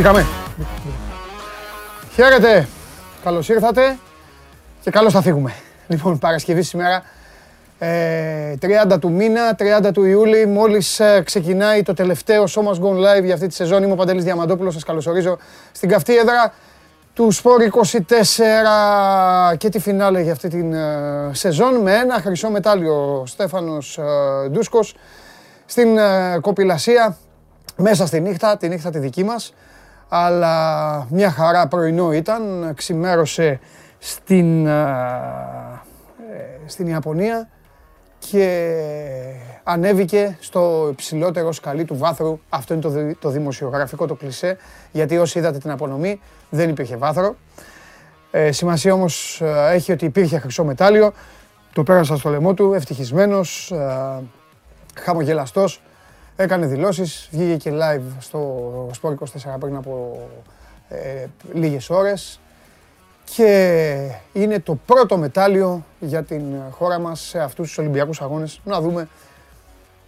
Μπήκαμε. Χαίρετε. Καλώς ήρθατε και καλώς θα φύγουμε. Λοιπόν, Παρασκευή σήμερα, ε, 30 του μήνα, 30 του Ιούλη, μόλις ε, ξεκινάει το τελευταίο Show Must Go Live για αυτή τη σεζόν. Είμαι ο Παντελής Διαμαντόπουλος, σας καλωσορίζω στην καυτή έδρα του Σπόρ 24 και τη φινάλε για αυτή την ε, σεζόν με ένα χρυσό μετάλλιο Στέφανος ε, Ντούσκος στην ε, κοπηλασία μέσα στη νύχτα, τη νύχτα τη δική μας αλλά μια χαρά πρωινό ήταν, ξημέρωσε στην, στην Ιαπωνία και ανέβηκε στο υψηλότερο σκαλί του βάθρου. Αυτό είναι το, το δημοσιογραφικό το κλισέ, γιατί όσοι είδατε την απονομή δεν υπήρχε βάθρο. Ε, σημασία όμως έχει ότι υπήρχε χρυσό μετάλλιο. Το πέρασα στο λαιμό του, ευτυχισμένος, ε, χαμογελαστός. Έκανε δηλώσεις, βγήκε και live στο Sport 24 πριν από ε, λίγες ώρες και είναι το πρώτο μετάλλιο για την χώρα μας σε αυτούς τους Ολυμπιακούς Αγώνες. Να δούμε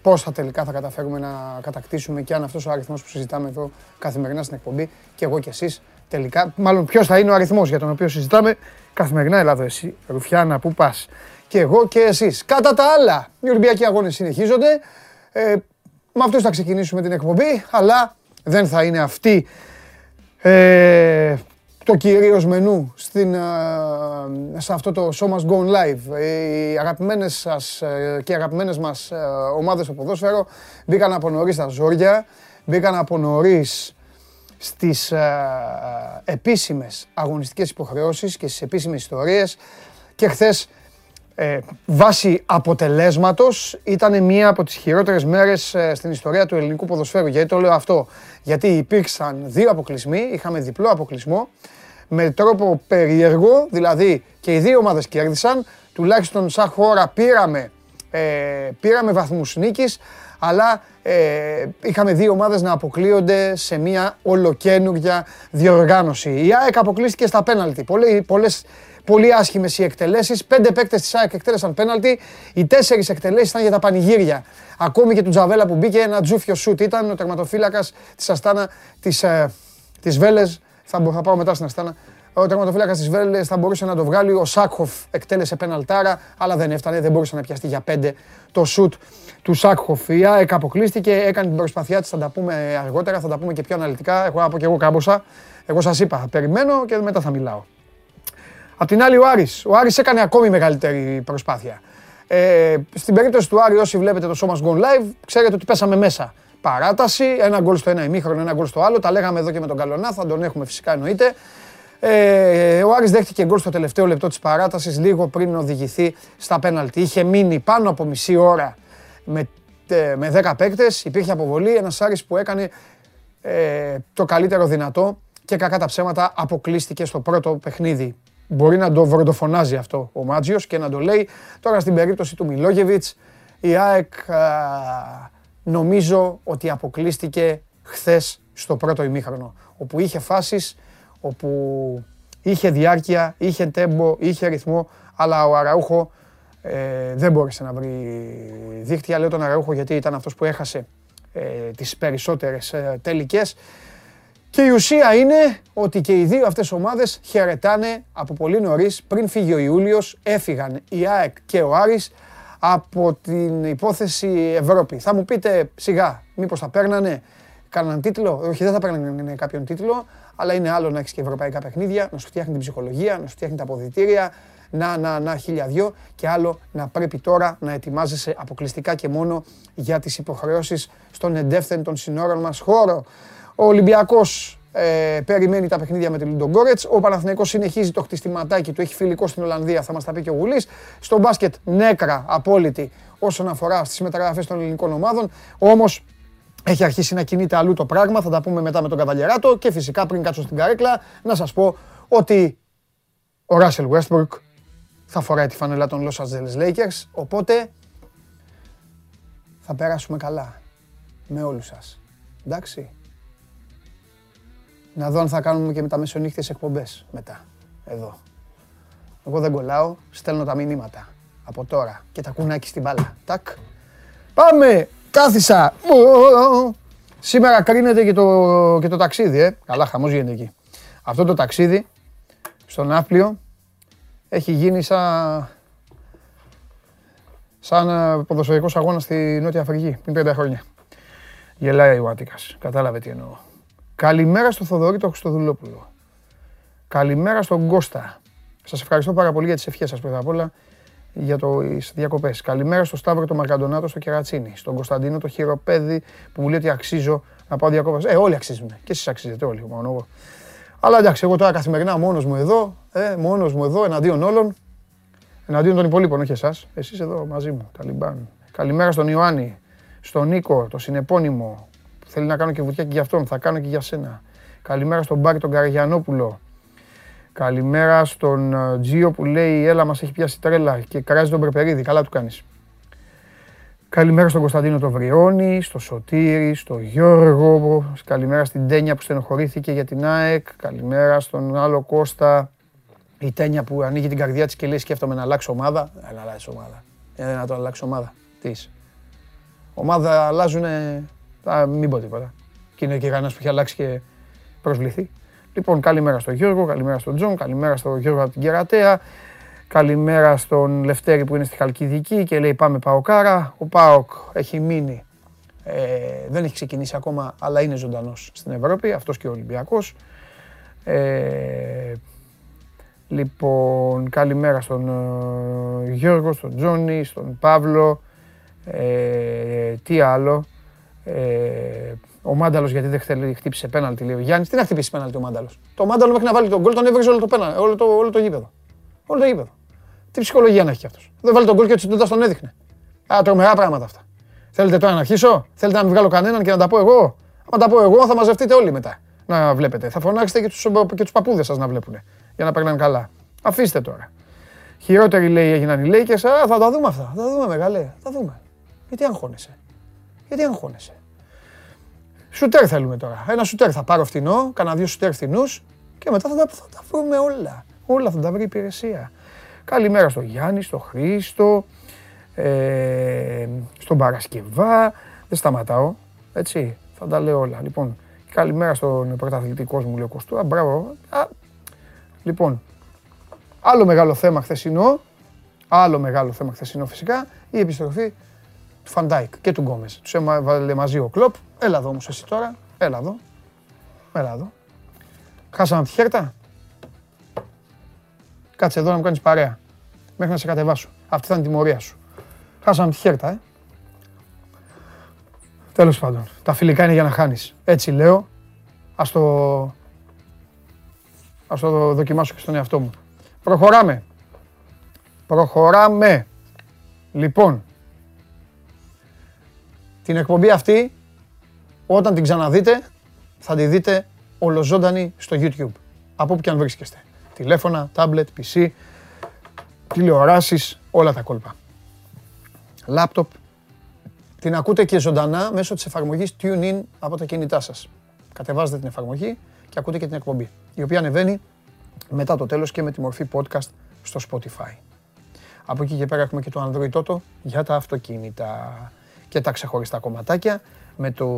πώς θα τελικά θα καταφέρουμε να κατακτήσουμε και αν αυτός ο αριθμός που συζητάμε εδώ καθημερινά στην εκπομπή και εγώ και εσείς τελικά, μάλλον ποιος θα είναι ο αριθμός για τον οποίο συζητάμε καθημερινά Ελλάδα εσύ, Ρουφιάνα, πού πας και εγώ και εσείς. Κατά τα άλλα, οι Ολυμπιακοί Αγώνες συνεχίζονται. Ε, με αυτούς θα ξεκινήσουμε την εκπομπή, αλλά δεν θα είναι αυτή ε, το κυρίως μενού στην, σε αυτό το Show Must Go Live. Οι αγαπημένες σας και αγαπημένες μας ομάδες στο ποδόσφαιρο μπήκαν από νωρίς στα ζόρια, μπήκαν από νωρίς στις επίσημες αγωνιστικές υποχρεώσεις και στις επίσημες ιστορίες και χθες ε, βάσει αποτελέσματος ήταν μία από τις χειρότερες μέρες στην ιστορία του ελληνικού ποδοσφαίρου. Γιατί το λέω αυτό, γιατί υπήρξαν δύο αποκλεισμοί, είχαμε διπλό αποκλεισμό με τρόπο περίεργο, δηλαδή και οι δύο ομάδες κέρδισαν, τουλάχιστον σαν χώρα πήραμε, ε, πήραμε βαθμούς νίκης, αλλά ε, είχαμε δύο ομάδες να αποκλείονται σε μια ολοκένουργια διοργάνωση. Η ΑΕΚ αποκλείστηκε στα πέναλτι. Πολλές, πολλές, πολύ άσχημες οι εκτελέσεις. Πέντε παίκτες της ΑΕΚ εκτέλεσαν πέναλτι. Οι τέσσερις εκτελέσεις ήταν για τα πανηγύρια. Ακόμη και του Τζαβέλα που μπήκε ένα τζούφιο σουτ ήταν ο τερματοφύλακας της Αστάνα της ε, της Βέλες. Θα, θα πάω μετά στην Αστάνα. Ο τερματοφύλακας της Βέλες θα μπορούσε να το βγάλει. Ο Σάκχοφ εκτέλεσε πέναλτάρα, αλλά δεν έφτανε. Δεν μπορούσε να πιαστεί για πέντε το σουτ του Σάκχοφ. Η ΑΕΚ αποκλείστηκε, έκανε την προσπαθειά της. Θα τα πούμε αργότερα, θα τα πούμε και πιο αναλυτικά. Εγώ από και εγώ κάμποσα. Εγώ σας είπα, περιμένω και μετά θα μιλάω. Απ' την άλλη ο Άρης. Ο Άρης έκανε ακόμη μεγαλύτερη προσπάθεια. Ε, στην περίπτωση του Άρη, όσοι βλέπετε το Show Must Go Live, ξέρετε ότι πέσαμε μέσα. Παράταση, ένα γκολ στο ένα ημίχρονο, ένα γκολ στο άλλο. Τα λέγαμε εδώ και με τον Καλονά, θα τον έχουμε φυσικά εννοείται. Ε, ο Άρης δέχτηκε γκολ στο τελευταίο λεπτό της παράτασης, λίγο πριν οδηγηθεί στα πέναλτι. Είχε μείνει πάνω από μισή ώρα με, με 10 παίκτες, υπήρχε αποβολή. Ένας Άρης που έκανε ε, το καλύτερο δυνατό και κακά τα ψέματα αποκλείστηκε στο πρώτο παιχνίδι. Μπορεί να το βροντοφωνάζει αυτό ο Μάτζιος και να το λέει. Τώρα στην περίπτωση του Μιλόγεβιτς, η ΑΕΚ νομίζω ότι αποκλείστηκε χθες στο πρώτο ημίχρονο. Όπου είχε φάσεις, όπου είχε διάρκεια, είχε τέμπο, είχε ρυθμό, αλλά ο Αραούχο ε, δεν μπόρεσε να βρει δίχτυα. Λέω τον Αραούχο γιατί ήταν αυτός που έχασε ε, τις περισσότερες ε, τελικές. Και η ουσία είναι ότι και οι δύο αυτές ομάδες χαιρετάνε από πολύ νωρίς, πριν φύγει ο Ιούλιος, έφυγαν η ΑΕΚ και ο Άρης από την υπόθεση Ευρώπη. Θα μου πείτε σιγά, μήπως θα παίρνανε κανέναν τίτλο; Όχι, δεν θα παίρνανε κάποιον τίτλο, αλλά είναι άλλο να έχεις και ευρωπαϊκά παιχνίδια, να σου φτιάχνει την ψυχολογία, να σου φτιάχνει τα αποδητήρια, να, να, να, χίλια δυο και άλλο να πρέπει τώρα να ετοιμάζεσαι αποκλειστικά και μόνο για τις υποχρεώσεις στον εντεύθεν των συνόρων μας χώρο. Ο Ολυμπιακός ε, περιμένει τα παιχνίδια με τη Λουντογκόρετς. Ο Παναθηναϊκός συνεχίζει το χτιστηματάκι του, έχει φιλικό στην Ολλανδία, θα μας τα πει και ο Γουλής. Στο μπάσκετ, νέκρα απόλυτη όσον αφορά στις μεταγραφές των ελληνικών ομάδων. Όμως έχει αρχίσει να κινείται αλλού το πράγμα, θα τα πούμε μετά με τον Καβαλιαράτο. Και φυσικά πριν κάτσω στην καρέκλα, να σας πω ότι ο Ράσελ Westbrook θα φοράει τη φανελά των Los Angeles Lakers. Οπότε θα περάσουμε καλά με όλους σας. Εντάξει. Να δω αν θα κάνουμε και με τα μεσονύχτες εκπομπές μετά. Εδώ. Εγώ δεν κολλάω, στέλνω τα μηνύματα. Από τώρα. Και τα κουνάκι στην μπάλα. Τάκ. Πάμε! Κάθισα! Σήμερα κρίνεται και το, και το ταξίδι, ε. Καλά, χαμός γίνεται εκεί. Αυτό το ταξίδι στον Ναύπλιο έχει γίνει σαν, σαν ε, ποδοσφαιρικός αγώνας στη Νότια Αφρική πριν πέντε χρόνια. Γελάει ο Άτικας. Κατάλαβε τι εννοώ. Καλημέρα στο Θοδωρή το Χριστοδουλόπουλο. Καλημέρα στον Κώστα. Σας ευχαριστώ πάρα πολύ για τις ευχές σας πρώτα απ' όλα για τις διακοπές. Καλημέρα στο Σταύρο το Μαρκαντονάτο στο Κερατσίνη. Στον Κωνσταντίνο το Χειροπέδι που μου λέει ότι αξίζω να πάω διακοπές. Ε, όλοι αξίζουν. Και εσείς αξίζετε όλοι, μόνο εγώ. Αλλά εντάξει, εγώ τώρα καθημερινά μόνος μου εδώ, ε, μόνος μου εδώ εναντίον όλων. Εναντίον των υπολείπων, όχι εσάς. Εσείς εδώ μαζί μου, Ταλιμπάν. Καλημέρα στον Ιωάννη, στον Νίκο, το συνεπώνυμο. Θέλει να κάνω και βουτιά και για αυτόν, θα κάνω και για σένα. Καλημέρα στον Μπάρι τον Καραγιανόπουλο. Καλημέρα στον ε, Τζίο που λέει έλα μας έχει πιάσει τρέλα και κράζει τον Πρεπερίδη. Καλά του κάνεις. Καλημέρα στον Κωνσταντίνο το Βριώνη, στο Σωτήρη, στο Γιώργο. Καλημέρα στην Τένια που στενοχωρήθηκε για την ΑΕΚ. Καλημέρα στον άλλο Κώστα. Η Τένια που ανοίγει την καρδιά της και λέει σκέφτομαι να αλλάξω ομάδα. Ε, να αλλάξει ομάδα. Ε, να το αλλάξω ομάδα. Τι είσαι. Ομάδα αλλάζουν, μην πω τίποτα. Και είναι και κανένας που έχει αλλάξει και προσβληθεί. Λοιπόν, καλημέρα στον Γιώργο, καλημέρα στον Τζον, καλημέρα στον Γιώργο από την Κερατέα. Καλημέρα στον Λευτέρη που είναι στη Χαλκιδική και λέει πάμε Παοκάρα. Ο Πάοκ έχει μείνει, ε, δεν έχει ξεκινήσει ακόμα, αλλά είναι ζωντανός στην Ευρώπη, αυτός και ο Ολυμπιακός. Ε, λοιπόν, καλημέρα στον ε, Γιώργο, στον Τζόνι, στον Παύλο. Ε, τι άλλο. Ε, ο Μάνταλος γιατί δεν θέλει, χτύπησε πέναλτι, λέει ο Γιάννης. Τι να χτυπήσει πέναλτι ο Μάνταλος; Το Μάνταλο μέχρι να βάλει τον γκολ τον έβριζε όλο το, πέναλτι, όλο το, όλο το γήπεδο. Όλο το γήπεδο. Τι ψυχολογία να έχει αυτός. Δεν βάλει τον γκολ και ο Τσιντούντα τον έδειχνε. Α, τρομερά πράγματα αυτά. Θέλετε τώρα να αρχίσω, θέλετε να μην βγάλω κανέναν και να τα πω εγώ; Αν τα πω εγώ θα μαζευτείτε όλοι μετά να βλέπετε. Θα φωνάξετε και τους και τους παππούδες σας να βλέπουν για να περνάνε καλά. Αφήστε τώρα. Χειρότεροι λέει έγιναν οι Lakers. Α, θα τα δούμε αυτά. Θα τα δούμε μεγάλε. Θα δούμε. Γιατί αγχώνεσαι; Γιατί αγχώνεσαι. Σουτέρ θέλουμε τώρα. Ένα σουτέρ θα πάρω φθηνό, κάνα δύο σουτέρ φθηνού και μετά θα τα, θα τα βρούμε όλα. Όλα θα τα βρει η υπηρεσία. Καλημέρα στο Γιάννη, στο Χρήστο, ε, στον Παρασκευά. Δεν σταματάω, έτσι, θα τα λέω όλα. Λοιπόν, καλημέρα στον πρωταθλητή κόσμου, λέει Κωστούρα. Μπράβο. Α, λοιπόν, άλλο μεγάλο θέμα χθεσινό, άλλο μεγάλο θέμα χθεσινό φυσικά, η επιστροφή του Φαν Ντάικ και του Γκόμες. Τους έβαλε μαζί ο Κλοπ. Έλα εδώ όμως εσύ τώρα. Έλα εδώ. Έλα εδώ. Χάσαμε τη Χέρτα. Κάτσε εδώ να μου κάνεις παρέα. Μέχρι να σε κατεβάσω. Αυτή θα είναι η τιμωρία σου. Χάσαμε τη χέρτα, ε. Τέλος πάντων. Τα φιλικά είναι για να χάνεις. Έτσι λέω. Ας το... Ας το δοκιμάσω και στον εαυτό μου. Προχωράμε. Προχωράμε. Λοιπόν, την εκπομπή αυτή, όταν την ξαναδείτε, θα τη δείτε ολοζώντανη στο YouTube. Από όπου και αν βρίσκεστε. Τηλέφωνα, tablet, PC, τηλεοράσεις, όλα τα κόλπα. Λάπτοπ. Την ακούτε και ζωντανά μέσω της εφαρμογής TuneIn από τα κινητά σας. Κατεβάζετε την εφαρμογή και ακούτε και την εκπομπή, η οποία ανεβαίνει μετά το τέλος και με τη μορφή podcast στο Spotify. Από εκεί και πέρα έχουμε και το Android Toto για τα αυτοκίνητα και τα ξεχωριστά κομματάκια με το,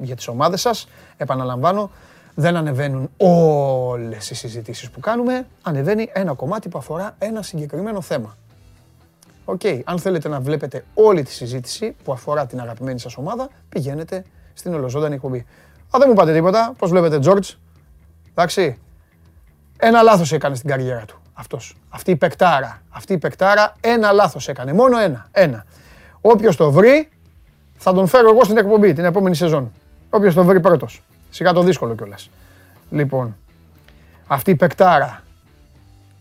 για τις ομάδες σας. Επαναλαμβάνω, δεν ανεβαίνουν όλες οι συζητήσεις που κάνουμε, ανεβαίνει ένα κομμάτι που αφορά ένα συγκεκριμένο θέμα. OK, okay. αν θέλετε να βλέπετε όλη τη συζήτηση που αφορά την αγαπημένη σας ομάδα, πηγαίνετε στην ολοζώντανη εκπομπή. Α, δεν μου πάτε τίποτα, πώς βλέπετε George, εντάξει, ένα λάθος έκανε στην καριέρα του αυτός. Αυτή η παικτάρα, αυτή η παικτάρα ένα λάθος έκανε, μόνο ένα, ένα. Όποιος το βρει, θα τον φέρω εγώ στην εκπομπή την επόμενη σεζόν. Όποιος τον βρει πρώτος. Σιγά το δύσκολο κιόλας. Λοιπόν, αυτή η παικτάρα.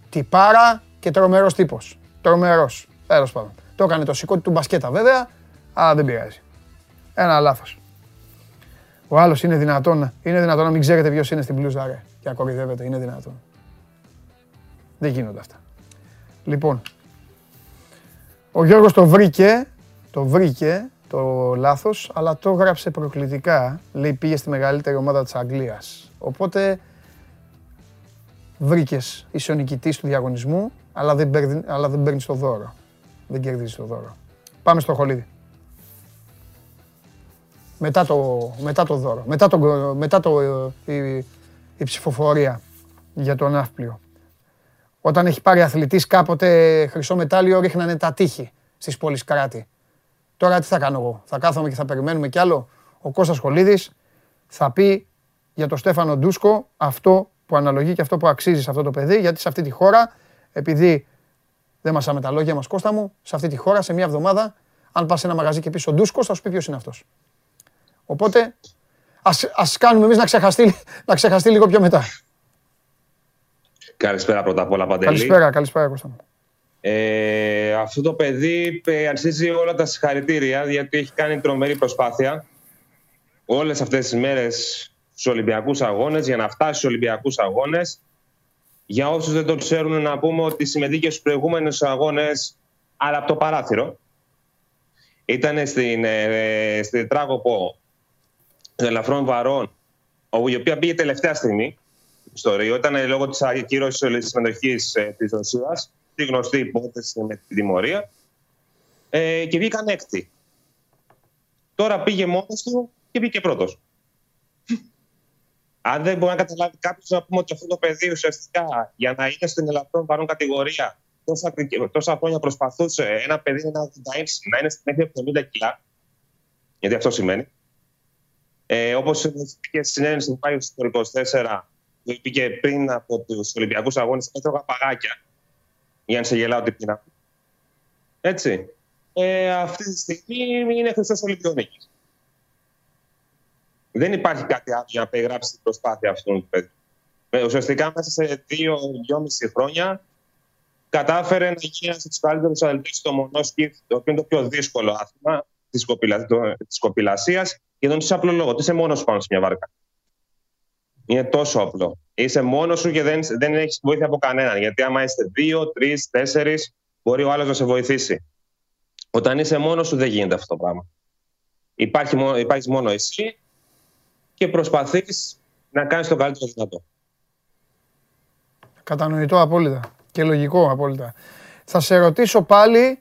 Τυπάρα και τρομερός τύπος. Τρομερός. Τέλος πάντων. Το έκανε το σηκώτη του μπασκέτα βέβαια, αλλά δεν πειράζει. Ένα λάθος. Ο άλλος είναι δυνατόν, είναι δυνατόν να μην ξέρετε ποιος είναι στην πλούζα, ρε. Και ακορυδεύετε, είναι δυνατόν. Δεν γίνονται αυτά. Λοιπόν, ο Γιώργος το βρήκε, το βρήκε το λάθος, αλλά το έγραψε προκλητικά. Λέει πήγε στη μεγαλύτερη ομάδα της Αγγλίας. Οπότε βρήκες, είσαι ο νικητής του διαγωνισμού, αλλά δεν, παίρνει, αλλά δεν παίρνεις το δώρο. Δεν κερδίζεις το δώρο. Πάμε στο χολίδι. μετά το, μετά το δώρο, μετά, το, μετά το, η, η ψηφοφορία για τον ναύπλιο. Όταν έχει πάρει αθλητής κάποτε χρυσό μετάλλιο ρίχνανε τα τείχη στις πόλεις κράτη. Τώρα τι θα κάνω εγώ, θα κάθομαι και θα περιμένουμε κι άλλο. Ο Κώστας Χολίδης θα πει για τον Στέφανο Ντούσκο αυτό που αναλογεί και αυτό που αξίζει σε αυτό το παιδί, γιατί σε αυτή τη χώρα, επειδή δεν μασάμε τα λόγια μας Κώστα μου, σε αυτή τη χώρα, σε μια εβδομάδα, αν πας σε ένα μαγαζί και πεις ο Ντούσκος, θα σου πει ποιος είναι αυτός. Οπότε, ας, ας κάνουμε εμείς να ξεχαστεί, να ξεχαστεί λίγο πιο μετά. Καλησπέρα πρώτα απ' όλα, Παντελή. Καλησπέρα, καλησπέρα Κώστα μου. Ε, αυτό το παιδί ε, αρχίζει όλα τα συγχαρητήρια γιατί έχει κάνει τρομερή προσπάθεια όλες αυτές τις μέρες στους Ολυμπιακούς Αγώνες για να φτάσει στους Ολυμπιακούς Αγώνες. Για όσους δεν το ξέρουν να πούμε ότι συμμετείχε στους προηγούμενους αγώνες αλλά από το παράθυρο. Ήταν στην, ε, στην τράγωπο των ελαφρών βαρών η οποία πήγε τελευταία στιγμή στο Ρίο. Ήταν λόγω της ακύρωσης της συμμετοχής ε, της Ρωσίας τη γνωστή υπόθεση με τη τιμωρία ε, και βγήκαν έκτη. Τώρα πήγε μόνος του και βγήκε πρώτος. Αν δεν μπορεί να καταλάβει κάποιος να πούμε ότι αυτό το παιδί ουσιαστικά για να είναι στην ελαφρών παρόν κατηγορία τόσα, τόσα χρόνια προσπαθούσε ένα παιδί να, να είναι στην μέχρι 70 κιλά, γιατί αυτό σημαίνει. Ε, Όπως είχε συνέντευξη που πάει στο 24, που είπε πριν από τους Ολυμπιακούς Αγώνες, έτρωγα παγάκια για να σε γελάω ότι πίνα. Έτσι. Ε, αυτή τη στιγμή είναι χρυσός Ολυμπιονίκης. Δεν υπάρχει κάτι άλλο για να περιγράψει την προσπάθεια αυτού του παιδιού. Ε, ουσιαστικά μέσα σε δύο-δυόμιση χρόνια κατάφερε να γίνει ένας από τους καλύτερους αδελφού στο μονόσκι, το οποίο είναι το πιο δύσκολο άθλημα της κοπηλασίας. Για τον είσαι απλό λόγο. Είσαι μόνος πάνω σε μια βάρκα. Είναι τόσο απλό. Είσαι μόνος σου και δεν, δεν έχεις βοήθεια από κανέναν. Γιατί άμα είστε δύο, τρεις, τέσσερις, μπορεί ο άλλος να σε βοηθήσει. Όταν είσαι μόνος σου, δεν γίνεται αυτό το πράγμα. Υπάρχει, υπάρχεις μόνο εσύ και προσπαθείς να κάνεις το καλύτερο δυνατό. Κατανοητό απόλυτα και λογικό απόλυτα. Θα σε ρωτήσω πάλι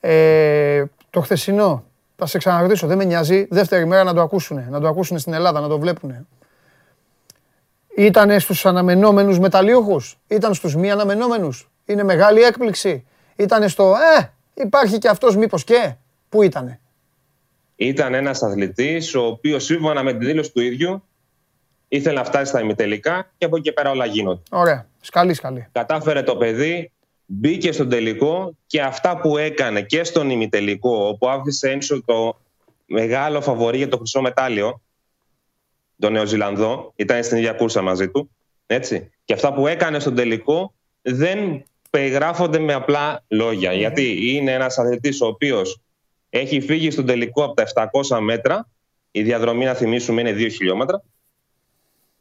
ε, το χθεσινό. Θα σε ξαναρωτήσω, δεν με νοιάζει. Δεύτερη μέρα να το ακούσουν, να το ακούσουν στην Ελλάδα, να το βλέπουν. Ήτανε στους αναμενόμενους μεταλλίοχους, ήταν στους μη αναμενόμενους; Είναι μεγάλη έκπληξη; Ήτανε στο, ε, υπάρχει και αυτός μήπως και. Πού ήτανε; Ήταν ένας αθλητής ο οποίος σύμφωνα με τη δήλωση του ίδιου ήθελε να φτάσει στα ημιτελικά και από εκεί και πέρα όλα γίνονται. Ωραία. Σκαλή, σκαλή. Κατάφερε το παιδί, μπήκε στον τελικό και αυτά που έκανε και στον ημιτελικό, όπου άφησε ένσω το μεγάλο φαβορή για το χρυσό μετάλλιο, τον Νεοζηλανδό, ήταν στην ίδια κούρσα μαζί του. Έτσι. Και αυτά που έκανε στον τελικό δεν περιγράφονται με απλά λόγια. Γιατί είναι ένας αθλητής ο οποίος έχει φύγει στον τελικό από τα 700 μέτρα. Η διαδρομή, να θυμίσουμε, είναι 2 χιλιόμετρα.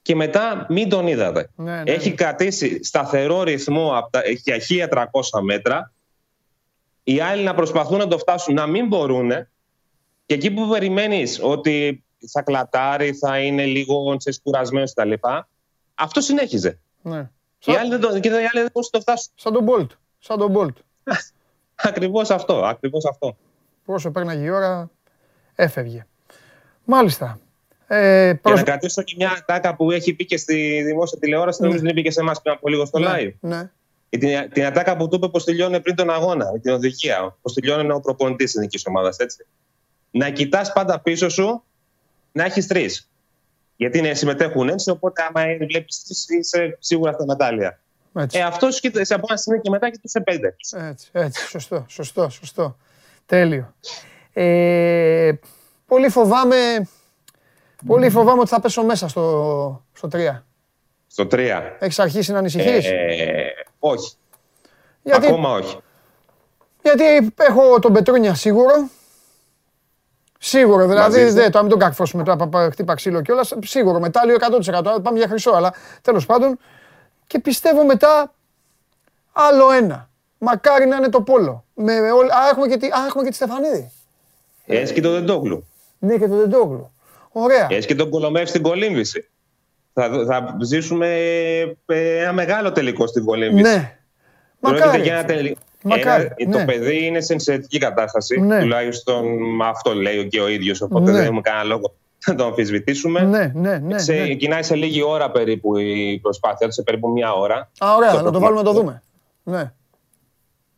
Και μετά μην τον είδατε. Ναι, ναι, έχει ναι. κρατήσει σταθερό ρυθμό από τα, για 1300 μέτρα. Οι άλλοι να προσπαθούν να το φτάσουν, να μην μπορούν. Και εκεί που περιμένεις ότι θα κλατάρει, θα είναι λίγο κουρασμένο κτλ. Αυτό συνέχιζε. Ναι. Οι άλλοι δεν, το, και οι άλλοι δεν μπορούσαν να το φτάσουν. Σαν τον Bolt. Σαν τον Bolt. ακριβώς αυτό. Ακριβώς αυτό όσο πέρναγε η ώρα, έφευγε. Μάλιστα. Ε, προς... Και να κρατήσω και μια ατάκα που έχει πει και στη δημόσια τηλεόραση, νομίζω ναι. την είπε και σε εμάς πριν από λίγο στο ναι. live. Ναι. Την, την ατάκα που του είπε πως τελειώνει πριν τον αγώνα, την οδηγία. Πως τελειώνει ο προπονητής της εθνικής ομάδας. Να κοιτάς πάντα πίσω σου να έχεις τρεις. Γιατί είναι, συμμετέχουν έτσι, οπότε άμα βλέπεις τρεις, είσαι σίγουρα στα μετάλλια. Ε, αυτός σε από ένα σημείο και μετά και σε πέντε. Έτσι, έτσι. Σωστό, σωστό, σωστό. Τέλειο. Ε, πολύ φοβάμαι... Πολύ φοβάμαι ότι θα πέσω μέσα στο, στο 3. Στο 3. Έχεις αρχίσει να ανησυχείς; Ε, όχι. Γιατί, Ακόμα όχι. Γιατί έχω τον Πετρούνια σίγουρο. Σίγουρο, δηλαδή δεν το μην τον κακφώσουμε τώρα, χτύπα ξύλο κιόλας. Σίγουρο, μετάλλιο 100%. Πάμε για χρυσό, αλλά τέλος πάντων. Και πιστεύω μετά άλλο ένα. Μακάρι να είναι το πόλο. Με, Α, έχουμε και τη, α, έχουμε και τη Στεφανίδη. Έχει και το Δεντόγλου. Ναι, και το Δεντόγλου. Ωραία. Έχει και τον Κολομέφ στην κολύμβηση. Θα, θα ζήσουμε ε, ένα μεγάλο τελικό στην κολύμβηση. Ναι. Μακάρι. Για ένα, Μακάρι, Ε, ναι. Το παιδί είναι σε ενσαιρετική κατάσταση. Ναι. Τουλάχιστον αυτό λέει και ο ίδιος. Οπότε Ναι. δεν έχουμε κανένα λόγο να τον αμφισβητήσουμε. Ναι, ναι, ναι. σε, ναι. Κοινάει σε λίγη ώρα περίπου η προσπάθεια του, σε περίπου μία ώρα. Α, ωραία, το να το βάλουμε να το προγραμματικό. δούμε. Ναι.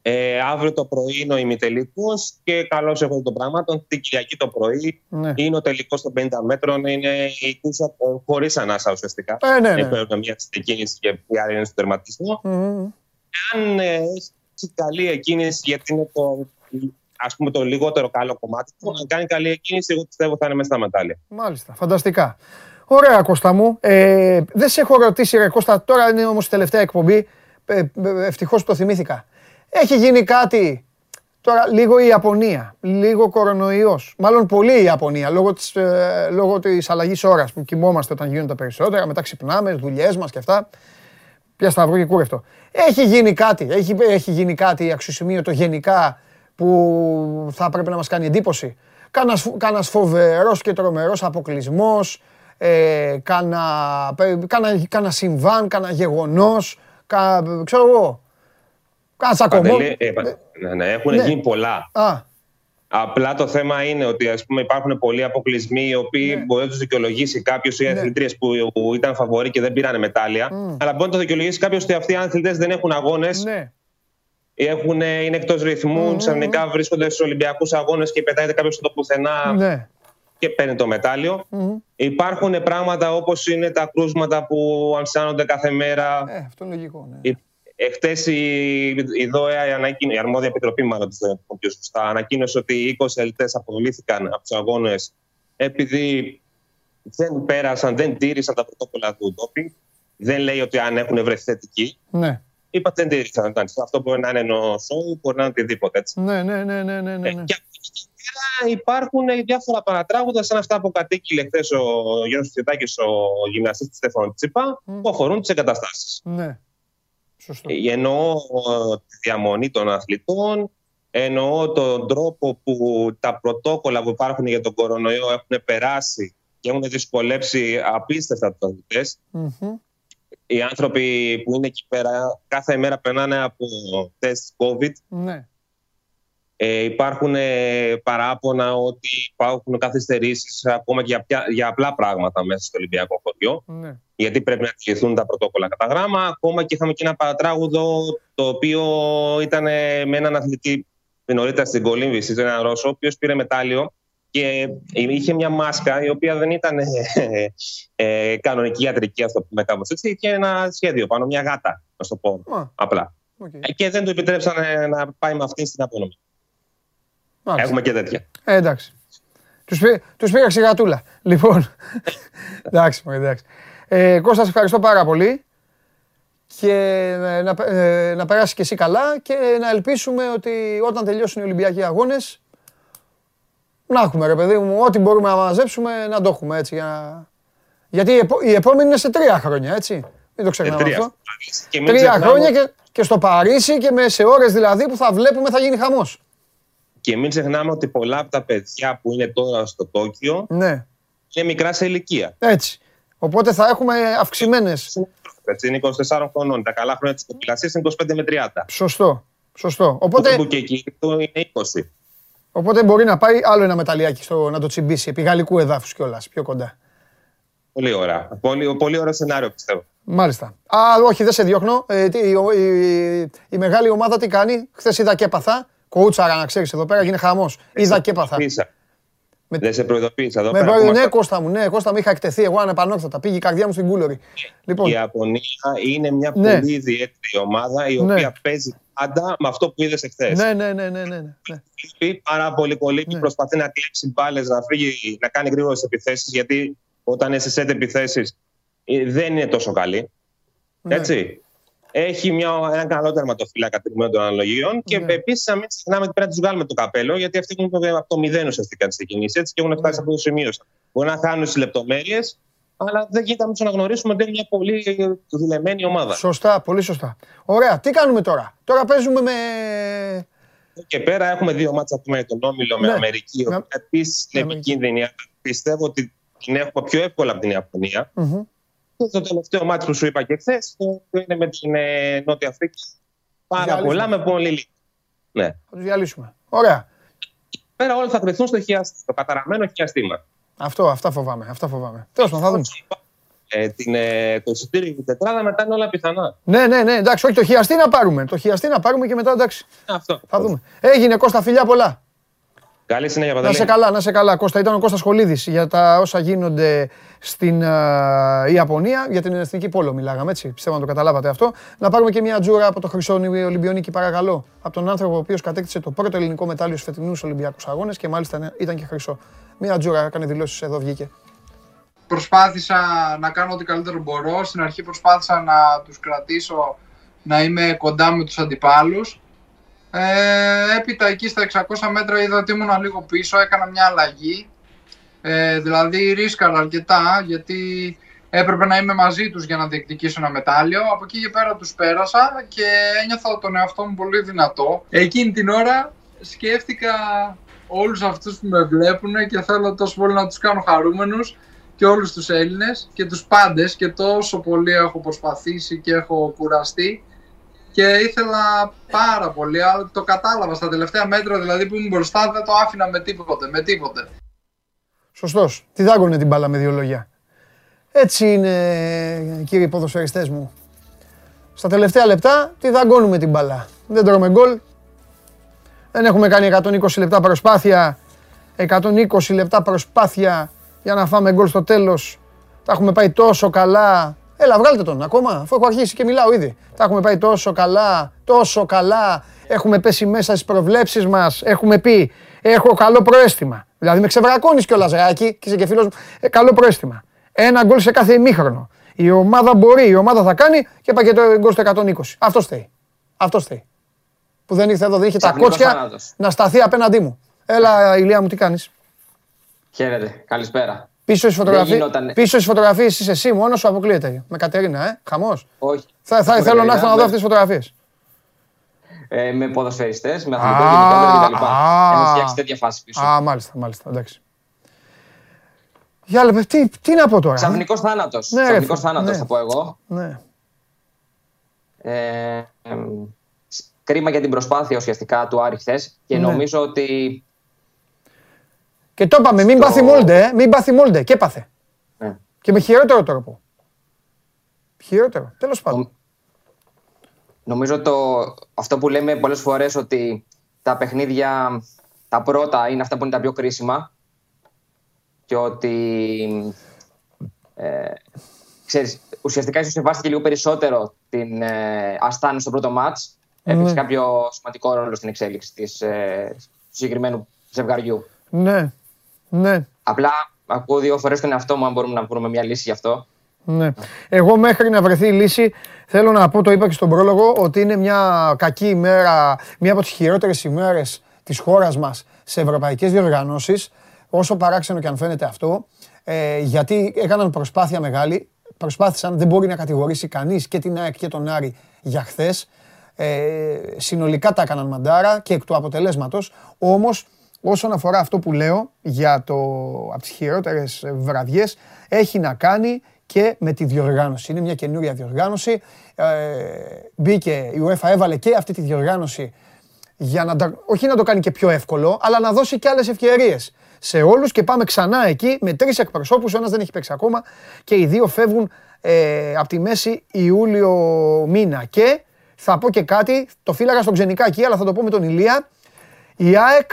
Ε, αύριο το πρωί είναι ο ημιτελικός και καλώς έχω των πραγμάτων. Την Κυριακή το πρωί ναι. είναι ο τελικός των 50 μέτρων. Είναι η κούρσα χωρίς ανάσα ουσιαστικά. Ε, ναι, ναι. Έχουν μια κίνηση και η άλλη είναι στο τερματισμό. Μμμ. Αν ε, έχει καλή εκκίνηση, γιατί είναι το, ας πούμε, το λιγότερο καλό κομμάτι του, αν κάνει καλή εκκίνηση, εγώ πιστεύω θα είναι μέσα στα μετάλλια. Μάλιστα, φανταστικά. Ωραία, Κώστα μου. Ε, δεν σε έχω ρωτήσει, ρε Κώστα, τώρα είναι όμως η τελευταία εκπομπή. Ε, ε, ευτυχώς το θυμήθηκα. Έχει γίνει κάτι, τώρα λίγο η Ιαπωνία, λίγο κορονοϊός, μάλλον πολύ η Ιαπωνία, λόγω της, ε, λόγω της αλλαγής ώρας που κοιμόμαστε όταν γίνονται τα περισσότερα, μετά ξυπνάμε, δουλειές μας και αυτά. Πια σταυρό και κούρευτο. Έχει γίνει κάτι, έχει, έχει γίνει κάτι αξιοσημείωτο γενικά που θα πρέπει να μας κάνει εντύπωση. Κάνας, φο- κάνας φοβερός και τρομερός αποκλεισμός, ε, κάνα, πε- κάνα, κάνα συμβάν, κάνα γεγονός, κα, ξέρω εγώ, κάνα τσακωμό. Παντελή, ε, πα- ναι, ναι, έχουν Ναι. γίνει πολλά. Α, Απλά το θέμα είναι ότι ας πούμε, υπάρχουν πολλοί αποκλεισμοί οι οποίοι Ναι. μπορεί να τους δικαιολογήσει κάποιος οι Ναι. αθλητρίε που, που ήταν φαβοροί και δεν πήραν μετάλλια. Αλλά μπορεί να το δικαιολογήσει κάποιος ότι αυτοί οι αθλητές δεν έχουν αγώνες ναι, έχουν, είναι εκτός ρυθμού, ξαφνικά βρίσκονται στους Ολυμπιακούς Αγώνες και πετάγεται κάποιος στο πουθενά ναι. και παίρνει το μετάλλιο. Μμμ. Υπάρχουν πράγματα όπως είναι τα κρούσματα που αμψάνονται κάθε μέρα. Ε, αυτό είναι λογικό, ναι. Εχθές η, η ΔΟΕΑ, η, ανακοίνω- η αρμόδια επιτροπή, μάλλον της ΔΟΕΑ, πιο σωστά, ανακοίνωσε ότι 20 ελτέ αποβλήθηκαν από τους αγώνες επειδή δεν πέρασαν, δεν τήρησαν τα πρωτόκολλα του ντόπινγκ. Δεν λέει ότι αν έχουν βρεθεί θετικοί. Ναι, Είπα ότι δεν τήρησαν. Εντάξει, Αυτό μπορεί να είναι ενό σοου, μπορεί να είναι οτιδήποτε έτσι. ναι, ναι, ναι, ναι, ναι, ναι. Ε, ναι. Και από εκεί και πέρα υπάρχουν διάφορα παρατράγουδα, σαν αυτά που κατήγγειλε χθες ο Γιώργος Τσιτάκη, ο γυμναστής της Στέφανο Τσίπα, που αφορούν τις εγκαταστάσεις. ναι. Σωστό. Ε, Εννοώ ε, τη διαμονή των αθλητών, εννοώ τον τρόπο που τα πρωτόκολλα που υπάρχουν για τον κορονοϊό έχουν περάσει και έχουν δυσκολέψει απίστευτα τους αθλητές. Μμμ. Οι άνθρωποι που είναι εκεί πέρα κάθε μέρα περνάνε από τεστ COVID. Ναι, Ε, υπάρχουν ε, παράπονα ότι υπάρχουν καθυστερήσεις ακόμα και για, πια- για απλά πράγματα μέσα στο Ολυμπιακό χωριό ναι. γιατί πρέπει να τηρηθούν τα πρωτόκολλα κατά γράμμα. Ακόμα και είχαμε και ένα παρατράγουδο το οποίο ήταν ε, με έναν αθλητή νωρίτερα στην κολύμβηση, ήταν ένα Ρώσο, ο οποίος πήρε μετάλλιο και είχε μια μάσκα η οποία δεν ήταν ε, ε, κανονική ιατρική, ας το πούμε κάπως έτσι. Είχε ένα σχέδιο πάνω, μια γάτα, να το πω Μα, απλά. οκ. Ε, Και δεν του επιτρέψαν ε, να πάει με αυτή στην απονομή. Μάλιστα. Έχουμε και τέτοια. Ε, εντάξει. Τους, πή, τους πείραξε η γατούλα. Λοιπόν, εντάξει, μωρέ, εντάξει. Ε, Κώστα, σε ευχαριστώ πάρα πολύ και ε, να, ε, να περάσεις και εσύ καλά και να ελπίσουμε ότι όταν τελειώσουν οι Ολυμπιακοί Αγώνες να έχουμε ρε παιδί μου, ό,τι μπορούμε να μαζέψουμε να το έχουμε έτσι. Για να... Γιατί η, επο- η επόμενη είναι σε τρία χρόνια, έτσι. Μην το Ε, ξεχνάμε τρία. αυτό. Και μην Τρία ξεχνάμε- χρόνια και, και στο Παρίσι και με, σε ώρες δηλαδή που θα βλέπουμε θα γίνει χαμός. Και μην ξεχνάμε ότι πολλά από τα παιδιά που είναι τώρα στο Τόκιο Ναι, είναι μικρά σε ηλικία. έτσι. Οπότε θα έχουμε αυξημένες Έτσι, είναι 24 χρονών. Τα καλά χρόνια της κοπηλασία είναι 25 με 30. Σωστό. Σωστό. Οπότε Οπότε, που και εκεί το είναι 20. οπότε μπορεί να πάει άλλο ένα μεταλλιάκι στο, να το τσιμπήσει επί γαλλικού εδάφους κιόλας πιο κοντά. Πολύ ωραία. Πολύ, πολύ ωραίο σενάριο πιστεύω. Μάλιστα. Α, όχι, δεν σε διώχνω. Ε, τι, η, η, η μεγάλη ομάδα τι κάνει; Χθες είδα και έπαθα. Κούτσαρα να ξέρεις εδώ πέρα γίνει χαμός. Είδα και έπαθα. Πίσα. Με- Δεν σε προειδοποίησα εδώ Με πέρα. που προ- ναι, είμαστε- Κώστα μου, ναι, Κώστα μου είχα εκτεθεί. Εγώ ανεπανόρθωτα. Πήγε η καρδιά μου στην κούλορη. Λοιπόν, Η Ιαπωνία είναι μια Ναι. πολύ ιδιαίτερη ομάδα η Ναι. οποία παίζει πάντα με αυτό που είδες εχθές. ναι, ναι, ναι, ναι, ναι, ναι. Λείπει πάρα πολύ πολύ και Ναι. προσπαθεί να κλέψει μπάλες, να φύγει, να κάνει γρήγορες επιθέσεις. Γιατί όταν είναι σε σετ επιθέσει δεν είναι τόσο καλή. Ναι. Έτσι. Έχει μια, έναν καλό τερματοφύλακα τιμών των αναλογίων και Ναι. επίσης να μην ξεχνάμε ότι πρέπει να τους βγάλουμε το καπέλο γιατί αυτοί έχουν το- από το μηδέν ουσιαστικά τις ξεκινήσει έτσι και έχουν φτάσει Ναι. σε αυτό το σημείο. Μπορεί να χάνουν τι λεπτομέρειες, αλλά δεν γίνεται να τους αναγνωρίσουμε ότι είναι μια πολύ δουλεμένη ομάδα. Σωστά, πολύ σωστά. Ωραία, τι κάνουμε τώρα; Τώρα παίζουμε με. Και πέρα έχουμε δύο μάτσα που με τον Όμιλο με Ναι. Αμερική, η Με- οποία επίσης είναι με Αμερική. επικίνδυνη. αλλά Πιστεύω ότι την έχουμε πιο εύκολα από την Ιαπωνία. Μμμ. Και το τελευταίο μάτι που σου είπα και χθες, είναι με την ε, Νότια Αφρική. Πάρα Γαλλία. πολλά με πολύ λίγα. Ναι. Θα τους διαλύσουμε. Ωραία. Πέρα όλα θα κρυθούν στο, χιασ... στο καταραμένο χιαστήμα. Αυτό, αυτά φοβάμαι. Αυτά φοβάμαι. Τέλος πάντων, θα δούμε. Ε, την, ε, το εισιτήριο για την τετράδα μετά είναι όλα πιθανά. Ναι, ναι, ναι, εντάξει, όχι το χιαστή να πάρουμε. Το χιαστή να πάρουμε και μετά εντάξει. Αυτό. Θα δούμε. Έγινε Κώστα, φιλιά πολλά. Καλή συνέχεια, Να Παντελή. σε καλά, να σε καλά. Κώστα, ήταν ο Κώστας Χολίδης για τα όσα γίνονται στην α, Ιαπωνία, για την εθνική πόλο μιλάγαμε, έτσι. Πιστεύω να το καταλάβατε αυτό. Να πάρουμε και μια τζούρα από το Χρυσό Ολυμπιονίκη, παρακαλώ. Από τον άνθρωπο ο οποίος κατέκτησε το πρώτο ελληνικό μετάλλιο στους φετινούς Ολυμπιακούς Αγώνες και μάλιστα ήταν και χρυσό. Μια τζούρα έκανε δηλώσεις εδώ, βγήκε. προσπάθησα να κάνω ό,τι καλύτερο μπορώ. Στην αρχή προσπάθησα να τους κρατήσω να είμαι κοντά με τους αντιπάλους. Ε, έπειτα εκεί στα 600 μέτρα είδα ότι ήμουν λίγο πίσω, έκανα μια αλλαγή. Ε, δηλαδή ρίσκαρα αρκετά γιατί έπρεπε να είμαι μαζί τους για να διεκδικήσω ένα μετάλλιο. Από εκεί και πέρα τους πέρασα και ένιωθα τον εαυτό μου πολύ δυνατό. Εκείνη την ώρα σκέφτηκα όλους αυτούς που με βλέπουν και θέλω τόσο πολύ να τους κάνω χαρούμενους και όλους τους Έλληνες και τους πάντες και τόσο πολύ έχω προσπαθήσει και έχω κουραστεί και ήθελα πάρα πολύ, αλλά το κατάλαβα στα τελευταία μέτρα δηλαδή που ήμουν μπροστά δεν το άφηνα με τίποτε, με τίποτε. Σωστός. Τι δάγκωνε την μπάλα με δύο λόγια. Έτσι είναι, κύριοι ποδοσφαιριστές μου. Στα τελευταία λεπτά τη δαγκώνουμε την μπάλα. Δεν τρώμε γκολ. Δεν έχουμε κάνει 120 λεπτά προσπάθεια. 120 λεπτά προσπάθεια για να φάμε γκολ στο τέλος. Τα έχουμε πάει τόσο καλά. Έλα, βγάλτε τον ακόμα, αφού έχω αρχίσει και μιλάω ήδη. Τα έχουμε πάει τόσο καλά, τόσο καλά. Έχουμε πέσει μέσα στις προβλέψεις μας. Έχουμε πει, έχω καλό προαίσθημα. Δηλαδή με ξεβρακώνεις κιόλας, Ράκη, και είσαι και φίλος μου. Ε, καλό προαίσθημα. Ένα γκολ σε κάθε ημίχρονο. Η ομάδα μπορεί, η ομάδα θα κάνει και πάει και το γκολ στο 120. Αυτό θέλει. Αυτό θέλει. Που δεν ήρθε εδώ, δεν είχε τα Ξαφνικός κότσια θάνατος. να σταθεί απέναντί μου. Έλα, Ηλία μου, τι κάνεις; Χαίρετε, καλησπέρα. Πίσω στις φωτογραφίες, γινότανε. πίσω στις φωτογραφίες είσαι εσύ, μόνος σου αποκλείεται. Με Κατερίνα, ε, χαμός. Όχι. Θα, θα, Όχι, θέλω να παιδιά, έρθω να δω με- αυτές τις φωτογραφίες. Ε, με ποδοσφαιριστές, με Α, αθλητικό γενικότερο κτλ. α. Έχουμε φτιάξει τέτοια φάση πίσω. Α, μάλιστα, μάλιστα, εντάξει. Για λέμε, τι, τι να πω τώρα. Ξαφνικός θάνατος. Ναι, ρε, Ξαφνικός φίλε, θάνατος, ναι. θα πω εγώ. Ναι. Ε, εμ, σ- κρίμα για την προσπάθεια ουσιαστικά του Άρη χθες και Ναι. νομίζω ότι. Και το είπαμε, μην Στο- πάθει μόλντε, ε, μην πάθει μόλντε. Και έπαθε. ναι. Και με χειρότερο τρόπο. Χειρότερο, τέλος πάντων. Νομ- Νομίζω το, αυτό που λέμε πολλές φορές ότι τα παιχνίδια τα πρώτα είναι αυτά που είναι τα πιο κρίσιμα και ότι ε, ξέρεις, ουσιαστικά ίσως σεβάστηκε λίγο περισσότερο την ε, Αστάνη στο πρώτο μάτς έπαιξε Ναι. κάποιο σημαντικό ρόλο στην εξέλιξη της, ε, του συγκεκριμένου ζευγαριού. Ναι, ναι, Απλά ακούω δύο φορές τον εαυτό μου αν μπορούμε να βρούμε μια λύση γι' αυτό. ναι. Εγώ μέχρι να βρεθεί η λύση θέλω να πω, το είπα και στον πρόλογο, ότι είναι μια κακή ημέρα, μια από τις χειρότερες ημέρες της χώρας μας σε ευρωπαϊκές διοργανώσεις, όσο παράξενο και αν φαίνεται αυτό, ε, γιατί έκαναν προσπάθεια μεγάλη, προσπάθησαν, δεν μπορεί να κατηγορήσει κανείς και την ΑΕΚ και τον Άρη για χθες, ε, συνολικά τα έκαναν μαντάρα και εκ του αποτελέσματος, όμως όσον αφορά αυτό που λέω για το από τις χειρότερες βραδιές έχει να κάνει και με τη διοργάνωση. Είναι μια καινούρια διοργάνωση. Ε, μπήκε, η UEFA έβαλε και αυτή τη διοργάνωση για να, τα- όχι να το κάνει και πιο εύκολο, αλλά να δώσει και άλλες ευκαιρίες σε όλους και πάμε ξανά εκεί με τρεις εκπροσώπους, ο ένας δεν έχει παίξει ακόμα και οι δύο φεύγουν ε, από τη μέση Ιούλιο μήνα. Και θα πω και κάτι, το φύλαγα στον Ξενικάκη, αλλά θα το πω με τον Ηλία, η ΑΕΚ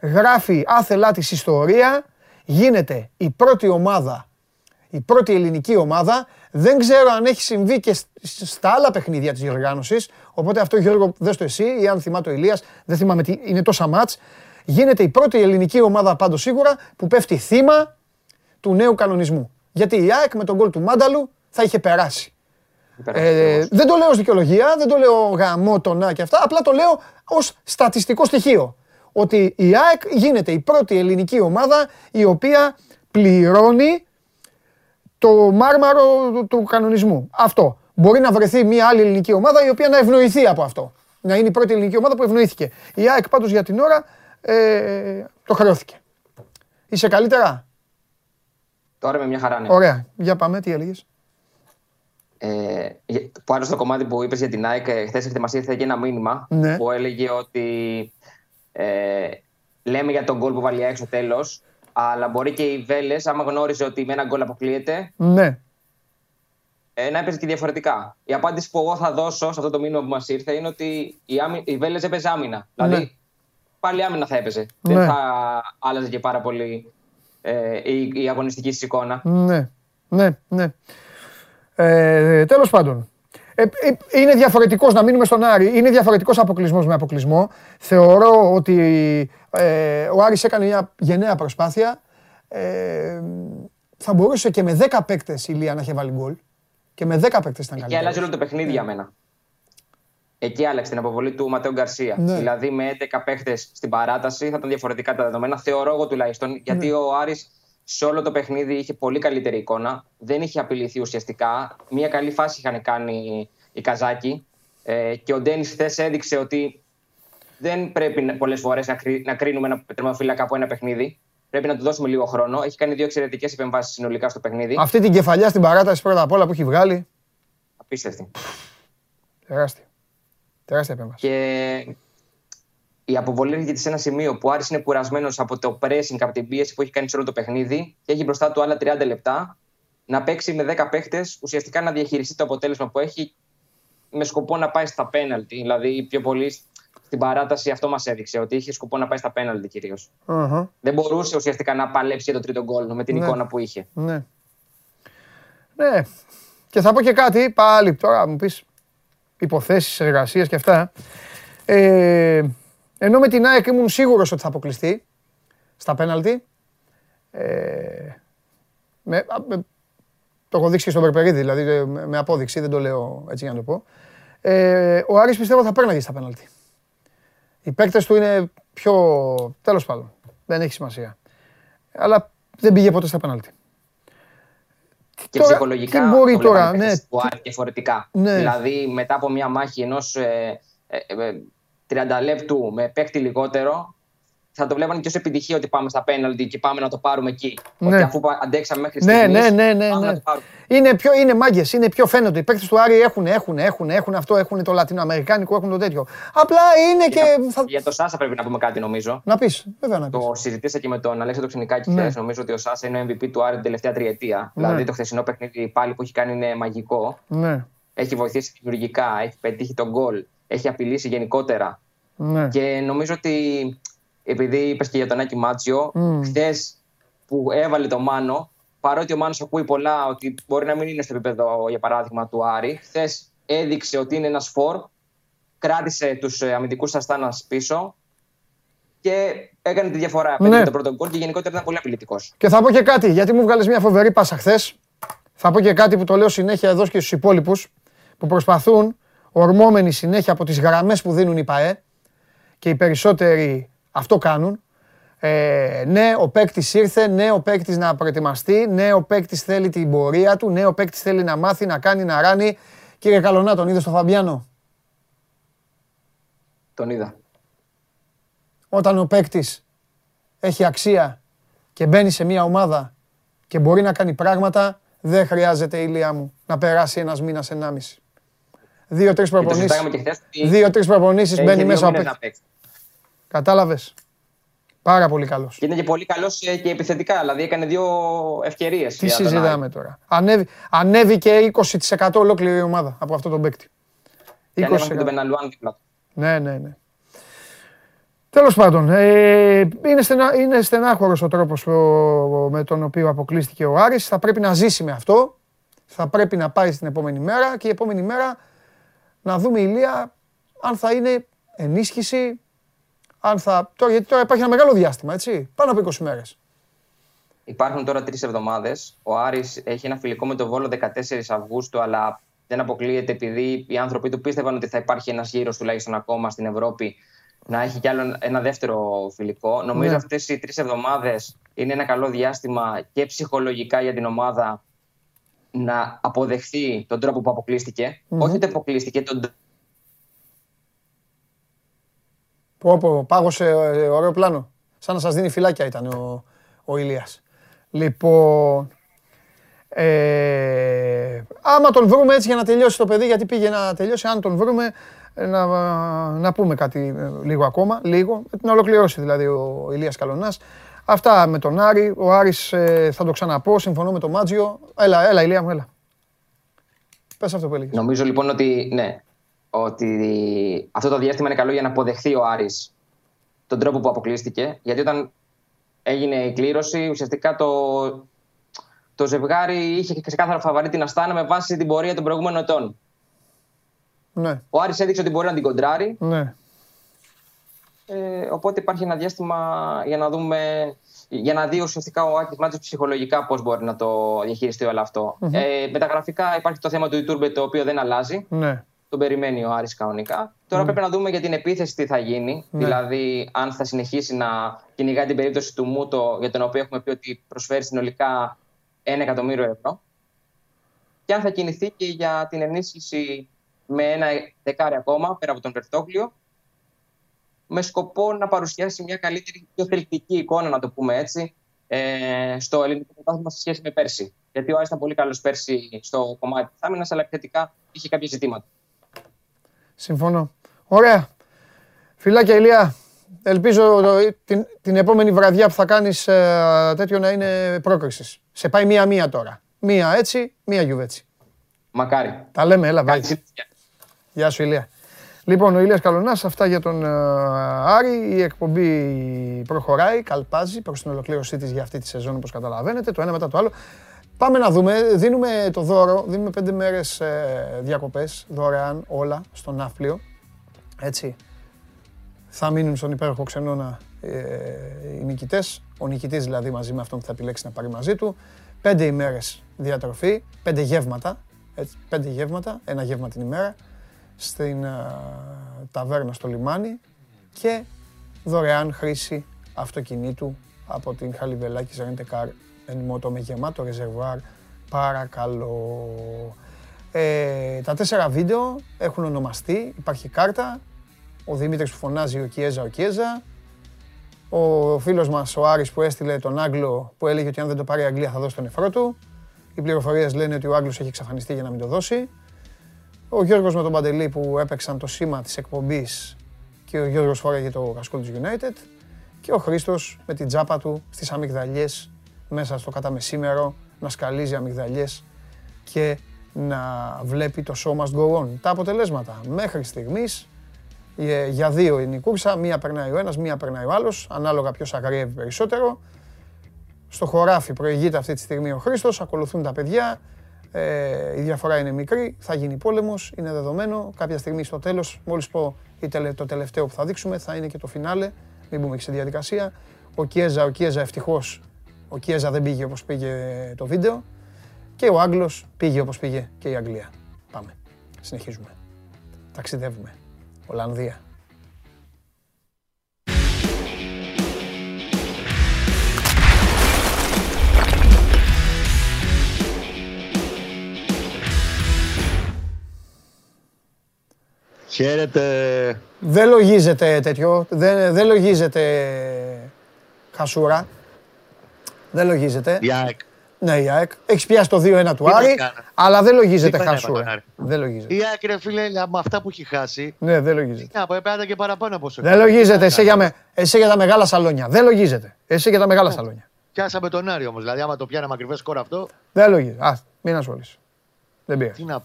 γράφει άθελά της ιστορία, γίνεται η πρώτη ομάδα, η πρώτη ελληνική ομάδα. Δεν ξέρω αν έχει συμβεί και σ- στα άλλα παιχνίδια της διοργάνωσης, οπότε αυτό Γιώργο δες το εσύ ή αν θυμάται ο Ηλίας, δεν θυμάμαι τι, είναι τόσα μάτς. Γίνεται η πρώτη ελληνική ομάδα πάντως σίγουρα που πέφτει θύμα του νέου κανονισμού. Γιατί η ΑΕΚ με τον γκολ του Μάνταλου θα είχε περάσει. Ε, δεν το λέω ως δικαιολογία, δεν το λέω γαμό το να και αυτά, απλά το λέω ως στατιστικό στοιχείο. Ότι η ΑΕΚ γίνεται η πρώτη ελληνική ομάδα η οποία πληρώνει το μάρμαρο του, του κανονισμού. Αυτό. Μπορεί να βρεθεί μια άλλη ελληνική ομάδα η οποία να ευνοηθεί από αυτό. Να είναι η πρώτη ελληνική ομάδα που ευνοήθηκε. Η ΑΕΚ πάντως για την ώρα ε, το χρεώθηκε. Είσαι καλύτερα; Τώρα με μια χαρά, ναι. Ωραία. Για πάμε. Τι έλεγες; Ε, που άλλο στο κομμάτι που είπες για την ΑΕΚ, χθε χθες μας ήρθε και ένα μήνυμα Ναι. που έλεγε ότι ε, λέμε για τον γκολ που βάλει η ΑΕΚ στο τέλος, αλλά μπορεί και οι Βέλες, άμα γνώριζε ότι με ένα γκολ αποκλείεται, Ναι. ε, να έπαιζε και διαφορετικά. Η απάντηση που εγώ θα δώσω σε αυτό το μήνυμα που μας ήρθε είναι ότι η, άμυ, η Βέλες έπαιζε άμυνα. Ναι. Δηλαδή πάλι άμυνα θα έπαιζε. Ναι. Δεν θα άλλαζε και πάρα πολύ ε, η, η αγωνιστική της εικόνα. Ναι, ναι, ναι. Ε, Τέλος πάντων. Ε, ε, είναι διαφορετικός να μείνουμε στον Άρη. Είναι διαφορετικός αποκλεισμός με αποκλεισμό. Θεωρώ ότι ε, ο Άρης έκανε μια γενναία προσπάθεια. Ε, θα μπορούσε και με 10 παίκτες η Λία να είχε βάλει γκολ. Και με 10 παίκτες ήταν Εκεί καλύτερος. αλλάζει όλο το παιχνίδι για μένα. Εκεί άλλαξε την αποβολή του Ματέο Γκαρσία. Ναι. Δηλαδή με 11 παίχτε στην παράταση θα ήταν διαφορετικά τα δεδομένα. Θεωρώ εγώ τουλάχιστον. Ναι. Γιατί ο Άρης σε όλο το παιχνίδι είχε πολύ καλύτερη εικόνα. Δεν είχε απειληθεί ουσιαστικά. Μία καλή φάση είχαν κάνει οι Καζάκοι. Ε, και ο Ντένις χθες έδειξε ότι δεν πρέπει πολλές φορές να, κρι- να κρίνουμε ένα τερματοφύλακα από ένα παιχνίδι. Πρέπει να του δώσουμε λίγο χρόνο. Έχει κάνει δύο εξαιρετικές επεμβάσεις συνολικά στο παιχνίδι. Αυτή την κεφαλιά στην παράταση πρώτα απ' όλα που έχει βγάλει. Απίστευτη. Τεράστια. Τεράστια επέμβαση. Και η αποβολή έρχεται σε ένα σημείο που ο Άρης είναι κουρασμένος από το pressing, από την πίεση που έχει κάνει σε όλο το παιχνίδι και έχει μπροστά του άλλα 30 λεπτά να παίξει με 10 παίχτες, ουσιαστικά να διαχειριστεί το αποτέλεσμα που έχει με σκοπό να πάει στα πέναλτι. Δηλαδή, πιο πολύ στην παράταση αυτό μας έδειξε, ότι είχε σκοπό να πάει στα πέναλτι κυρίως. Αχα, Δεν μπορούσε ουσιαστικά να παλέψει για το τρίτο γκολ με την Ναι. εικόνα που είχε. Ναι. Ναι. Και θα πω και κάτι πάλι τώρα μου πεις υποθέσεις, εργασίες και αυτά. Ε, ενώ με την ΑΕΚ ήμουν σίγουρος ότι θα αποκλειστεί στα πέναλτι. Ε, με, α, με- το έχω δείξει και στον Περπερίδη, δηλαδή ε, με, με απόδειξη, δεν το λέω έτσι για να το πω. Ε, ο Άρης πιστεύω θα πέρναγε στα πέναλτι. Οι παίκτες του είναι πιο... Τέλος πάντων, δεν έχει σημασία. Αλλά δεν πήγε ποτέ στα πέναλτι. Και Τώρα, ψυχολογικά τι μπορεί το βλέπανε τώρα, παίκτες ναι, του Άρη διαφορετικά. Ναι. Δηλαδή μετά από μια μάχη ενός ε, ε, ε, 30 λεπτού με παίχτη λιγότερο, θα το βλέπανε και ως επιτυχία ότι πάμε στα πέναλτι και πάμε να το πάρουμε εκεί. Ναι. Ότι αφού πα- αντέξαμε μέχρι Ναι, στιγμής, ναι, ναι, ναι, πάμε ναι. να το πάρουμε. Είναι, πιο, είναι μάγκες, είναι πιο φαίνονται. Οι παίκτες του Άρη έχουν, έχουν, έχουν, έχουν αυτό, έχουν το λατινοαμερικάνικο, έχουν το τέτοιο. Απλά είναι και. Θα... Για το Σάσα πρέπει να πούμε κάτι νομίζω. Να πεις, βέβαια να πεις. Το συζητήσα και με τον Αλέξανδρο Ξενικάκη Ναι. χθες. Νομίζω ότι ο Σάσα είναι ο MVP του Άρη την τελευταία τριετία. Δηλαδή το χθεσινό παιχνίδι πάλι που έχει κάνει είναι μαγικό. Ναι, Έχει βοηθήσει δημιουργικά, έχει πετύχει τον γκολ, έχει απειλήσει γενικότερα. ναι. Και νομίζω ότι επειδή είπες και για τον Άκη Μάτσιο, Μμμ. χθες που έβαλε το Μάνο, παρότι ο Μάνος ακούει πολλά ότι μπορεί να μην είναι στο επίπεδο, για παράδειγμα, του Άρη, χθες έδειξε ότι είναι ένας φορ, κράτησε τους αμυντικούς Αστάνας πίσω και έκανε τη διαφορά. Ναι. Ναι. το πρώτο γκολ και γενικότερα ήταν πολύ απειλητικός. Και θα πω και κάτι, γιατί μου βγάλες μια φοβερή πάσα χθες. Θα πω και κάτι που το λέω συνέχεια εδώ και στους υπόλοιπους που προσπαθούν ορμόμενοι συνέχεια από τις γραμμές που δίνουν οι ΠαΕ και οι περισσότεροι αυτό κάνουν. Ε, ναι, ο παίκτης ήρθε, ναι, ο παίκτης να προετοιμαστεί, ναι, ο παίκτης θέλει την πορεία του, ναι, ο παίκτης θέλει να μάθει, να κάνει, να ράνει. Κύριε Καλονά, τον είδες στο Φαμπιάνο; Τον είδα. Όταν ο παίκτης έχει αξία και μπαίνει σε μια ομάδα και μπορεί να κάνει πράγματα, δεν χρειάζεται ηλία μου να περάσει ένας μήνας, ενάμιση. Δύο-τρεις Και το προπονήσεις. συζητάγαμε και χθες. Δύο-τρεις προπονήσεις μπαίνει μέσα ο παίκτη. παίκτη. Κατάλαβες. Πάρα πολύ καλός. Και ήταν και πολύ καλός και επιθετικά. Δηλαδή έκανε δύο ευκαιρίες. Τι συζητάμε τώρα. Ανέβη, ανέβηκε 20% ολόκληρη η ομάδα από αυτό τον παίκτη. Και ανέβασε και 20%. τον Μπεναλουάν δίπλα του. Ναι, ναι, ναι. Τέλος πάντων, ε, είναι, στενά, είναι στενάχωρος ο τρόπος ο- με τον οποίο αποκλείστηκε ο Άρης. Θα πρέπει να ζήσει με αυτό. Θα πρέπει να πάει στην επόμενη μέρα και η επόμενη μέρα να δούμε η Ηλία αν θα είναι ενίσχυση, αν θα... Τώρα, γιατί τώρα υπάρχει ένα μεγάλο διάστημα, έτσι, πάνω από 20 μέρες. Υπάρχουν τώρα τρεις εβδομάδες. Ο Άρης έχει ένα φιλικό με το Βόλο 14 Αυγούστου, αλλά δεν αποκλείεται επειδή οι άνθρωποι του πίστευαν ότι θα υπάρχει ένας γύρος τουλάχιστον ακόμα στην Ευρώπη να έχει κι άλλο ένα δεύτερο φιλικό. Νομίζω Ναι. αυτές οι τρεις εβδομάδες είναι ένα καλό διάστημα και ψυχολογικά για την ομάδα να αποδεχθεί τον τρόπο που αποκλείστηκε. Όχι ότι αποκλείστηκε, τον Πω, πω, πάγωσε ε, ωραίο πλάνο. Σαν να σας δίνει φυλάκια ήταν ο, ο Ηλίας. Λοιπόν, Ε, άμα τον βρούμε έτσι για να τελειώσει το παιδί, γιατί πήγε να τελειώσει, αν τον βρούμε, ε, να, να πούμε κάτι ε, λίγο ακόμα, λίγο, να ολοκληρώσει δηλαδή ο Ηλίας Καλονάς. Αυτά με τον Άρη. Ο Άρης ε, θα το ξαναπώ, συμφωνώ με τον Μάτζιο. Έλα, έλα, Ηλία μου, έλα. Πες αυτό που έλεγες. Νομίζω λοιπόν ότι, ναι, ότι αυτό το διάστημα είναι καλό για να αποδεχθεί ο Άρης τον τρόπο που αποκλείστηκε. Γιατί όταν έγινε η κλήρωση, ουσιαστικά το, το ζευγάρι είχε ξεκάθαρα φαβαρή την Αστάνα με βάση την πορεία των προηγούμενων ετών. Ναι. Ο Άρης έδειξε ότι μπορεί να την κοντράρει. Ναι. Ε, οπότε υπάρχει ένα διάστημα για να δούμε, για να δει ουσιαστικά ο Άκης Μάτσο ψυχολογικά πώς μπορεί να το διαχειριστεί όλο αυτό. Mm-hmm. Ε, μεταγραφικά υπάρχει το θέμα του Ιτούρμπε το οποίο δεν αλλάζει. Ναι. Τον περιμένει ο Άρης κανονικά. Τώρα πρέπει να δούμε για την επίθεση τι θα γίνει. Ναι. Δηλαδή, αν θα συνεχίσει να κυνηγάει την περίπτωση του Μούτο, για τον οποίο έχουμε πει ότι προσφέρει συνολικά 1 εκατομμύριο ευρώ. Και αν θα κινηθεί και για την ενίσχυση με ένα δεκάρι ακόμα, πέρα από τον Βερτόγλιο, με σκοπό να παρουσιάσει μια καλύτερη, πιο θελκτική εικόνα, να το πούμε έτσι, ε, στο ελληνικό πρωτάθλημα σε σχέση με πέρσι. Γιατί ο Άρης ήταν πολύ καλός πέρσι στο κομμάτι της άμυνας, αλλά επιθετικά είχε κάποια ζητήματα. Συμφωνώ. Ωραία. Φιλάκια Ηλία. Ελπίζω το, την, την επόμενη βραδιά που θα κάνεις ε, τέτοιο να είναι πρόκρισης. Σε πάει μία-μία τώρα. Μία έτσι, μία γιουβέτσι. Μακάρι. Τα λέμε, έλα, Καλή bye. συνέχεια. Γεια σου Ηλία. Λοιπόν, ο Ηλίας Καλονάς, αυτά για τον ε, Άρη. Η εκπομπή προχωράει, καλπάζει προς την ολοκλήρωσή της για αυτή τη σεζόν, όπως καταλαβαίνετε, το ένα μετά το άλλο. Πάμε να δούμε, δίνουμε το δώρο, δίνουμε πέντε μέρες ε, διακοπές, δωρεάν όλα, στο Ναύπλιο. Έτσι. Θα μείνουν στον υπέροχο ξενώνα ε, οι νικητές, ο νικητής δηλαδή μαζί με αυτόν που θα επιλέξει να πάρει μαζί του. Πέντε ημέρες διατροφή, πέντε γεύματα, έτσι, πέντε γεύματα, ένα γεύμα την ημέρα στην α, ταβέρνα στο λιμάνι και δωρεάν χρήση αυτοκινήτου από την Χαλιβελάκη Rent Car and Moto με γεμάτο ρεζερβουάρ. Παρακαλώ. Ε, τα τέσσερα βίντεο έχουν ονομαστεί, υπάρχει κάρτα. Ο Δημήτρης που φωνάζει ο Κιέζα, ο Κιέζα. Ο φίλος μας ο Άρης που έστειλε τον Άγγλο που έλεγε ότι αν δεν το πάρει η Αγγλία θα δώσει τον νεφρό του. Οι πληροφορίες λένε ότι ο Άγγλος έχει εξαφανιστεί για να μην το δώσει. Ο Γιώργος με τον Παντελή που έπαιξαν το σήμα της εκπομπής και ο Γιώργος φόραγε το κασκόλ του United και ο Χρήστος με την τσάπα του στις αμυγδαλιές μέσα στο καταμεσήμερο να σκαλίζει αμυγδαλιές και να βλέπει το show must go on. Τα αποτελέσματα. Μέχρι στιγμής ε, για δύο είναι η κούρσα, μία περνάει ο ένας, μία περνάει ο άλλος, ανάλογα ποιος αγριεύει περισσότερο. Στο χωράφι προηγείται αυτή τη στιγμή ο Χρήστος, ακολουθούν τα παιδιά, ε, η διαφορά είναι μικρή, θα γίνει πόλεμος, είναι δεδομένο. Κάποια στιγμή στο τέλος, μόλις πω η τελε- το τελευταίο που θα δείξουμε, θα είναι και το φινάλε. Μην μπούμε και σε διαδικασία. Ο Κιέζα, ο Κιέζα ευτυχώς, ο Κιέζα δεν πήγε όπως πήγε το βίντεο. Και ο Άγγλος πήγε όπως πήγε και η Αγγλία. Πάμε. Συνεχίζουμε. Ταξιδεύουμε. Ολλανδία. Χαίρετε. Δεν λογίζεται τέτοιο. Δεν, δεν λογίζεται χασούρα. Δεν λογίζεται. Η ΑΕΚ. Ναι, η ΑΕΚ. Έχεις πιάσει το 2-1 του Τι Άρη, να κάνω. αλλά δεν λογίζεται Τι να χασούρα. κάνω, Άρη. Δεν λογίζεται. Η ΑΕΚ, ρε φίλε, με αυτά που έχει χάσει. Ναι, δεν λογίζεται. Να πω, έπαιρνε και παραπάνω από όσο. Δεν λογίζεται. Εσύ για, με, εσύ για τα μεγάλα σαλόνια. Δεν λογίζεται. Εσύ για τα μεγάλα σαλόνια. Πιάσαμε τον Άρη όμως. Δηλαδή, άμα το πιάναμε ακριβέ σκορ αυτό, Δεν λογίζεται. Α, μην ασχολείσαι. Δεν πειράζει. τι να.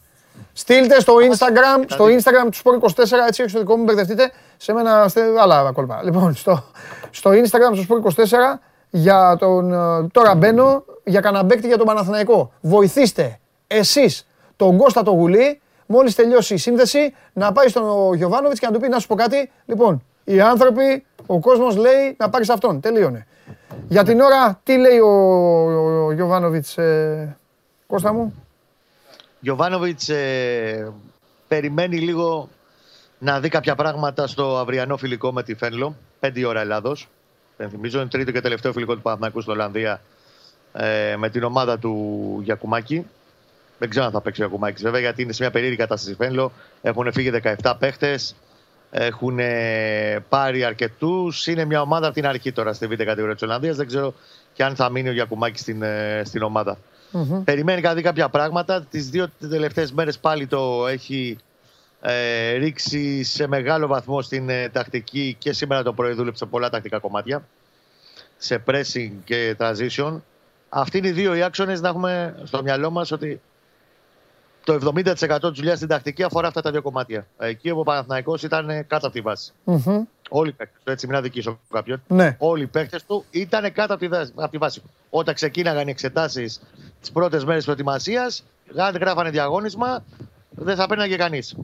Στείλτε στο Instagram, στο Instagram του Sport 24, έτσι όχι στο δικό μου, μπερδευτείτε, σε μένα στε, άλλα κόλπα. Λοιπόν, στο, στο Instagram του Sport 24, για τον, ε, τώρα μπαίνω για καναμπέκτη για τον Παναθηναϊκό. Βοηθήστε εσείς τον Κώστα το Γουλή, μόλις τελειώσει η σύνδεση, να πάει στον Γιωβάνοβιτς και να του πει να σου πω κάτι. Λοιπόν, οι άνθρωποι, ο κόσμος λέει να πάρεις αυτόν. Τελείωνε. Για την ώρα, τι λέει ο, ο, ο Γιωβάνοβιτς, ε, Κώστα μου; Γιωβάνοβιτς ε, περιμένει λίγο να δει κάποια πράγματα στο αυριανό φιλικό με τη Φένλο. 5 ώρα Ελλάδος. Θυμίζω είναι τρίτο και τελευταίο φιλικό του Παναθηναϊκού στην Ολλανδία ε, με την ομάδα του Γιακουμάκη. Δεν ξέρω αν θα παίξει ο Γιακουμάκης βέβαια γιατί είναι σε μια περίεργη κατάσταση η Φένλο. Έχουν φύγει 17 παίχτες. Έχουν ε, πάρει αρκετούς. Είναι μια ομάδα από την αρχή τώρα στη β' κατηγορία της Ολλανδίας. Δεν ξέρω και αν θα μείνει ο Γιακουμάκης στην, ε, στην ομάδα. Περιμένει να δει κάποια πράγματα. Τις δύο τελευταίες μέρες πάλι το έχει ε, ρίξει σε μεγάλο βαθμό στην ε, τακτική και σήμερα το πρωί δούλεψε πολλά τακτικά κομμάτια σε pressing και transition. Αυτοί είναι οι δύο οι άξονες να έχουμε στο μυαλό μας ότι το 70% της δουλειάς στην τακτική αφορά αυτά τα δύο κομμάτια. Εκεί ο Παναθηναϊκός ήταν κάτω από τη βάση. Μμμ. Όλοι οι παίκτες του, έτσι μην αδικήσω κάποιον. Ναι. Όλοι οι παίκτες του ήταν κάτω από τη, δα- από τη βάση. Όταν ξεκίναγαν οι εξετάσεις τις πρώτες μέρες προετοιμασίας, αν γράφανε διαγώνισμα, δεν θα παίρναγε κανείς.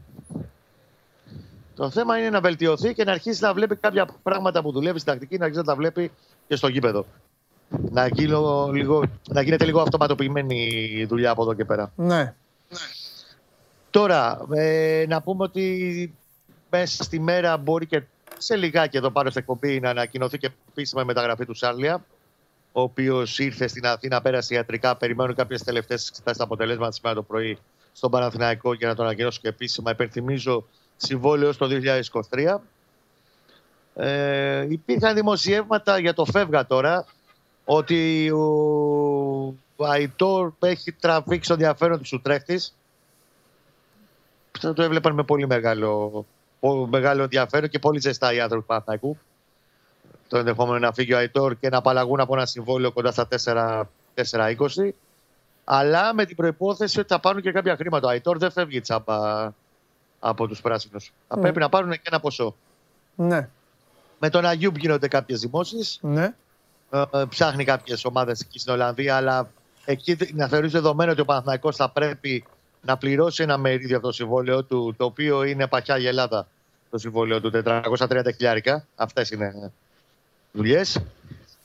Το θέμα είναι να βελτιωθεί και να αρχίσει να βλέπει κάποια πράγματα που δουλεύει στην τακτική, να αρχίσει να τα βλέπει και στο γήπεδο. Να, γίνω λίγο, να γίνεται λίγο αυτοματοποιημένη η δουλειά από εδώ και πέρα. Ναι. Τώρα, ε, να πούμε ότι μέσα στη μέρα μπορεί και σε λιγάκι εδώ πάνω στην εκπομπή να ανακοινωθεί και επίσημα η μεταγραφή του Σάρλια, ο οποίος ήρθε στην Αθήνα, πέρασε ιατρικά. Περιμένουν κάποιες τελευταίες εξετάσεις τα αποτελέσματα σήμερα το πρωί στον Παναθηναϊκό για να τον ανακοινώσω και επίσημα. Υπενθυμίζω συμβόλαιο στο 2023. Ε, υπήρχαν δημοσιεύματα για το φεύγα τώρα ότι ο, ο Αϊτόρ έχει τραβήξει το ενδιαφέρον του Ουτρέχτης θα το έβλεπαν με πολύ μεγάλο, πο- μεγάλο ενδιαφέρον και πολύ ζεστά οι άνθρωποι του Παναθηναϊκού. Το ενδεχόμενο να φύγει ο Αϊτόρ και να απαλλαγούν από ένα συμβόλαιο κοντά στα 4 4-20. Αλλά με την προπόθεση ότι θα πάρουν και κάποια χρήματα. Ο Αϊτόρ δεν φεύγει τσάμπα από τους πράσινους. Θα Ναι. πρέπει να πάρουν και ένα ποσό. Ναι. Με τον Αγιούμπ γίνονται κάποιες δημόσεις. Ναι. Ε, ε, ψάχνει κάποιες ομάδες εκεί στην Ολλανδία, αλλά εκεί να θεωρεί δεδομένο ότι ο Παναθηναϊκός θα πρέπει να πληρώσει ένα μερίδιο από το συμβόλαιο του, το οποίο είναι παχιά η Ελλάδα. Το συμβόλαιο του 430 χιλιάρικα. Αυτές είναι δουλειές.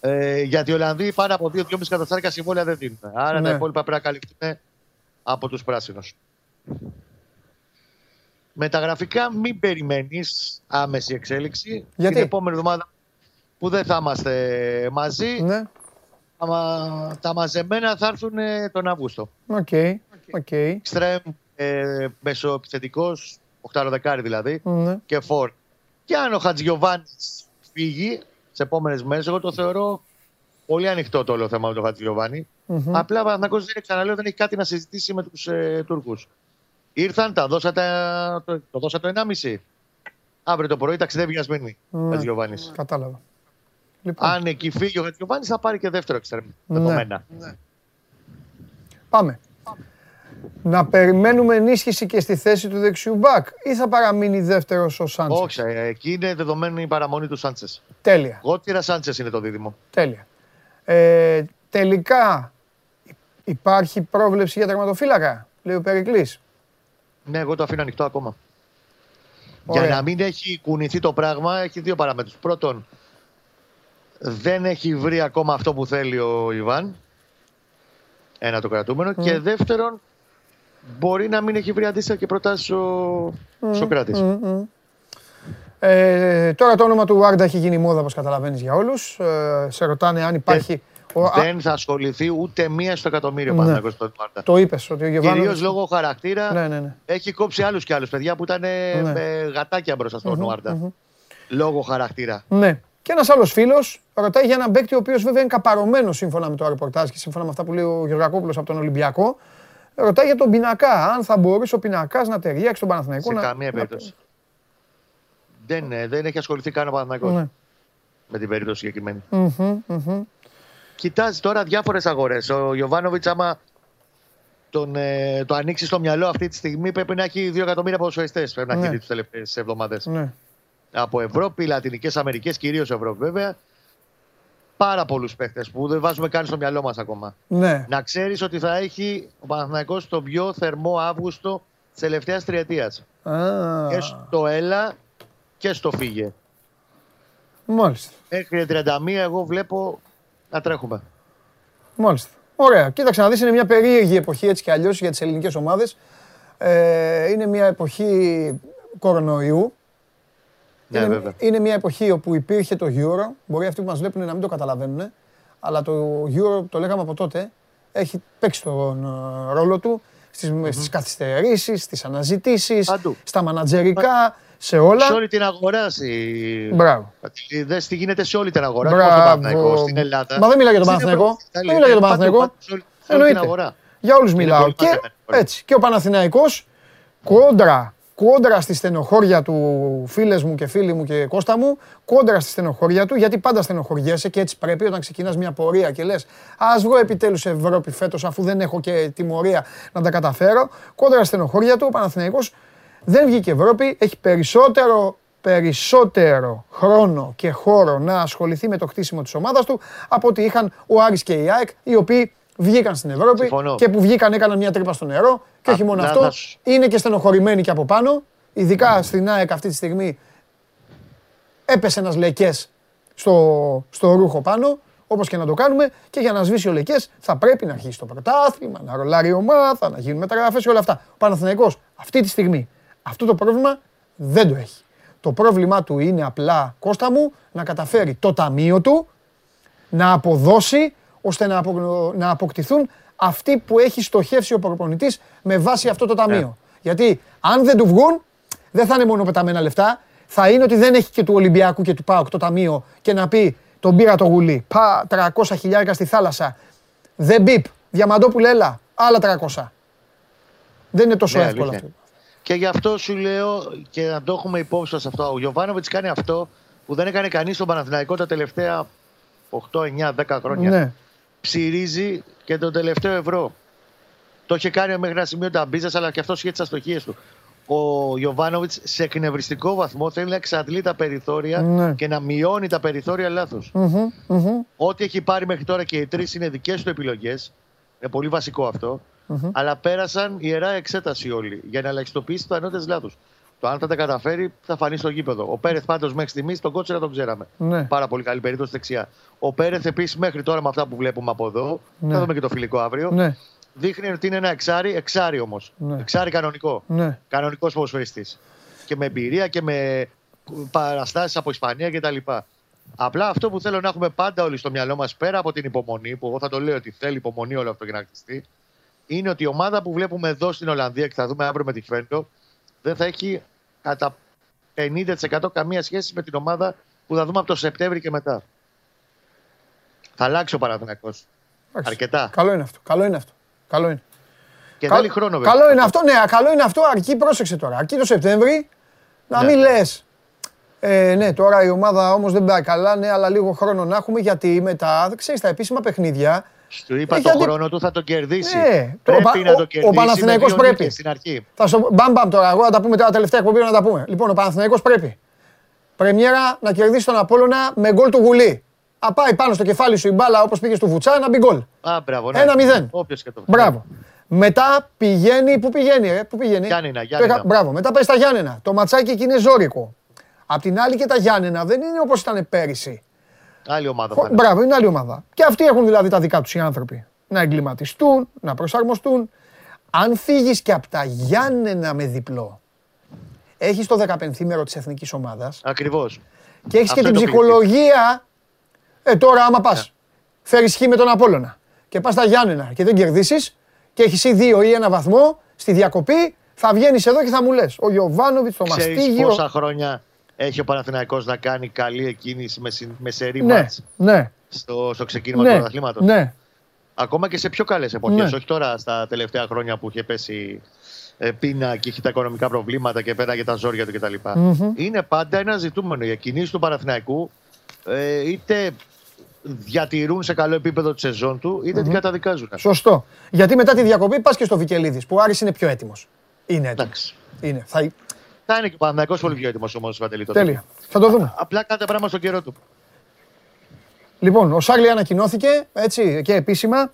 Ε, γιατί οι Ολλανδοί πάνω από 2-2,5 εκατοστάρικα συμβόλαια δεν δίνουν. Άρα Ναι. τα υπόλοιπα πρέπει να καλυφθούν από τους πράσινους. Μεταγραφικά μην περιμένεις άμεση εξέλιξη. Γιατί; Την επόμενη εβδομάδα που δεν θα είμαστε μαζί, Ναι. Άμα τα μαζεμένα θα έρθουν ε, τον Αύγουστο. OK. OK. Εξτρέμ, ε, μεσοεπιθετικός, οχταροδεκάρι δηλαδή, Ναι. και φορ. Και αν ο Χατζηγιοβάνης φύγει σε επόμενες μέρες, εγώ το θεωρώ πολύ ανοιχτό το όλο θέμα με τον Χατζηγιοβάνη. Μμμ. Απλά ο Παναθηναϊκός δεν ξαναλέω, δεν έχει κάτι να συζητήσει με τους ε, Τούρκους. Ήρθαν, τα δώσατε, το, το δώσατε το 1,5. Αύριο το πρωί ταξιδεύει για Σμύρνη. Ναι. Χατζιωβάνη. Κατάλαβα. Λοιπόν, Αν εκεί φύγει ο Χατζιωβάνη, θα πάρει και δεύτερο εξτρέμ. Ναι. Δεδομένα. πάμε. Να περιμένουμε ενίσχυση και στη θέση του δεξιού μπακ ή θα παραμείνει δεύτερος ο Σάντσες; Όχι, ε, εκεί είναι δεδομένη η παραμονή του Σάντσες. Τέλεια. Γότυρα Σάντσες είναι το δίδυμο. Τέλεια. Ε, τελικά υπάρχει πρόβλεψη για τερματοφύλακα, λέει ο Περικλής; Ναι, εγώ το αφήνω ανοιχτό ακόμα. Ωραία. Για να μην έχει κουνηθεί το πράγμα, έχει δύο παραμέτρους. Πρώτον, δεν έχει βρει ακόμα αυτό που θέλει ο Ιβάν. Ένα το κρατούμενο. Και δεύτερον, μπορεί να μην έχει βρει αντίστοιχα και προτάσεις ο Σοκράτης. Μμ, μμ. Ε, τώρα το όνομα του Βάρντα έχει γίνει μόδα, όπως καταλαβαίνεις, για όλους. Ε, σε ρωτάνε αν υπάρχει... Ο, α, Δεν θα ασχοληθεί ούτε μία στο εκατομμύριο Ναι. Παναθηναϊκός στον Μάρτα. το είπες ότι ο Γεβάνοβιτς... Κυρίως λόγω χαρακτήρα Ναι, ναι, ναι. έχει κόψει άλλους και άλλους παιδιά που ήταν Ναι. με γατάκια μπροστά στον Νουάρντα. Λόγω χαρακτήρα. Ναι. Και ένας άλλος φίλος ρωτάει για έναν παίκτη ο οποίος βέβαια είναι καπαρωμένος σύμφωνα με το ρεπορτάζ και σύμφωνα με αυτά που λέει ο Γεωργακόπουλος από τον Ολυμπιακό. Ρωτάει για τον πινακά. Αν θα μπορούσε ο πινακάς να ταιριάξει τον Παναθηναϊκό. Σε να- καμία να- περίπτωση. Δεν, ε, δεν έχει ασχοληθεί καν ο Παναθηναϊκός Ναι. με την περίπτωση συγκεκριμένη. Μμμ, μμμ. Κοιτάζει τώρα διάφορες αγορές. Ο Ιωβάνοβιτ, άμα τον, ε, το ανοίξει στο μυαλό αυτή τη στιγμή, πρέπει να έχει 2 εκατομμύρια ποδοσφαιριστέ. Πρέπει να Ναι. έχει δει τις τελευταίες εβδομάδες. Ναι. Από Ευρώπη, Λατινικές Αμερικές, κυρίως Ευρώπη βέβαια. Πάρα πολλούς παίχτε που δεν βάζουμε καν στο μυαλό μας ακόμα. Ναι. Να ξέρεις ότι θα έχει ο Παναθηναϊκός τον πιο θερμό Αύγουστο της τελευταίας τριετίας. Α, Και στο έλα και στο φύγε. Μάλιστα. Μέχρι 31 εγώ βλέπω να τρέχουμε. Μάλιστα. Ωραία. Κοίταξε να δεις, είναι μια περίεργη εποχή έτσι κι αλλιώς για τις ελληνικές ομάδες. Ε, είναι μια εποχή κορονοϊού. Ναι, είναι, βέβαια. είναι μια εποχή όπου υπήρχε το Euro. Μπορεί αυτοί που μας βλέπουν να μην το καταλαβαίνουν. Αλλά το Euro, το λέγαμε από τότε, έχει παίξει τον ε, ρόλο του στις, στις καθυστερήσεις, στις αναζητήσεις, Παντού. στα μανατζερικά, σε όλα. Σε όλη την αγορά. Στη... Μπράβο. Δες τι γίνεται σε όλη την αγορά. Μπράβο. όχι μόνο στον Παναθηναϊκό, στην Ελλάδα. Μα δεν μιλάω για τον Στην Παναθηναϊκό. Ευρώπη, Δεν μιλάω για τον παντού, Παναθηναϊκό. παντού, σε όλη- Σε όλη την Εννοείται. αγορά. Για όλους Είναι μιλάω. πολύ Και, μαζεμένη η έτσι, και ο Παναθηναϊκός κόντρα, κόντρα στη στενοχώρια του φίλες μου και φίλοι μου και Κώστα μου, κόντρα στη στενοχώρια του, γιατί πάντα στενοχωριέσαι και έτσι πρέπει όταν ξεκινάς μια πορεία και λες ας βγω επιτέλους Ευρώπη φέτος αφού δεν έχω και τιμωρία να τα καταφέρω. Κόντρα στη στενοχώρια του, ο Παναθηναϊκός δεν βγήκε Ευρώπη, έχει περισσότερο περισσότερο χρόνο και χώρο να ασχοληθεί με το χτίσιμο της ομάδας του από ότι είχαν ο Άρης και η ΑΕΚ, οι οποίοι βγήκαν στην Ευρώπη Συμφωνώ. και που βγήκαν έκαναν μια τρύπα στο νερό και όχι μόνο Απλά αυτό, θα σου- είναι και στενοχωρημένοι και από πάνω, ειδικά στην ΑΕΚ αυτή τη στιγμή έπεσε ένας λεκές στο, στο ρούχο πάνω, όπως και να το κάνουμε και για να σβήσει ο λεκές θα πρέπει να αρχίσει το πρωτάθλημα, να ρολάρει η ομάδα, να γίνουν μεταγραφές και όλα αυτά. Ο Παναθηναϊκός αυτή τη στιγμή αυτό το πρόβλημα δεν το έχει. Το πρόβλημά του είναι απλά, Κώστα μου, να καταφέρει το ταμείο του να αποδώσει ώστε να, απο- να αποκτηθούν αυτοί που έχει στοχεύσει ο προπονητής με βάση αυτό το ταμείο. Γιατί αν δεν του βγουν, δεν θα είναι μόνο πεταμένα λεφτά, θα είναι ότι δεν έχει και του Ολυμπιακού και του ΠΑΟΚ το ταμείο και να πει τον πήρα το γουλί, πα 300 χιλιάρικα στη θάλασσα, δεν μπιπ, Διαμαντόπουλε έλα, άλλα 300. Δεν είναι τόσο Ναι, εύκολο αλήθεια. αυτό. Και γι' αυτό σου λέω και να το έχουμε υπόψη μας αυτό. Ο Γιωβάνοβιτς κάνει αυτό που δεν έκανε κανείς στον Παναθηναϊκό τα τελευταία 8, 9, 10 χρόνια. Ναι. Ψυρίζει και τον τελευταίο ευρώ. Το είχε κάνει μέχρι ένα σημείο τα μπίζα, αλλά και αυτό είχε τις αστοχίες του. Ο Γιωβάνοβιτς σε εκνευριστικό βαθμό θέλει να εξαντλεί τα περιθώρια Ναι. και να μειώνει τα περιθώρια λάθος. Μμμ, μμμ. Ό,τι έχει πάρει μέχρι τώρα και οι τρεις είναι δικές του επιλογές. Είναι πολύ βασικό αυτό. Αλλά πέρασαν ιερά εξέταση όλοι για να ελαχιστοποιήσει το ανώτε λάθος. Το αν θα τα καταφέρει θα φανεί στο γήπεδο. Ο Πέρεθ πάντως μέχρι στιγμής τον κότσερα τον ξέραμε. Ναι. Πάρα πολύ καλή περίπτωση δεξιά. Ο Πέρεθ επίσης μέχρι τώρα με αυτά που βλέπουμε από εδώ, Ναι. θα δούμε και το φιλικό αύριο, Ναι, δείχνει ότι είναι ένα εξάρι, εξάρι όμως. Ναι. Εξάρι κανονικό. ναι. Κανονικός ποδοσφαιριστής. Και με εμπειρία και με παραστάσεις από Ισπανία κτλ. Απλά αυτό που θέλω να έχουμε πάντα όλοι στο μυαλό μας, πέρα από την υπομονή, που εγώ θα το λέω ότι θέλει υπομονή όλο αυτό για να χτιστεί, είναι ότι η ομάδα που βλέπουμε εδώ στην Ολλανδία και θα δούμε αύριο με τη Φέντο, δεν θα έχει κατά 50% καμία σχέση με την ομάδα που θα δούμε από το Σεπτέμβρη και μετά. Θα αλλάξει ο Παναθηναϊκός. Εντάξει. Αρκετά. Καλό είναι αυτό. Καλό είναι αυτό. Καλό είναι. Και Κα- θέλει χρόνο βέβαια. Καλό είναι αυτό, ναι, καλό είναι αυτό. Αρκεί, πρόσεξε τώρα. Αρκεί το Σεπτέμβρη να Ναι. μην λες. Ε, ναι, τώρα η ομάδα όμως δεν πάει καλά, ναι, αλλά λίγο χρόνο να έχουμε γιατί μετά, ξέρεις, τα επίσημα παιχνίδια. Του είπα Έχει το αντι- χρόνο του θα το κερδίσει. Ναι, το- πρέπει ο- να ο- το ο κερδίσει. Παναθηναϊκός με δύο πρέπει. νίκες Στην αρχή. Θα στο μπαμ μπαμ τώρα, εγώ να τα πούμε τώρα τελευταία εκπομπή να τα πούμε. Λοιπόν, ο Παναθηναϊκός πρέπει. Πρεμιέρα να κερδίσει τον Απόλλωνα με γκολ του Γουλή. Α, πάει πάνω στο κεφάλι σου η μπάλα όπως πήγε στο Βουτσά να μπει γκολ. Α, μπράβο. Ναι. Ένα μηδέν. Όποιος και το Μπράβο. Μετά πηγαίνει, πού πηγαίνει, ε, πού πηγαίνει; Γιάννενα, Το Γιάννενα. είχα- Μπράβο, μετά πάει στα Γιάννενα. Το ματσάκι εκεί είναι ζώρικο. Απ' την άλλη και τα Γιάννενα δεν είναι όπως ήταν πέρυσι. Άλλη ομάδα Χω- θα είναι. Μπράβο, είναι άλλη ομάδα. Και αυτοί έχουν δηλαδή τα δικά τους οι άνθρωποι. Να εγκληματιστούν, να προσαρμοστούν. Αν φύγεις και από τα Γιάννενα με διπλό, έχεις το 15 της εθνικής ομάδας Ακριβώς. και έχεις και Αυτό την είναι το ψυχολογία. Ε, τώρα άμα πας, φέρεις χ με τον Απόλλωνα και πας στα Γιάννενα και δεν κερδίσεις και έχεις ή δύο ή ένα βαθμό στη διακοπή, θα βγαίνεις εδώ και θα μου λες ο Γιωβάνοβιτς, το Ξέρεις Μαστίγιο. πόσα χρόνια έχει ο Παναθηναϊκός να κάνει καλή εκκίνηση με, συ- με σερή Ναι, μάτς ναι, στο, στο ξεκίνημα του ναι, πρωταθλήματος. ναι. Ακόμα και σε πιο καλές εποχές. Ναι. Όχι τώρα στα τελευταία χρόνια που είχε πέσει ε, πείνα και είχε τα οικονομικά προβλήματα και πέραγε τα ζόρια του κτλ. Είναι πάντα ένα ζητούμενο. Οι εκκινήσεις του Παναθηναϊκού ε, είτε διατηρούν σε καλό επίπεδο τη σεζόν του, είτε την καταδικάζουν. Σωστό. Γιατί μετά τη διακοπή πας και στο Βικελίδης που ο Άρης είναι πιο έτοιμος. Είναι έτοιμος. Εντάξει. Είναι. Θα... Θα είναι και ο Παναθηναϊκός πολύ πιο έτοιμος όμω, Βαντελή. τότε. Τέλεια. Θα το δούμε. Απλά κάθε πράγμα στον καιρό του. Λοιπόν, ο Σάρλι ανακοινώθηκε έτσι και επίσημα.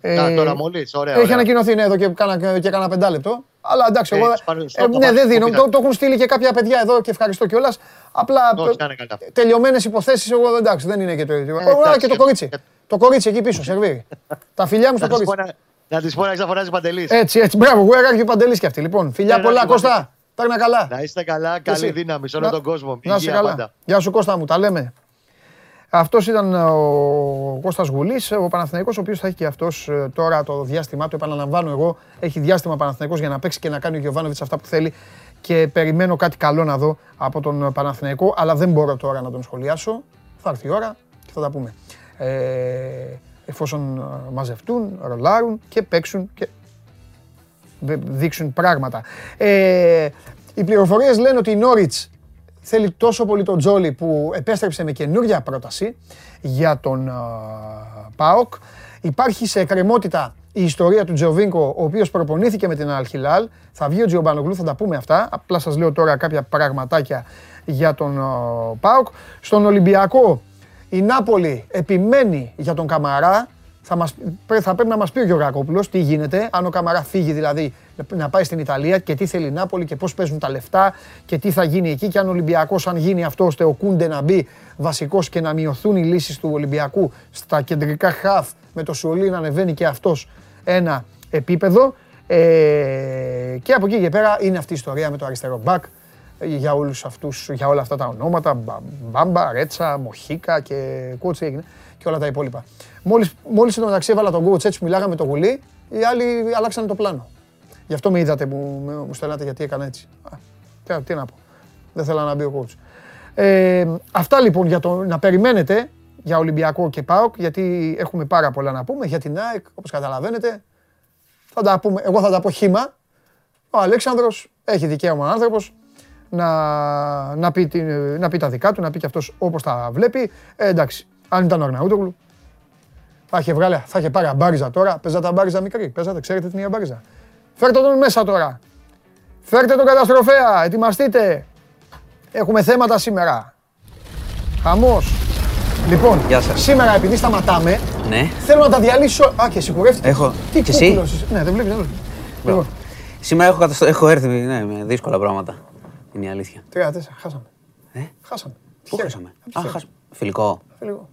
Ε, Α, τώρα μόλις, ωραία. Έχει ωραία. ανακοινωθεί ναι, εδώ και κάνα, και κάνα πεντάλεπτο. Αλλά εντάξει, Ε, εγώ. σπα- στο ε, το ναι, μάτι δεν που δίνω. πήγα. Το, το έχουν στείλει και κάποια παιδιά εδώ και ευχαριστώ κιόλας. Απλά Όχι, να είναι καλά. τελειωμένες υποθέσεις, εγώ εντάξει, δεν είναι και το ίδιο. Ε, Ωραία, εντάξει, και το ε, κορίτσι. ε. Το κορίτσι εκεί πίσω, σερβίρει. Τα φιλιά μου στο Να της πω κορίτσι. να- Να της πω να ξαφωνάζει παντελής. Έτσι, έτσι. Μπράβο, Where are you Παντελής και αυτή. Λοιπόν, φιλιά Where are πολλά, you, Κώστα. Παντελής. Παίρνα καλά. Να είστε καλά, Και εσύ. καλή δύναμη σε όλο Να- τον κόσμο. Να είσαι Υγεία καλά. πάντα. Γεια σου Κώστα μου, τα λέμε. Αυτός ήταν ο Κώστας Γουλής, ο Παναθηναϊκός, ο οποίος θα έχει και αυτός ε, τώρα το διάστημά του. Επαναλαμβάνω εγώ, έχει διάστημα Παναθηναϊκός για να παίξει και να κάνει ο Γιωβάνοβιτς αυτά που θέλει και περιμένω κάτι καλό να δω από τον Παναθηναϊκό, αλλά δεν μπορώ τώρα να τον σχολιάσω. Θα έρθει η ώρα και θα τα πούμε. Ε, εφόσον ε, μαζευτούν, ρολάρουν και παίξουν και δε- δείξουν πράγματα. Ε, οι πληροφορίες λένε ότι η Νόριτς θέλει τόσο πολύ τον Τζόλι που επέστρεψε με καινούργια πρόταση για τον α, ΠΑΟΚ. Υπάρχει σε εκκρεμότητα η ιστορία του Τζοβίνκο, ο οποίος προπονήθηκε με την Αλχιλάλ. Θα βγει ο Τζιομπανογλου, θα τα πούμε αυτά. Απλά σας λέω τώρα κάποια πραγματάκια για τον α, ΠΑΟΚ. Στον Ολυμπιακό η Νάπολη επιμένει για τον Καμαρά. Θα, μας, πρέ- θα πρέπει να μας πει ο Γεωργακόπουλος τι γίνεται, αν ο Καμαρά φύγει δηλαδή να πάει στην Ιταλία και τι θέλει η Νάπολη και πώς παίζουν τα λεφτά και τι θα γίνει εκεί και αν ο Ολυμπιακός αν γίνει αυτό ώστε ο Κούντε να μπει βασικός και να μειωθούν οι λύσεις του Ολυμπιακού στα κεντρικά χαφ με το Σουολί να ανεβαίνει και αυτός ένα επίπεδο ε, και από εκεί και πέρα είναι αυτή η ιστορία με το αριστερό μπακ για, όλους αυτούς, για όλα αυτά τα ονόματα, Μπα- Μπάμπα, Ρέτσα, Μοχίκα και coach έγινε και όλα τα υπόλοιπα. Μόλις, μόλις εδώ μεταξύ έβαλα τον coach έτσι που μιλάγαμε το γουλί, οι άλλοι αλλάξανε το πλάνο. Γι' αυτό με είδατε που μου, μου στέλνατε γιατί έκανα έτσι. Α, τι, τι να πω. Δεν θέλω να μπει ο coach. Ε, αυτά λοιπόν για το να περιμένετε για Ολυμπιακό και ΠΑΟΚ, γιατί έχουμε πάρα πολλά να πούμε. Για την ΑΕΚ, όπως καταλαβαίνετε, θα τα πούμε, εγώ θα τα πω χήμα. Ο Αλέξανδρος έχει δικαίωμα άνθρωπος να, να, πει, την- να πει τα δικά του, να πει και αυτός όπως τα βλέπει. Ε, εντάξει, αν ήταν ο Αρναούτογλου, θα είχε, βγάλει, θα είχε πάρει αμπάριζα τώρα. Παίζατε αμπάριζα μικρή. Παίζατε, ξέρετε την αμπάριζα. Φέρτε τον μέσα τώρα. Φέρτε τον καταστροφέα. Ετοιμαστείτε. Έχουμε θέματα σήμερα. Χαμός. Λοιπόν, Γεια σας. σήμερα επειδή σταματάμε, Ναι. θέλω να τα διαλύσω. Α, και σιγουρεύτηκε. Έχω. Τι Και εσύ; κούκλος είσαι. Ναι, δεν βλέπεις, δεν βλέπεις. Λοιπόν, Σήμερα έχω, καταστο... έχω έρθει ναι, με δύσκολα πράγματα. Είναι η αλήθεια. τρία, τέσσερα, χάσαμε. Ε; Χάσαμε. Πού Τυχαία. χάσαμε; Απ' τη Α, χέρι. χάσαμε. Φιλικό. Λίγο.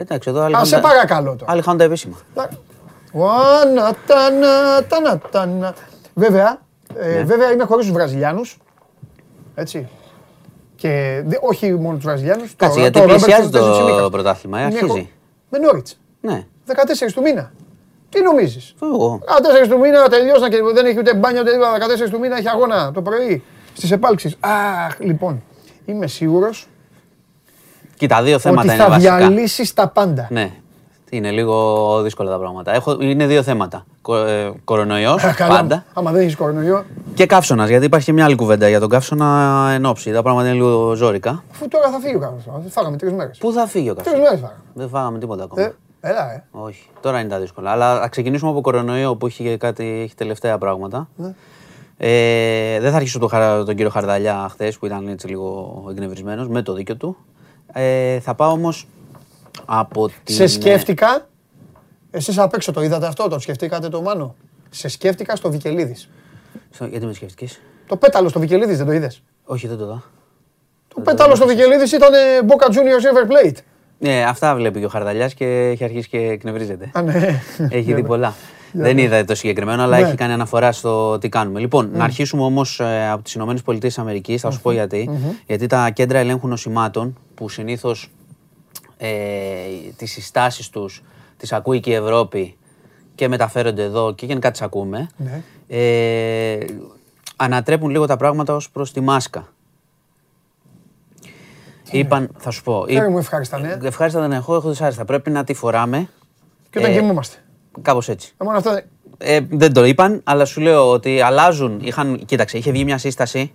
Εντάξει, εδώ άλλοι Α, χάνουν σε τα- παρακαλώ τώρα. Άλλοι χάνουν τα επίσημα. Ουάνα, τανα, τανα, τανα. Βέβαια, ε, Ναι. βέβαια είμαι χωρίς τους Βραζιλιάνους. Έτσι. Και δε- όχι μόνο τους Βραζιλιάνους. Κάτσε, το- γιατί το Ρόμπερτσον πλησιάζει παίζει το Τσιμίκας. πρωτάθλημα, ε, Είναι αρχίζει. χω- Με Νόριτς. Ναι. 14 του μήνα. Τι νομίζεις; Εγώ. 14 του μήνα τελειώσαν και δεν έχει ούτε μπάνιο ούτε τίποτα. 14 του μήνα έχει αγώνα το πρωί στις επάλξεις. Αχ, λοιπόν, είμαι σίγουρος Κοίτα, δύο θέματα ότι είναι θα βασικά. διαλύσεις τα πάντα. Ναι. Είναι λίγο δύσκολα τα πράγματα. Έχω, είναι δύο θέματα. Κο, ε, κορονοϊός, Α, καλά. πάντα. Άμα δεν έχεις κορονοϊό, Και καύσωνας, γιατί υπάρχει και μια άλλη κουβέντα για τον καύσωνα εν ώψη. Τα πράγματα είναι λίγο ζώρικα. αφού τώρα θα φύγει ο καύσωνας. Φάγαμε τρεις μέρες. Πού θα φύγει ο Τρεις καύσωνας; μέρες φάγαμε. Δεν φάγαμε τίποτα ακόμα. Ε, έλα, ε. Όχι, τώρα είναι τα δύσκολα. Αλλά θα ξεκινήσουμε από κορονοϊό που έχει κάτι έχει τελευταία πράγματα. Ναι. Ε, δεν θα αρχίσω τον, Χαρα- τον κύριο Χαρδαλιά χθες που ήταν έτσι λίγο εκνευρισμένος με το δίκιο του. Ε, θα πάω όμως από την. Σε σκέφτηκα. Εσείς απ' έξω το είδατε αυτό, το σκεφτήκατε το Μάνο; Σε σκέφτηκα στο Βικελίδης. Στο- γιατί με σκέφτηκες; Το πέταλο στο Βικελίδης δεν το είδες; Όχι, δεν το δω. Το πέταλο στο Βικελίδης ήταν ε, Boca Juniors River Plate. Ναι, αυτά βλέπει και ο Χαρδαλιάς και έχει αρχίσει και εκνευρίζεται. Α, ναι. Έχει δει πολλά. Δεν είδα το συγκεκριμένο, αλλά Ναι. έχει κάνει αναφορά στο τι κάνουμε. Λοιπόν, να αρχίσουμε όμως από τις ΗΠΑ, θα σου πω γιατί. Γιατί τα κέντρα ελέγχου νοσημάτων, που συνήθως ε, τις συστάσεις τους τις ακούει και η Ευρώπη και μεταφέρονται εδώ και γενικά τις ακούμε, Ναι. ε, ανατρέπουν λίγο τα πράγματα ως προς τη μάσκα. Είπαν, θα σου πω. Φέρε μου ευχάριστα νέα. Ευχάριστα δεν έχω, έχω δυσάρεστα. Πρέπει να τη φοράμε. Και όταν Ε, κοιμούμαστε. Κάπως έτσι. Ε, μόνο αυτό δεν- Ε, δεν το είπαν, αλλά σου λέω ότι αλλάζουν. Είχαν, κοίταξε, είχε βγει μια σύσταση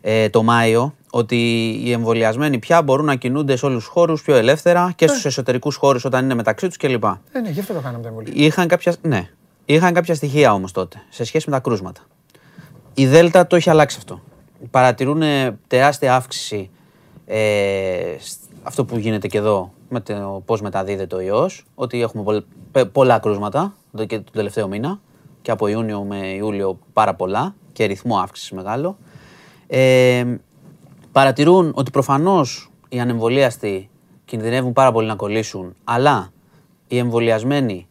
ε, το Μάιο ότι οι εμβολιασμένοι πια μπορούν να κινούνται σε όλους τους χώρους πιο ελεύθερα και στους εσωτερικούς χώρους όταν είναι μεταξύ τους κλπ. Ε, ναι, γι' αυτό το κάναμε τα εμβολία. Είχαν κάποια, ναι, είχαν κάποια στοιχεία όμως τότε σε σχέση με τα κρούσματα. Η Δέλτα το έχει αλλάξει αυτό. Παρατηρούν ε, τεράστια αύξηση ε, σ- αυτό που γίνεται και εδώ με το πώς μεταδίδεται ο ιός, ότι έχουμε πολλ- πε- πολλά κρούσματα εδώ και τον τελευταίο μήνα και από Ιούνιο με Ιούλιο πάρα πολλά και ρυθμό αύξησης μεγάλο. Ε, παρατηρούν ότι προφανώς οι ανεμβολίαστοι κινδυνεύουν πάρα πολύ να κολλήσουν, αλλά οι εμβολιασμένοι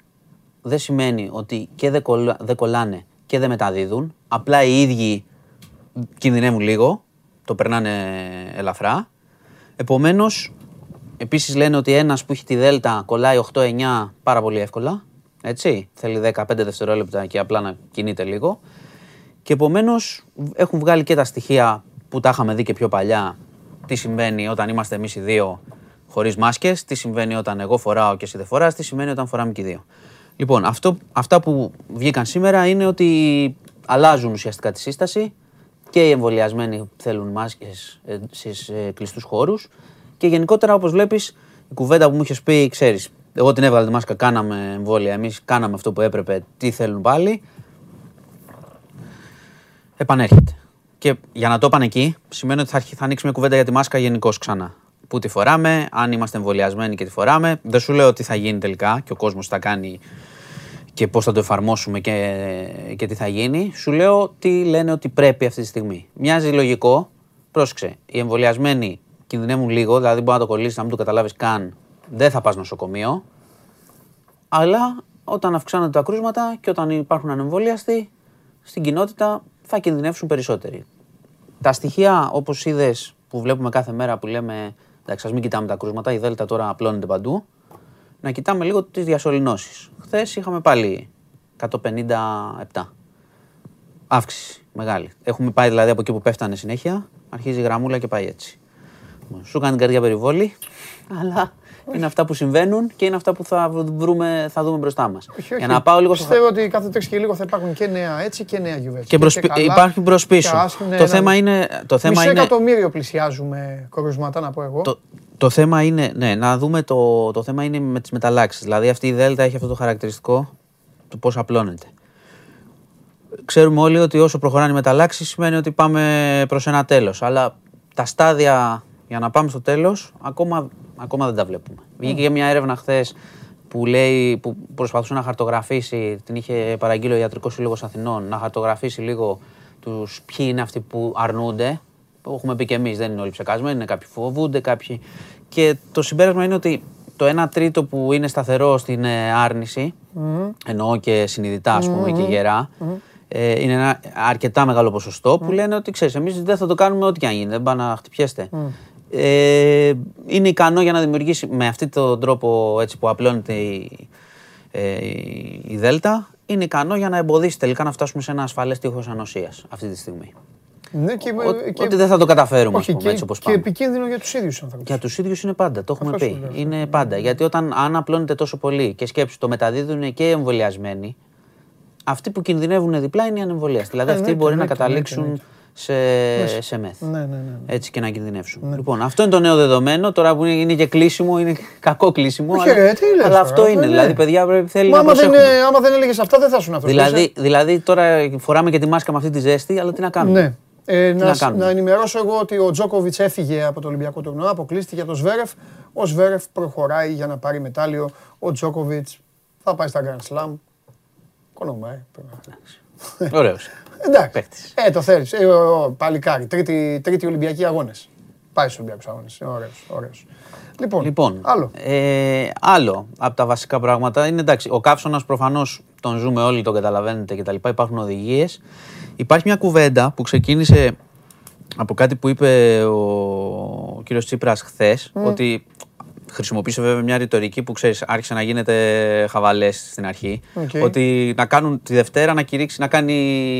δεν σημαίνει ότι και δεν, κολλά- δεν κολλάνε και δεν μεταδίδουν. Απλά οι ίδιοι κινδυνεύουν λίγο, το περνάνε ελαφρά. Επομένως, επίσης λένε ότι ένας που έχει τη Δέλτα κολλάει 8-9 πάρα πολύ εύκολα. Έτσι, θέλει 15 δευτερόλεπτα και απλά να κινείται λίγο. Και επομένως έχουν βγάλει και τα στοιχεία που τα είχαμε δει και πιο παλιά. Τι συμβαίνει όταν είμαστε εμείς οι δύο χωρίς μάσκες, τι συμβαίνει όταν εγώ φοράω και εσύ δεν φοράς, τι συμβαίνει όταν φοράμε και οι δύο. Λοιπόν, αυτό, αυτά που βγήκαν σήμερα είναι ότι αλλάζουν ουσιαστικά τη σύσταση και οι εμβολιασμένοι θέλουν μάσκες ε, στις ε, κλειστούς χώρους και γενικότερα όπως βλέπεις η κουβέντα που μου είχες πει, ξέρεις, εγώ την έβγαλα τη μάσκα, κάναμε εμβόλια, εμείς κάναμε αυτό που έπρεπε, τι θέλουν πάλι, επανέρχεται. Και για να το είπαν εκεί, σημαίνει ότι θα, αρχι- θα ανοίξει μια κουβέντα για τη μάσκα γενικώς ξανά. Πού τη φοράμε, αν είμαστε εμβολιασμένοι και τη φοράμε. Δεν σου λέω τι θα γίνει τελικά και ο κόσμος θα κάνει και πώς θα το εφαρμόσουμε και, και τι θα γίνει. Σου λέω τι λένε ότι πρέπει αυτή τη στιγμή. Μοιάζει λογικό. Πρόσεξε, οι εμβολιασμένοι κινδυνεύουν λίγο, δηλαδή μπορεί να το κολλήσεις, να μην το καταλάβεις καν, δεν θα πας νοσοκομείο. Αλλά όταν αυξάνονται τα κρούσματα και όταν υπάρχουν ανεμβολιαστοί, στην κοινότητα θα κινδυνεύσουν περισσότεροι. Τα στοιχεία, όπως είδες που βλέπουμε κάθε μέρα που λέμε εντάξει, ας μην κοιτάμε τα κρούσματα, η Δέλτα τώρα απλώνεται παντού, να κοιτάμε λίγο τις διασωληνώσεις. Χθες είχαμε πάλι 157. Αύξηση μεγάλη. Έχουμε πάει δηλαδή από εκεί που πέφτανε συνέχεια, αρχίζει η γραμμούλα και πάει έτσι. Σου κάνει την καρδιά περιβόλη, αλλά είναι αυτά που συμβαίνουν και είναι αυτά που θα, βρούμε, θα δούμε μπροστά μας. Όχι, όχι. Για να πάω λίγο στο, Πιστεύω ότι κάθε τρει και λίγο θα υπάρχουν και νέα έτσι και νέα γιουβέτσι. και προς, υπάρχει προς πίσω. το θέμα είναι. Το θέμα Μισό είναι εκατομμύριο πλησιάζουμε κρούσματα, να πω εγώ. το, το θέμα είναι, ναι, να δούμε το, το θέμα είναι με τις μεταλλάξεις. Δηλαδή αυτή η Δέλτα έχει αυτό το χαρακτηριστικό του πώς απλώνεται. Ξέρουμε όλοι ότι όσο προχωράνε οι μεταλλάξεις σημαίνει ότι πάμε προς ένα τέλος. Αλλά τα στάδια για να πάμε στο τέλος ακόμα, ακόμα δεν τα βλέπουμε. Βγήκε και μια έρευνα χθες που, λέει, που προσπαθούσε να χαρτογραφήσει, την είχε παραγγείλει ο Ιατρικός Σύλλογος Αθηνών, να χαρτογραφήσει λίγο τους ποιοι είναι αυτοί που αρνούνται. Που έχουμε πει και εμείς, δεν είναι όλοι ψεκασμένοι, είναι κάποιοι που φοβούνται, κάποιοι... Και το συμπέρασμα είναι ότι το 1 τρίτο που είναι σταθερό στην ε, άρνηση, εννοώ και συνειδητά ας πούμε και γερά, ε, είναι ένα αρκετά μεγάλο ποσοστό που λένε ότι ξέρεις, εμείς δεν θα το κάνουμε ό,τι και αν γίνει, δεν πάνε να χτυπιέστε. Ε, είναι ικανό για να δημιουργήσει με αυτόν τον τρόπο έτσι, που απλώνεται η, ε, η Δέλτα, είναι ικανό για να εμποδίσει τελικά να φτάσουμε σε ένα ασφαλές τείχος ανοσίας αυτή τη στιγμή. Ναι, και, Ό- και- Ότι δεν θα το καταφέρουμε, όχι, ας πούμε, και, έτσι όπως και πάμε. επικίνδυνο για τους ίδιους ανθρώπους. Για τους ίδιους είναι πάντα, το έχουμε Αυτό σου πει. λέω. Είναι πάντα. Γιατί όταν αν απλώνεται τόσο πολύ και σκέψου το μεταδίδουν και οι εμβολιασμένοι, αυτοί που κινδυνεύουν διπλά είναι οι ανεμβολίαστοι. Δηλαδή αυτοί Εννοείται, μπορεί να εννοείται, καταλήξουν εννοείται, σε, σε μεθ. Ναι, ναι, ναι. ναι. Έτσι και να κινδυνεύσουν. Λοιπόν, αυτό είναι το νέο δεδομένο. Τώρα που είναι, είναι και κλείσιμο, είναι κακό κλείσιμο. Όχι, αλλά ρε, τι λες αλλά τώρα, αυτό αυτό είναι. είναι. Δηλαδή, παιδιά, πρέπει, θέλει Μα να άμα δεν, προσέχουμε. άμα δεν έλεγες αυτά, δεν θα ήσουν αυτό. Δηλαδή, δηλαδή, τώρα φοράμε και τη μάσκα με αυτή τη ζέστη, αλλά τι να κάνουμε; Ναι. Ε, να, να σ- κάνουμε; να ενημερώσω εγώ ότι ο Τζόκοβιτς έφυγε από το Ολυμπιακό τουρνουά, αποκλείστηκε από το Σβέρεφ. Ο Σβέρεφ προχωράει για να πάρει μετάλλιο. Ο Τζόκοβιτς θα πάει στα Grand Slam. Κονομά, ε. πρέπει να- Ωραίο. Εντάξει. Παίκτης. Ε, το θέλεις. Ε, ο- ο- παλικάρι. Τρίτη, τρίτη Ολυμπιακή αγώνες. Πάει στους Ολυμπιακούς αγώνες. Ωραίος. Ωραίος. Λοιπόν, Λοιπόν, άλλο. Ε, άλλο από τα βασικά πράγματα είναι εντάξει. Ο καύσωνας προφανώς τον ζούμε όλοι, τον καταλαβαίνετε κτλ. Υπάρχουν οδηγίες. Υπάρχει μια κουβέντα που ξεκίνησε από κάτι που είπε ο, ο κύριος Τσίπρας χθες, ότι χρησιμοποίησε βέβαια μια ρητορική που ξέρεις άρχισε να γίνεται χαβαλές στην αρχή, Οκ. ότι να κάνουν τη Δευτέρα να κηρύξει να κάνει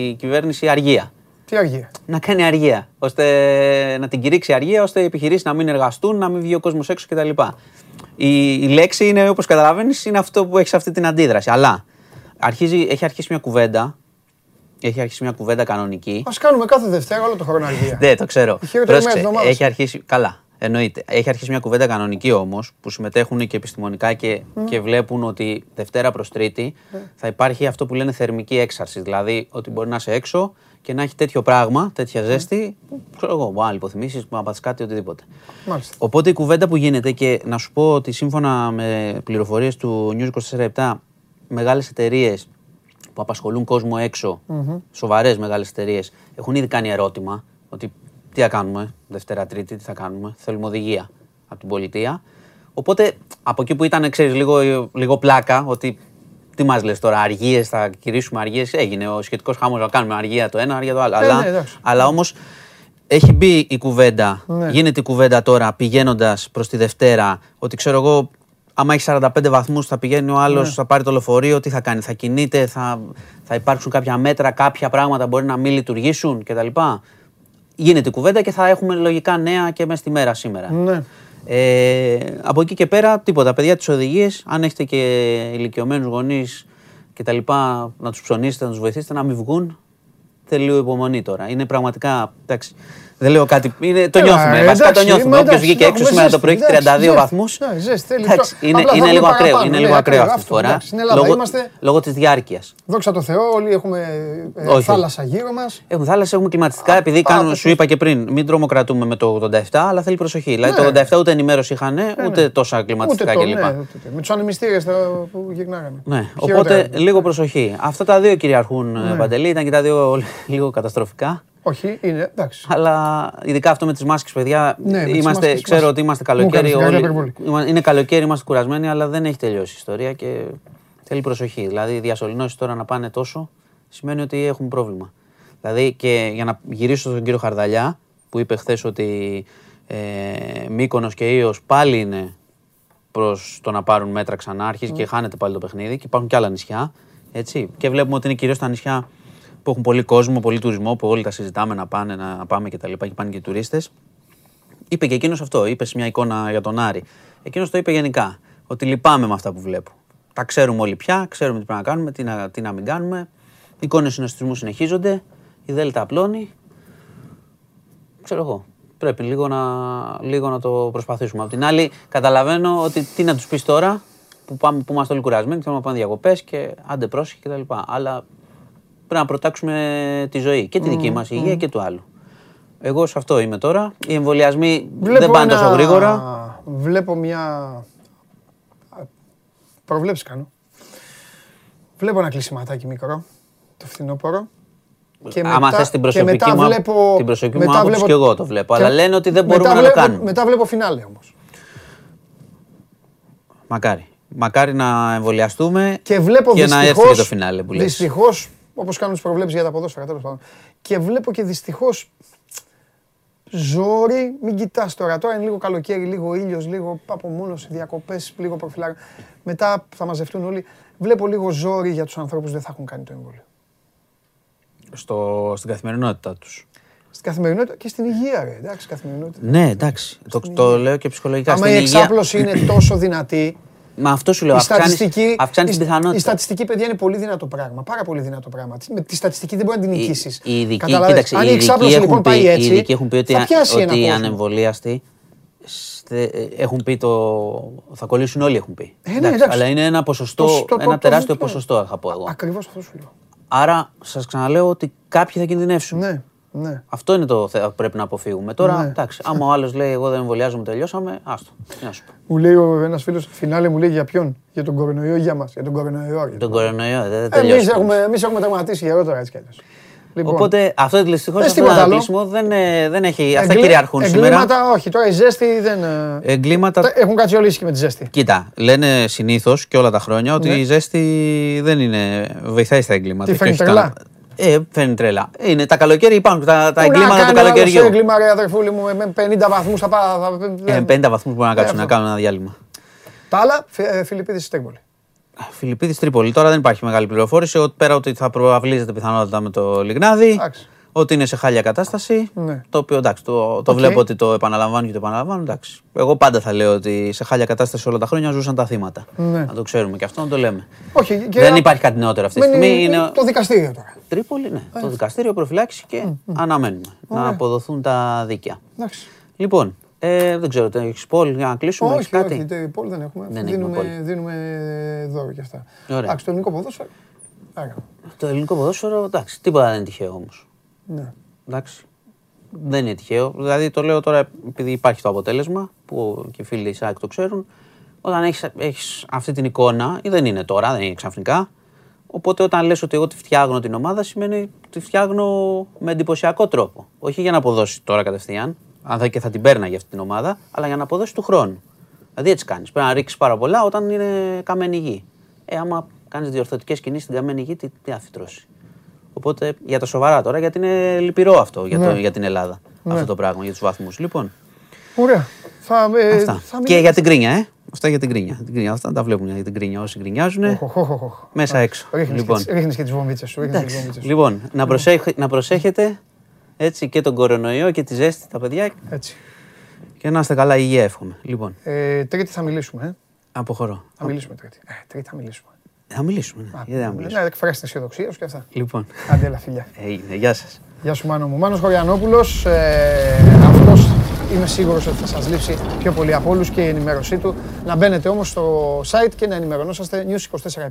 η κυβέρνηση αργία Τι αργία; να κάνει αργία. ώστε να την κηρύξει αργία, ώστε οι επιχειρήσεις να μην εργαστούν, να μην βγει ο κόσμος έξω κτλ. Η, η λέξη είναι, όπως καταλαβαίνεις, είναι αυτό που έχει αυτή την αντίδραση. Αλλά αρχίζει, έχει αρχίσει μια κουβέντα. Έχει αρχίσει μια κουβέντα κανονική. Α κάνουμε κάθε Δευτέρα όλο το χρόνο αργία. Ναι, το ξέρω. Η χειρότερη μέρα Πρόσεξε, της εβδομάδας. έχει αρχίσει. Καλά, εννοείται. Έχει αρχίσει μια κουβέντα κανονική όμως που συμμετέχουν και επιστημονικά και, και βλέπουν ότι Δευτέρα προς Τρίτη θα υπάρχει αυτό που λένε θερμική έξαρση. Δηλαδή ότι μπορεί να είσαι έξω και να έχει τέτοιο πράγμα, τέτοια ζέστη, που ξέρω εγώ, μπορεί να υποθυμήσει, να πάθει κάτι, οτιδήποτε. Μάλιστα. Οπότε η κουβέντα που γίνεται και να σου πω ότι σύμφωνα με πληροφορίες του News 24 μεγάλες εταιρείες που απασχολούν κόσμο έξω, σοβαρές μεγάλες εταιρείες, έχουν ήδη κάνει ερώτημα ότι τι θα κάνουμε Δευτέρα Τρίτη, τι θα κάνουμε. Θέλουμε οδηγία από την πολιτεία. Οπότε από εκεί που ήταν, ξέρεις, λίγο, λίγο πλάκα, ότι τι μας λες τώρα, αργίες, θα κηρύσουμε αργίες. Έγινε ο σχετικός χάμος να κάνουμε αργία το ένα, αργία το άλλο. Ε, αλλά ναι, εντάξει. αλλά όμως έχει μπει η κουβέντα, Ναι. γίνεται η κουβέντα τώρα πηγαίνοντας προς τη Δευτέρα, ότι ξέρω εγώ, άμα έχει 45 βαθμούς, θα πηγαίνει ο άλλος, Ναι. θα πάρει το λεωφορείο, τι θα κάνει, θα κινείται, θα, θα υπάρξουν κάποια μέτρα, κάποια πράγματα μπορεί να μην λειτουργήσουν κτλ. Γίνεται η κουβέντα και θα έχουμε λογικά νέα και μέσα στη μέρα σήμερα. Ναι. Ε, από εκεί και πέρα, τίποτα. Παιδιά, τις οδηγίες, αν έχετε και ηλικιωμένους γονείς και τα λοιπά, να τους ψωνίσετε, να τους βοηθήσετε να μην βγουν. Θέλει λίγο υπομονή τώρα. Είναι πραγματικά. Εντάξει, δεν λέω κάτι. Είναι, το Έλα, νιώθουμε. ε, Βασικά το εντάξει, νιώθουμε. μα Όποιος εντάξει, βγήκε έξω έχουμε σήμερα το ζέστη, πρωί έχει εντάξει, 32 ζέστη. βαθμούς. Ναι, ζέστη, θέλει Εντάξει, το- είναι, απλά θα είναι λίγο βάλουμε ακραίο. παραπάνω, Είναι ναι, λίγο ακραίο ακραίο αυτή τη αυτό, φορά. εντάξει, στην Ελλάδα Λόγω, είμαστε- λόγω της διάρκειας. Δόξα τω Θεώ, όλοι έχουμε ε, Όχι. θάλασσα γύρω μας. Έχουμε θάλασσα, έχουμε κλιματιστικά. Α, επειδή α, κάνουν, το σου είπα και πριν, μην τρομοκρατούμε με το 87, αλλά θέλει προσοχή. Δηλαδή το Ναι. 87 ούτε ενημέρωση είχαν, ούτε τόσα Ούτε κλιματιστικά το, κλπ. ναι, ούτε το. Με τους ανεμιστήρες που γυρνάγανε. Ναι, Χειρότερα. οπότε λίγο προσοχή. Αυτά τα δύο κυριαρχούν, ναι. Παντελή, ήταν και τα δύο λίγο καταστροφικά. Όχι, είναι εντάξει. Αλλά ειδικά αυτό με τις μάσκες, παιδιά. Ναι, με τις είμαστε, μάσκες ξέρω μας- ότι είμαστε μου έκανες καλοκαίρι. την καλή όλοι- υπερβολή. είμα- είναι καλοκαίρι, είμαστε κουρασμένοι, αλλά δεν έχει τελειώσει η ιστορία και θέλει προσοχή. Δηλαδή, οι διασωληνώσεις τώρα να πάνε τόσο σημαίνει ότι έχουν πρόβλημα. Δηλαδή, και για να γυρίσω στον κύριο Χαρδαλιά, που είπε χθες ότι ε, Μύκονος και Ήος πάλι είναι προς το να πάρουν μέτρα ξανά. Αρχίζει και χάνεται πάλι το παιχνίδι και υπάρχουν και άλλα νησιά. Έτσι. Και βλέπουμε ότι είναι κυρίως τα νησιά που έχουν πολύ κόσμο, πολύ τουρισμό, που όλοι τα συζητάμε να πάνε, να πάμε κτλ. Και, και πάνε και οι τουρίστες. Είπε και εκείνος αυτό. Είπε σε μια εικόνα για τον Άρη. Εκείνος το είπε γενικά. Ότι λυπάμαι με αυτά που βλέπω. Τα ξέρουμε όλοι πια, ξέρουμε τι πρέπει να κάνουμε, τι να, τι να μην κάνουμε. Οι εικόνες συνοστισμού συνεχίζονται. Η Δέλτα απλώνει. Ξέρω εγώ. Πρέπει λίγο να, λίγο να το προσπαθήσουμε. Απ' την άλλη, καταλαβαίνω ότι τι να τους πεις τώρα που, πάμε, που είμαστε όλοι κουρασμένοι, θέλουμε να πάμε διακοπές και άντε πρόσεχε κτλ. Αλλά πρέπει να προτάξουμε τη ζωή και τη δική μας υγεία και του άλλου. Εγώ σε αυτό είμαι τώρα. Οι εμβολιασμοί δεν πάνε τόσο ένα- γρήγορα. Βλέπω μια. Προβλέψει κάνω. Βλέπω ένα κλεισιματάκι μικρό, το φθινόπωρο. Και Άμα μετά- θες την και προσωπική μετά μου, απ- βλέπω- την προσωπική μου μετά άποψη βλέπω- και εγώ το βλέπω. Αλλά λένε ότι δεν μετά μπορούμε να το βλέπω- κάνουμε. Μετά βλέπω φινάλε όμως. Μακάρι. Μακάρι να εμβολιαστούμε Και βλέπω και να έρθει δυστυχώς, και το φινάλε που λες. Δυστυχώς, όπως κάνουν τις προβλέψεις για τα ποδόσφαιρα τέλος πάντων. Και βλέπω και δυστυχώς ζόρι, μην κοιτάς τώρα. Τώρα είναι λίγο καλοκαίρι, λίγο ήλιος, λίγο απομόνωση, διακοπές, λίγο προφυλάκ. Μετά θα μαζευτούν όλοι. Βλέπω λίγο ζόρι για τους ανθρώπους που δεν θα έχουν κάνει το εμβόλιο. Στο, στην καθημερινότητά τους. Στην καθημερινότητα και στην υγεία, ρε. Εντάξει, καθημερινότητα. Ναι, εντάξει. Το, το λέω και ψυχολογικά. Άμα στην η υγεία- εξάπλωση είναι τόσο δυνατή, Μα αυτό σου λέω. η Αυξάνεις, στατιστική, αυξάνεις η- την πιθανότητα. Η στατιστική, παιδιά, είναι πολύ δυνατό πράγμα. Πάρα πολύ δυνατό πράγμα. Με τη στατιστική δεν μπορεί να την Οι- νικήσεις. Οι ειδικοί, κοίταξε, οι ειδικοί, έχουν πει, οι ειδικοί έχουν πει ότι, θα πιάσει ένα ότι οι κόσμο. ανεμβολίαστοι στε- έχουν πει το. Θα κολλήσουν όλοι, έχουν πει. Ε, ναι, εντάξει. Αλλά είναι ένα ποσοστό, Το- το- ένα το- τεράστιο το- ποσοστό, θα πω εγώ. Ακριβώς αυτό σου λέω. Άρα σας ξαναλέω ότι κάποιοι θα κινδυνεύσουν. Ναι, ναι. Αυτό είναι το θε- που πρέπει να αποφύγουμε. Τώρα, Ναι. εντάξει, άμα ο άλλος λέει: Εγώ δεν εμβολιάζομαι, τελειώσαμε, άστο. Τι να σου πω. Μου λέει ένας φίλος, φινάλε μου λέει για ποιον, για τον κορονοϊό ή για μας; Για τον κορονοϊό. Τον κορονοϊό δεν δεν Εμείς τελειώσαμε. έχουμε, εμείς έχουμε τερματίσει γερότερα έτσι κι αλλιώς. Λοιπόν, Οπότε αυτό δυστυχώ Πες αυτό τίποτα το άλλο. αναπτύσσιμο δεν, ε, δεν έχει. Αυτά εγκλη- κυριαρχούν σήμερα. Εγκλήματα, όχι. Τώρα η ζέστη δεν. ε, Εγκλήματα. τα- Έχουν κάτσει όλοι ίσχυοι με τη ζέστη. Κοίτα, λένε συνήθως και όλα τα χρόνια ότι Ναι. η ζέστη δεν είναι. βοηθάει στα εγκλήματα. Τι, και φέρνει όχι τρελά; τα- Ε, φέρνει τρέλα. Είναι τα καλοκαίρι υπάρχουν τα, τα Πού να εγκλήματα του κάνει άλλος καλοκαιριού. έγκλημα, ρε αδερφούλη μου, με 50 βαθμούς θα πάω. Ε, 50 βαθμούς μπορεί να κάτσουν αυτό. να κάνουν ένα διάλειμμα. Τα άλλα, Φιλιππίδης στη Τρίπολη. Φιλιππίδης Τρίπολη. Τώρα δεν υπάρχει μεγάλη πληροφόρηση. Ότι πέρα ότι θα προαυλίζεται πιθανότατα με το Λιγνάδι. Εντάξει. Ότι είναι σε χάλια κατάσταση. Ναι. Το οποίο εντάξει, το, το Οκ. βλέπω ότι το επαναλαμβάνουν και το επαναλαμβάνουν. Εντάξει. Εγώ πάντα θα λέω ότι σε χάλια κατάσταση όλα τα χρόνια ζούσαν τα θύματα. Ναι. Να το ξέρουμε και αυτό να το λέμε. Όχι, και Δεν υπάρχει κάτι νεότερο αυτή τη δεδομένη στιγμή. Είναι... Το δικαστήριο τώρα. Τρίπολη, ναι. Το δικαστήριο προφυλάξει και αναμένουμε να Ωραία. αποδοθούν τα δίκαια. Εντάξει. Λοιπόν, ε, δεν ξέρω, έχεις πόλη για να κλείσουμε, έχεις Όχι, κάτι; όχι, τε- πόλη δεν έχουμε. Δεν έχουμε δίνουμε, πόλη. δίνουμε δώρο και αυτά. Ωραία. Εντάξει, το ελληνικό ποδόσφαιρο. Άρα, Το ελληνικό ποδόσφαιρο, εντάξει, τίποτα δεν είναι τυχαίο όμως. Ναι. Εντάξει. Δεν είναι τυχαίο. Δηλαδή το λέω τώρα επειδή υπάρχει το αποτέλεσμα που και οι φίλοι ΣΑΚ το ξέρουν. Όταν έχεις, έχεις αυτή την εικόνα, ή δεν είναι τώρα, δεν είναι ξαφνικά. Οπότε όταν λες ότι εγώ τη φτιάχνω την ομάδα, σημαίνει ότι τη φτιάχνω με εντυπωσιακό τρόπο. Όχι για να αποδώσει τώρα κατευθείαν, αν θα και θα την πέρναγε αυτή την ομάδα, αλλά για να αποδώσει του χρόνου. Δηλαδή έτσι κάνεις. Πρέπει να ρίξεις πάρα πολλά όταν είναι καμένη γη. Ε, άμα κάνεις διορθωτικές κινήσεις στην καμένη γη, τι, τι θα φυτρώσει. Οπότε για τα σοβαρά τώρα, γιατί είναι λυπηρό αυτό για, το, Ναι. για την Ελλάδα. Αυτό το πράγμα, για τους βαθμούς. Λοιπόν, Ωραία. Θα, ε, αυτά. θα Και για την κρίνια, ε. Αυτά για την κρίνια. Την κρίνια. Αυτά τα βλέπουν για την κρίνια. Όσοι γκρινιάζουν, Οχ, οχ, οχ, οχ. μέσα έξω. Ρίχνεις, Λοιπόν. και, τις- ρίχνεις και τις βομβίτσες σου. ρίχνεις και τις Εντάξει. βομβίτσες σου. Λοιπόν, να, προσέχ- να προσέχετε έτσι και τον κορονοϊό και τη ζέστη τα παιδιά Έτσι. Και να είστε καλά, υγεία εύχομαι. Λοιπόν, Ε, τρίτη θα μιλήσουμε. Ε. αποχωρώ. Θα μιλήσουμε τρίτη. Ε, τρίτη θα μιλήσουμε. Θα μιλήσουμε. Ναι. Γιατί δεν θα μιλήσουμε; Ναι, εκφράσει την αισιοδοξία σου και αυτά. Λοιπόν, Άντε, έλα, φιλιά. έγινε. Γεια σας. Γεια σου Μάνο μου. Μάνος Χωριανόπουλος, ε, αυτός είμαι σίγουρος ότι θα σας λείψει πιο πολύ από όλους και η ενημέρωσή του. Να μπαίνετε όμως στο site και να ενημερωνόσαστε News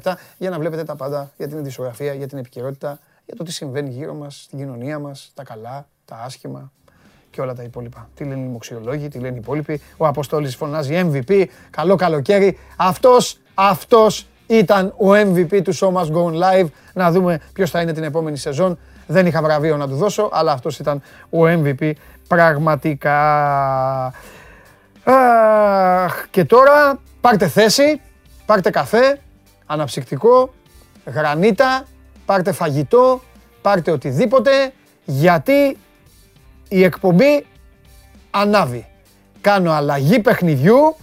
24-7 για να βλέπετε τα πάντα για την ειδησιογραφία, για την επικαιρότητα, για το τι συμβαίνει γύρω μας, στην κοινωνία μας, τα καλά, τα άσχημα και όλα τα υπόλοιπα. Τι λένε οι μοξιολόγοι, τι λένε οι υπόλοιποι. Ο Αποστόλης φωνάζει MVP, καλό καλοκαίρι. Αυτός, αυτός ήταν ο MVP του Show Must Go On Live. Να δούμε ποιος θα είναι την επόμενη σεζόν. Δεν είχα βραβείο να του δώσω, αλλά αυτός ήταν ο MVP πραγματικά. Αχ, και τώρα πάρτε θέση, πάρτε καφέ, αναψυκτικό, γρανίτα, πάρτε φαγητό, πάρτε οτιδήποτε, γιατί η εκπομπή ανάβει. Κάνω αλλαγή παιχνιδιού,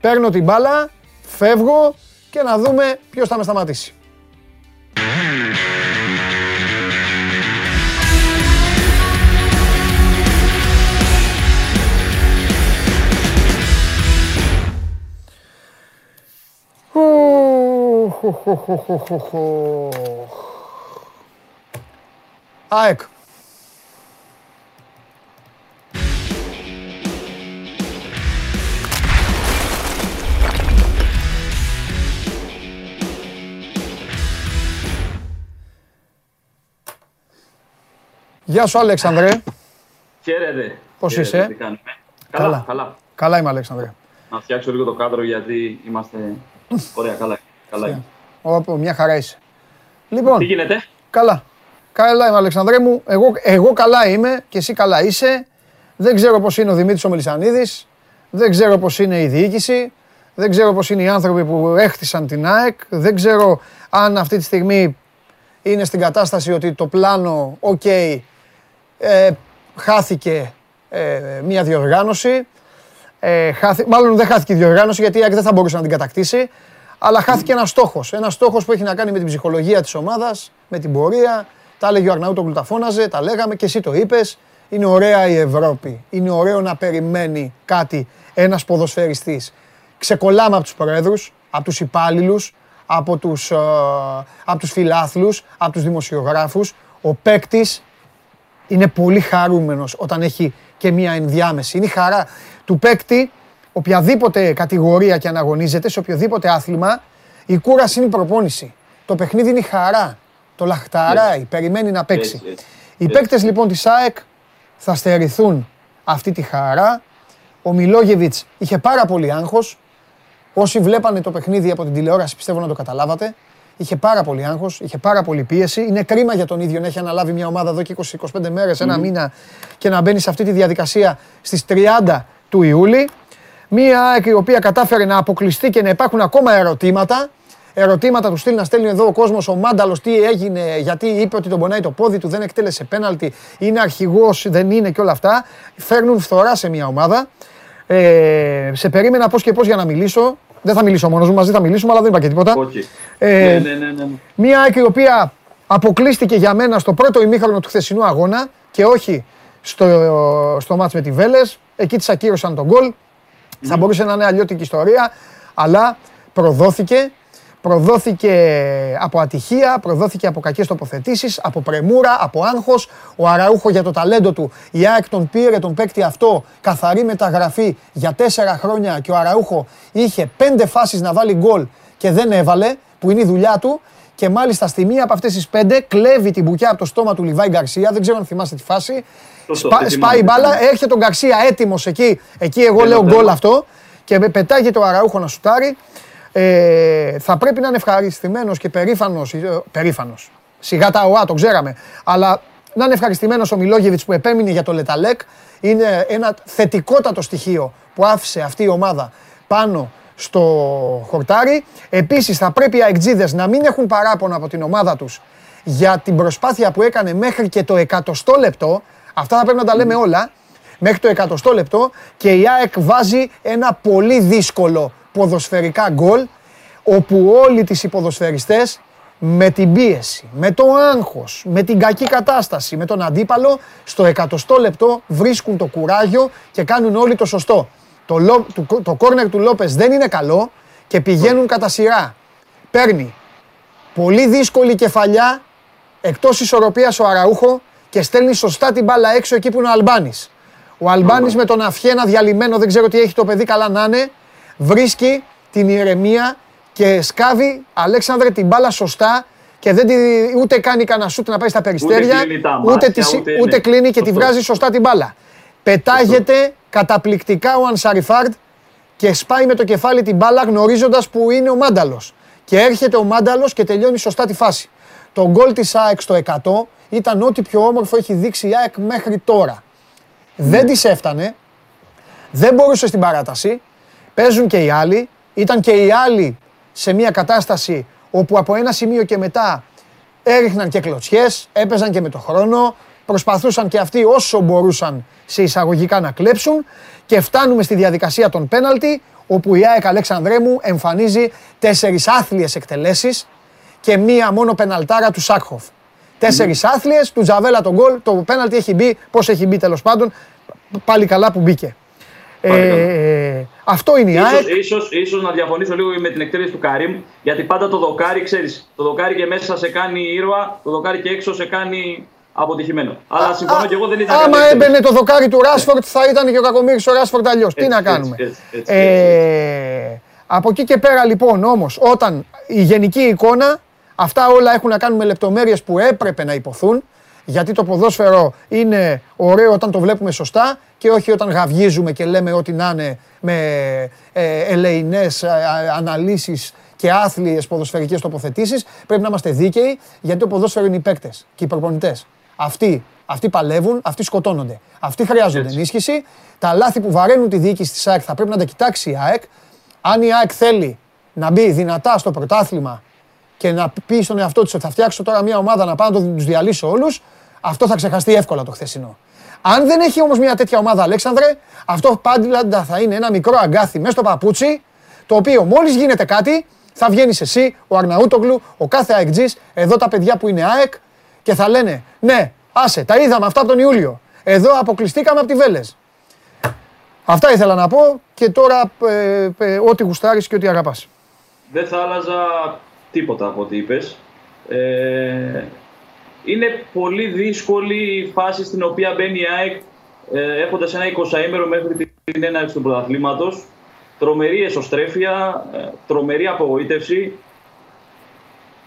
παίρνω την μπάλα, φεύγω και να δούμε ποιος θα με σταματήσει. Οχ, οχ, οχ, οχ, οχ, οχ, οχ. ΑΕΚ. Γεια σου Αλέξανδρε. Χαίρετε. Πώς Χαίρετε, είσαι; Τι κάνουμε. Καλά. Καλά, καλά. Καλά είμαι Αλέξανδρε. Να φτιάξω λίγο το κάδρο γιατί είμαστε. Ωραία, καλά. καλά. είμαι. Όπο, μια χαρά είσαι. Λοιπόν, Τι γίνεται; καλά. Καλά είμαι Αλεξανδρέ μου. Εγώ, εγώ καλά είμαι και εσύ καλά είσαι. Δεν ξέρω πώς είναι ο Δημήτρης ο Μελισανίδης. Δεν ξέρω πώς είναι η διοίκηση. Δεν ξέρω πώς είναι οι άνθρωποι που έχτισαν την ΑΕΚ. Δεν ξέρω αν αυτή τη στιγμή είναι στην κατάσταση ότι το πλάνο, οκ, ε, χάθηκε ε, μια διοργάνωση. Ε, χάθη, μάλλον δεν χάθηκε η διοργάνωση γιατί η ΑΕΚ δεν θα μπορούσε να την κατακτήσει. Αλλά χάθηκε ένας στόχος. Ένας στόχος που έχει να κάνει με την ψυχολογία της ομάδας, με την πορεία. Τα έλεγε ο Αρναούτογλου, τα φώναζε, τα λέγαμε και εσύ το είπες. Είναι ωραία η Ευρώπη. Είναι ωραίο να περιμένει κάτι ένας ποδοσφαιριστής. Ξεκολλάμε από τους προέδρους, από τους υπάλληλους, από τους από τους φιλάθλους, από τους δημοσιογράφους. Ο παίκτης είναι πολύ χαρούμενος όταν έχει και μία ενδιάμεση. Είναι η χαρά του παίκτη, οποιαδήποτε κατηγορία και αναγωνίζεται, σε οποιοδήποτε άθλημα, η κούραση είναι η προπόνηση. Το παιχνίδι είναι η χαρά. Το λαχταράει, περιμένει να παίξει. Έτσι, έτσι. Οι παίκτες λοιπόν της ΑΕΚ θα στερηθούν αυτή τη χαρά. Ο Μιλόγεβιτς είχε πάρα πολύ άγχος. Όσοι βλέπανε το παιχνίδι από την τηλεόραση πιστεύω να το καταλάβατε. Είχε πάρα πολύ άγχος, είχε πάρα πολύ πίεση. Είναι κρίμα για τον ίδιο να έχει αναλάβει μια ομάδα εδώ και 20-25 μέρες, ένα μήνα και να μπαίνει σε αυτή τη διαδικασία στις 30 του Ιούλη. Μία ΑΕΚ η οποία κατάφερε να αποκλειστεί και να υπάρχουν ακόμα ερωτήματα. Ερωτήματα του στυλ να στέλνει εδώ ο κόσμος, ο Μάνταλος, τι έγινε, γιατί είπε ότι τον πονάει το πόδι του, δεν εκτέλεσε πέναλτι, είναι αρχηγός, δεν είναι και όλα αυτά. Φέρνουν φθορά σε μια ομάδα. Ε, σε περίμενα πώς και πώς για να μιλήσω. Δεν θα μιλήσω μόνος μου, μαζί θα μιλήσουμε, αλλά δεν είπα και τίποτα. Όχι. Ε, Ναι, ναι, ναι, ναι. Μία ΑΕΚ η οποία αποκλείστηκε για μένα στο πρώτο ημίχρονο του χθεσινού αγώνα και όχι στο, στο μάτς με τη Βέλες. Εκεί της ακύρωσαν τον γκολ. Θα μπορούσε να είναι αλλιώτικη ιστορία, αλλά προδόθηκε. Προδόθηκε από ατυχία, προδόθηκε από κακές τοποθετήσεις, από πρεμούρα, από άγχος. Ο Αραούχο για το ταλέντο του, η ΑΕΚ τον πήρε τον παίκτη αυτό, καθαρή μεταγραφή για τέσσερα χρόνια και ο Αραούχο είχε πέντε φάσεις να βάλει γκολ και δεν έβαλε, που είναι η δουλειά του. Και μάλιστα στη μία από αυτές τις πέντε κλέβει την μπουκιά από το στόμα του Λιβάη Γκαρσία. Δεν ξέρω αν θυμάστε τη φάση. Σωστό, Σπα- τη σπάει θυμάμαι, η μπάλα, τη θυμάμαι. έρχεται τον Γκαρσία έτοιμος εκεί. Εκεί εγώ Τέλος, λέω γκολ τέλος. αυτό. Και με πετάγεται ο Αραούχο να σουτάρει. Ε, θα πρέπει να είναι ευχαριστημένος και περήφανος. Περήφανος. Σιγά τα ΟΑ, το ξέραμε. Αλλά να είναι ευχαριστημένος ο Μιλόγεβιτς που επέμεινε για το Λεταλέκ. Είναι ένα θετικότατο στοιχείο που άφησε αυτή η ομάδα πάνω στο χορτάρι. Επίσης θα πρέπει οι αεκτζίδες να μην έχουν παράπονο από την ομάδα τους για την προσπάθεια που έκανε μέχρι και το εκατοστό λεπτό. Αυτά θα πρέπει να τα λέμε όλα. Μέχρι το εκατοστό λεπτό και η ΑΕΚ βάζει ένα πολύ δύσκολο ποδοσφαιρικά γκολ όπου όλοι τις οι ποδοσφαιριστές με την πίεση, με το άγχος, με την κακή κατάσταση, με τον αντίπαλο, στο εκατοστό λεπτό βρίσκουν το κουράγιο και κάνουν όλοι το σωστό. Το, λο, το, το κόρνερ του Λόπες δεν είναι καλό και πηγαίνουν κατά σειρά. Παίρνει πολύ δύσκολη κεφαλιά, εκτός ισορροπίας ο Αραούχο και στέλνει σωστά την μπάλα έξω εκεί που είναι ο Αλμπάνης. Ο Αλμπάνης με τον Αφιένα διαλυμένο, δεν ξέρω τι έχει το παιδί καλά να είναι, βρίσκει την ηρεμία και σκάβει, Αλέξανδρε, την μπάλα σωστά και δεν τη, ούτε κάνει κανένα σούτ να πάει στα περιστέρια, κλείνει τα ούτε, μάτια, τη- ούτε- ούτε ναι. κλείνει και τη Σωστό. βγάζει σωστά την μπάλα. Πετάγεται καταπληκτικά ο Ανσαριφάρντ και σπάει με το κεφάλι την μπάλα γνωρίζοντας που είναι ο Μάνταλος. Και έρχεται ο Μάνταλος και τελειώνει σωστά τη φάση. Το γκολ της ΑΕΚ στο 100 ήταν ό,τι πιο όμορφο έχει δείξει η ΑΕΚ μέχρι τώρα. Δεν της έφτανε, δεν μπορούσε στην παράταση. Παίζουν και οι άλλοι. Ήταν και οι άλλοι σε μια κατάσταση όπου από ένα σημείο και μετά έριχναν και κλωτσιές, έπαιζαν και με το χρόνο, προσπαθούσαν και αυτοί όσο μπορούσαν σε εισαγωγικά να κλέψουν και φτάνουμε στη διαδικασία των πέναλτι όπου η ΑΕΚ Αλέξανδρέ μου εμφανίζει τέσσερις άθλιες εκτελέσεις και μία μόνο πεναλτάρα του Σάκχοφ. Τέσσερις άθλιες, του Τζαβέλα τον γκολ, το πέναλτι έχει μπει, πώς έχει μπει τέλος πάντων, πάλι καλά που μπήκε. Πάλι καλά. Ε, αυτό είναι η ΑΕΚ. Ίσως, ίσως, ίσως να διαφωνήσω λίγο με την εκτέλεση του Καρύμ, γιατί πάντα το δοκάρι, ξέρεις, το δοκάρι και μέσα σε κάνει ήρωα, το δοκάρι και έξω σε κάνει αποτυχημένο. Αλλά συμφωνώ και εγώ δεν ήταν Άμα καλή εκτέλεση. έμπαινε το δοκάρι του Ράσφορντ θα ήταν και ο Κακομύρης ο Ράσφορντ αλλιώς. Τι Έτσι, να έτσι, κάνουμε; έτσι, έτσι, Ε, από εκεί και πέρα λοιπόν όμως όταν η γενική εικόνα αυτά όλα έχουν να κάνουν με λεπτομέρειες που έπρεπε να υποθούν γιατί το ποδόσφαιρο είναι ωραίο όταν το βλέπουμε σωστά και όχι όταν γαυγίζουμε και λέμε ό,τι να είναι με ε, ελεηνές ε, αναλύσεις και άθλιες ποδοσφαιρικές τοποθετήσεις. Πρέπει να είμαστε δίκαιοι γιατί το ποδόσφαιρο είναι οι παίκτες και οι προπονητές. Αυτοί, αυτοί παλεύουν, αυτοί σκοτώνονται. Αυτοί χρειάζονται ενίσχυση. Τα λάθη που βαραίνουν τη διοίκηση της ΑΕΚ θα πρέπει να τα κοιτάξει η ΑΕΚ. Αν η ΑΕΚ θέλει να μπει δυνατά στο πρωτάθλημα και να πει στον εαυτό της ότι θα φτιάξω τώρα μια ομάδα να πάω να τους διαλύσω όλους, αυτό θα ξεχαστεί εύκολα το χθεσινό. Αν δεν έχει όμως μια τέτοια ομάδα, Αλέξανδρε, αυτό πάντα θα είναι ένα μικρό αγκάθι μέσα στο παπούτσι, το οποίο μόλις γίνεται κάτι, θα βγαίνεις εσύ, ο Αρναούτογλου, ο κάθε αεκτζής, εδώ τα παιδιά που είναι ΑΕΚ και θα λένε Ναι, άσε, τα είδαμε αυτά από τον Ιούλιο. Εδώ αποκλειστήκαμε από τη Βέλες. Αυτά ήθελα να πω και τώρα ε, ε, ό,τι γουστάρεις και ό,τι αγαπάς. Δεν θα άλλαζα τίποτα από ό,τι είπες. Ε, είναι πολύ δύσκολη η φάση στην οποία μπαίνει η ΑΕΚ ε, έχοντας ένα 20ήμερο μέχρι την έναρξη του πρωταθλήματος. Τρομερή εσωστρέφεια, ε, τρομερή απογοήτευση,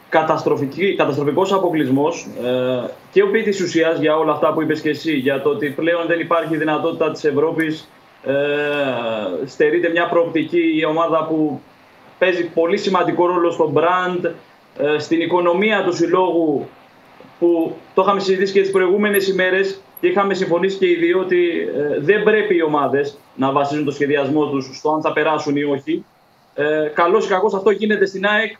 καταστροφική, καταστροφικός αποκλεισμός ε, και ο της ουσίας για όλα αυτά που είπες και εσύ, για το ότι πλέον δεν υπάρχει δυνατότητα της Ευρώπης, ε, στερείται μια προοπτική η ομάδα που παίζει πολύ σημαντικό ρόλο στο brand, ε, στην οικονομία του συλλόγου που το είχαμε συζητήσει και τις προηγούμενες ημέρες και είχαμε συμφωνήσει και οι δύο ότι ε, δεν πρέπει οι ομάδες να βασίζουν το σχεδιασμό τους στο αν θα περάσουν ή όχι. Ε, καλώς ή κακώς αυτό γίνεται στην ΑΕΚ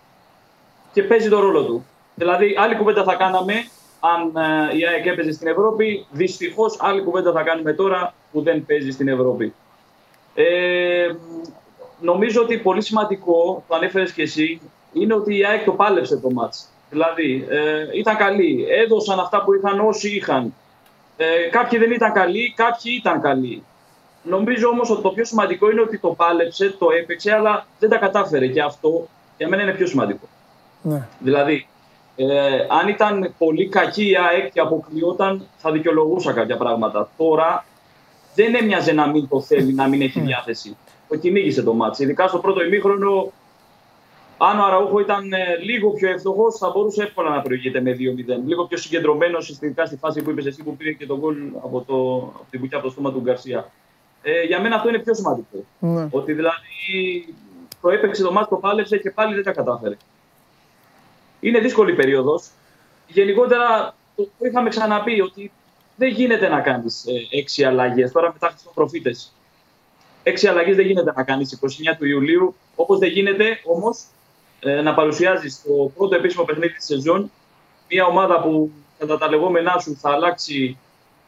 και παίζει το ρόλο του. Δηλαδή, άλλη κουβέντα θα κάναμε αν ε, η ΑΕΚ έπαιζε στην Ευρώπη. Δυστυχώς, άλλη κουβέντα θα κάνουμε τώρα που δεν παίζει στην Ευρώπη. Ε, νομίζω ότι πολύ σημαντικό, το ανέφερες και εσύ, είναι ότι η ΑΕΚ το πάλεψε το μάτς. Δηλαδή, ε, ήταν καλή. Έδωσαν αυτά που είχαν όσοι είχαν. Ε, κάποιοι δεν ήταν καλοί, κάποιοι ήταν καλοί. Νομίζω όμως ότι το πιο σημαντικό είναι ότι το πάλεψε, το έπαιξε, αλλά δεν τα κατάφερε. Και αυτό για μένα είναι πιο σημαντικό. Ναι. Δηλαδή, ε, αν ήταν πολύ κακή η ΑΕΚ και αποκλειόταν, θα δικαιολογούσα κάποια πράγματα. Τώρα δεν έμοιαζε να μην το θέλει, να μην έχει διάθεση. Το κυνήγησε το ματς. Ειδικά στο πρώτο ημίχρονο, αν ο Αραούχο ήταν ε, λίγο πιο εύστοχος, θα μπορούσε εύκολα να προηγείται με 2-0. Λίγο πιο συγκεντρωμένος, ειδικά στη φάση που είπες εσύ που πήρε και το γκολ από, το, από την κουκιά από το στόμα του Γκαρσία. Ε, για μένα αυτό είναι πιο σημαντικό. Ναι. Ότι δηλαδή το έπαιξε το μάτι, το πάλεψε και πάλι δεν τα κατάφερε. Είναι δύσκολη περίοδος. Γενικότερα το, το είχαμε ξαναπεί ότι δεν γίνεται να κάνεις ε, έξι αλλαγές. Τώρα μετά του προφήτε. Έξι αλλαγές δεν γίνεται να κάνεις 29 του Ιουλίου. Όπως δεν γίνεται όμως ε, να παρουσιάζεις το πρώτο επίσημο παιχνίδι της σεζόν μια ομάδα που κατά τα λεγόμενά σου θα αλλάξει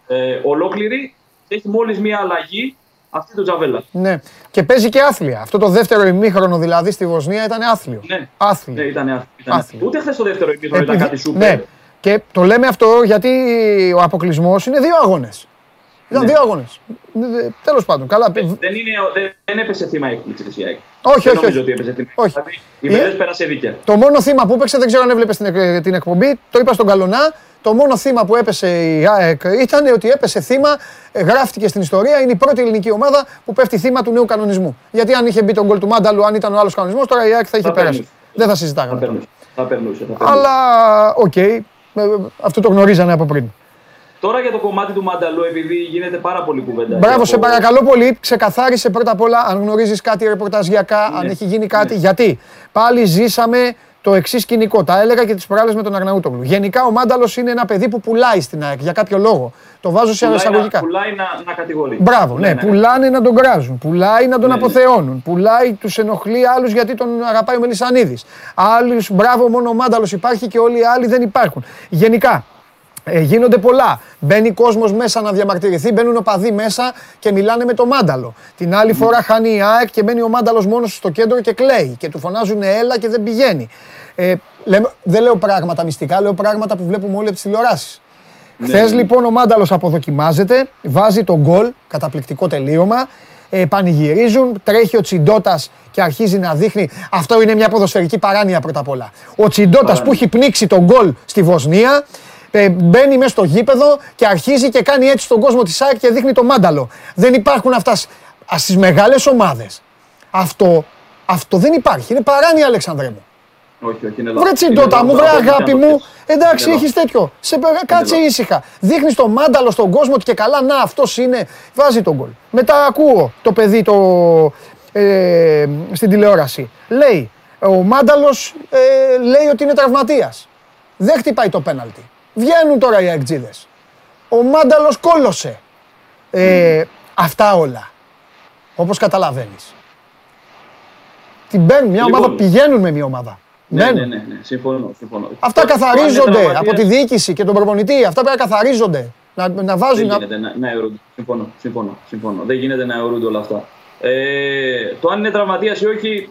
ε, ολόκληρη και έχει μόλις μια αλλαγή Αυτή του Τζαβέλα. Ναι. Και παίζει και άθλια. Αυτό το δεύτερο ημίχρονο δηλαδή στη Βοσνία ήταν άθλιο. Ναι, Άθλιο. ναι ήταν άθλιο. Ήταν Άθλιο. άθλιο. Ούτε χθες το δεύτερο ημίχρονο ήταν Επειδή- κάτι σούπερ. Ναι. Και το λέμε αυτό γιατί ο αποκλεισμός είναι δύο αγώνες. Ήταν Ναι. δύο αγώνες. Τέλος πάντων. Καλά. Δεν, είναι, δεν, δεν έπεσε θύμα έκπληξη η ΑΕΚ. Όχι, δεν όχι, νομίζω όχι. ότι έπεσε θύμα. Όχι. Δηλαδή, η Ε, Βερές πέρασε δίκαια. Το μόνο θύμα που έπαιξε, δεν ξέρω αν έβλεπες την, εκ- την εκπομπή, το είπα στον Καλονά. Το μόνο θύμα που έπεσε η ΑΕΚ ήταν ότι έπεσε θύμα, ε, γράφτηκε στην ιστορία, είναι η πρώτη ελληνική ομάδα που πέφτει θύμα του νέου κανονισμού. Γιατί αν είχε μπει το γκολ του Μάνταλου, αν ήταν ο άλλος κανονισμός, τώρα η ΑΕΚ θα είχε Θα πέρασει. περνούσε. Δεν θα Θα συζητάγαμε. περνούσε. Θα περνούσε. Θα περνούσε. Αλλά οκ, ε, αυτό το γνωρίζανε από πριν. Τώρα για το κομμάτι του Μάνταλου, επειδή γίνεται πάρα πολύ κουβέντα. Μπράβο, και σε από- παρακαλώ πολύ, ξεκαθάρισε πρώτα απ' όλα αν γνωρίζεις κάτι ρεπορταζιακά, αν Ναι. έχει γίνει κάτι. Ναι. Γιατί πάλι ζήσαμε το εξής σκηνικό. Τα έλεγα και τις προάλλες με τον Αγναούτογλου. Γενικά ο Μάνταλος είναι ένα παιδί που πουλάει στην ΑΕΚ για κάποιο λόγο. Το βάζω σε Πουλάει να, εισαγωγικά. πουλάει να, να κατηγορεί. Μπράβο, ναι, ναι. πουλάνε να τον κράζουν, πουλάει να τον Ναι, ναι. αποθεώνουν, πουλάει, τους ενοχλεί άλλους γιατί τον αγαπάει ο Μελισανίδης. Άλλους, μπράβο, μόνο ο Μάνταλος υπάρχει και όλοι οι άλλοι δεν υπάρχουν. Γενικά, ε, γίνονται πολλά. Μπαίνει κόσμος μέσα να διαμαρτυρηθεί, μπαίνουν οπαδοί μέσα και μιλάνε με το Μάνταλο. Την άλλη φορά χάνει η ΑΕΚ και μπαίνει ο Μάνταλος μόνος στο κέντρο και κλαίει. Και του φωνάζουν έλα και δεν πηγαίνει. Ε, λέμε- δεν λέω πράγματα μυστικά, λέω πράγματα που βλέπουμε όλοι από τις τηλεοράσεις. Χθες λοιπόν ο Μάνταλος αποδοκιμάζεται, βάζει τον γκολ, καταπληκτικό τελείωμα. Ε, πανηγυρίζουν, τρέχει ο Τσιντότα και αρχίζει να δείχνει. Αυτό είναι μια ποδοσφαιρική παράνοια πρώτα απ' όλα. Ο Τσιντότα Παράνοια. που έχει πνίξει τον γκολ στη Βοσνία, ε, μπαίνει μέσα στο γήπεδο και αρχίζει και κάνει έτσι στον κόσμο της ΑΕΚ και δείχνει το μάνταλο. Δεν υπάρχουν αυτά στις μεγάλες ομάδες. Αυτό, αυτό δεν υπάρχει. Είναι παράνοια, Αλεξανδρέ μου. Όχι, όχι, είναι Βρε λάθος. τσιντότα Είναι μου, βρε λάθος. αγάπη Είναι μου. λάθος. Εντάξει, Είναι έχεις τέτοιο. Σε πε- κάτσε λάθος. ήσυχα. Δείχνεις το μάνταλο στον κόσμο ότι και καλά, να αυτός είναι. Βάζει τον γκολ. Μετά ακούω το παιδί το, ε, στην τηλεόραση. Λέει, ο μάνταλος ε, λέει ότι είναι τραυματίας. Δεν χτυπάει το πέναλτι. Βγαίνουν τώρα οι αεκτζίδε. Ο μάνταλος κόλωσε. Ε, Αυτά όλα. Όπως καταλαβαίνεις. Την παίρνουν μια Λοιπόν. ομάδα, πηγαίνουν με μια ομάδα. Ναι, Μπαίνουν. ναι, ναι, ναι, συμφωνώ. συμφωνώ. Αυτά Το- το αν είναι καθαρίζονται τραυματίας, από τη διοίκηση και τον προπονητή. Αυτά πρέπει να καθαρίζονται. Να, να βάζουν. Δεν Να... γίνεται να, να αιωρούνται. Συμφωνώ, συμφωνώ, συμφωνώ. Δεν γίνεται να αιωρούνται όλα αυτά. Ε, το αν είναι τραυματίας ή όχι,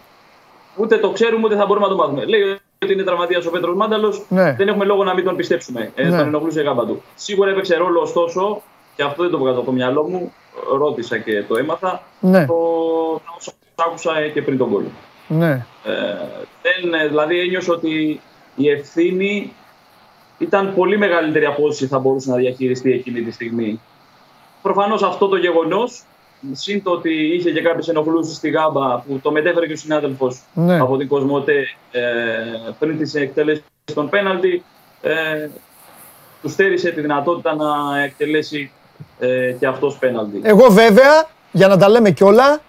ούτε το ξέρουμε ούτε θα μπορούμε να το μάθουμε. Λέει ότι είναι τραυματίας ο Πέτρος Μάνταλος. Ναι. Δεν έχουμε λόγο να μην τον πιστέψουμε. Ε, Ναι. Τον ενοχλούσε η γάμπα του. Σίγουρα έπαιξε ρόλο, ωστόσο, και αυτό δεν το βγάζω από το μυαλό μου. Ρώτησα και το έμαθα. Ναι. Το τα όσα άκουσα ε, και πριν τον κόλλο. Ναι. Ε, δεν, ε, δηλαδή ένιωσα ότι η ευθύνη ήταν πολύ μεγαλύτερη από όσοι θα μπορούσε να διαχειριστεί εκείνη τη στιγμή. Προφανώς αυτό το γεγονός, συν το ότι είχε και κάποιες ενοχλούσει στη γάμπα που το μετέφερε και ο συνάδελφος Ναι. από την Κοσμοτέ ε, πριν τις εκτελέσεις των πέναλτι, ε, τους στέρισε τη δυνατότητα να εκτελέσει ε, και αυτός πέναλτι. Εγώ βέβαια, για να τα λέμε κιόλα,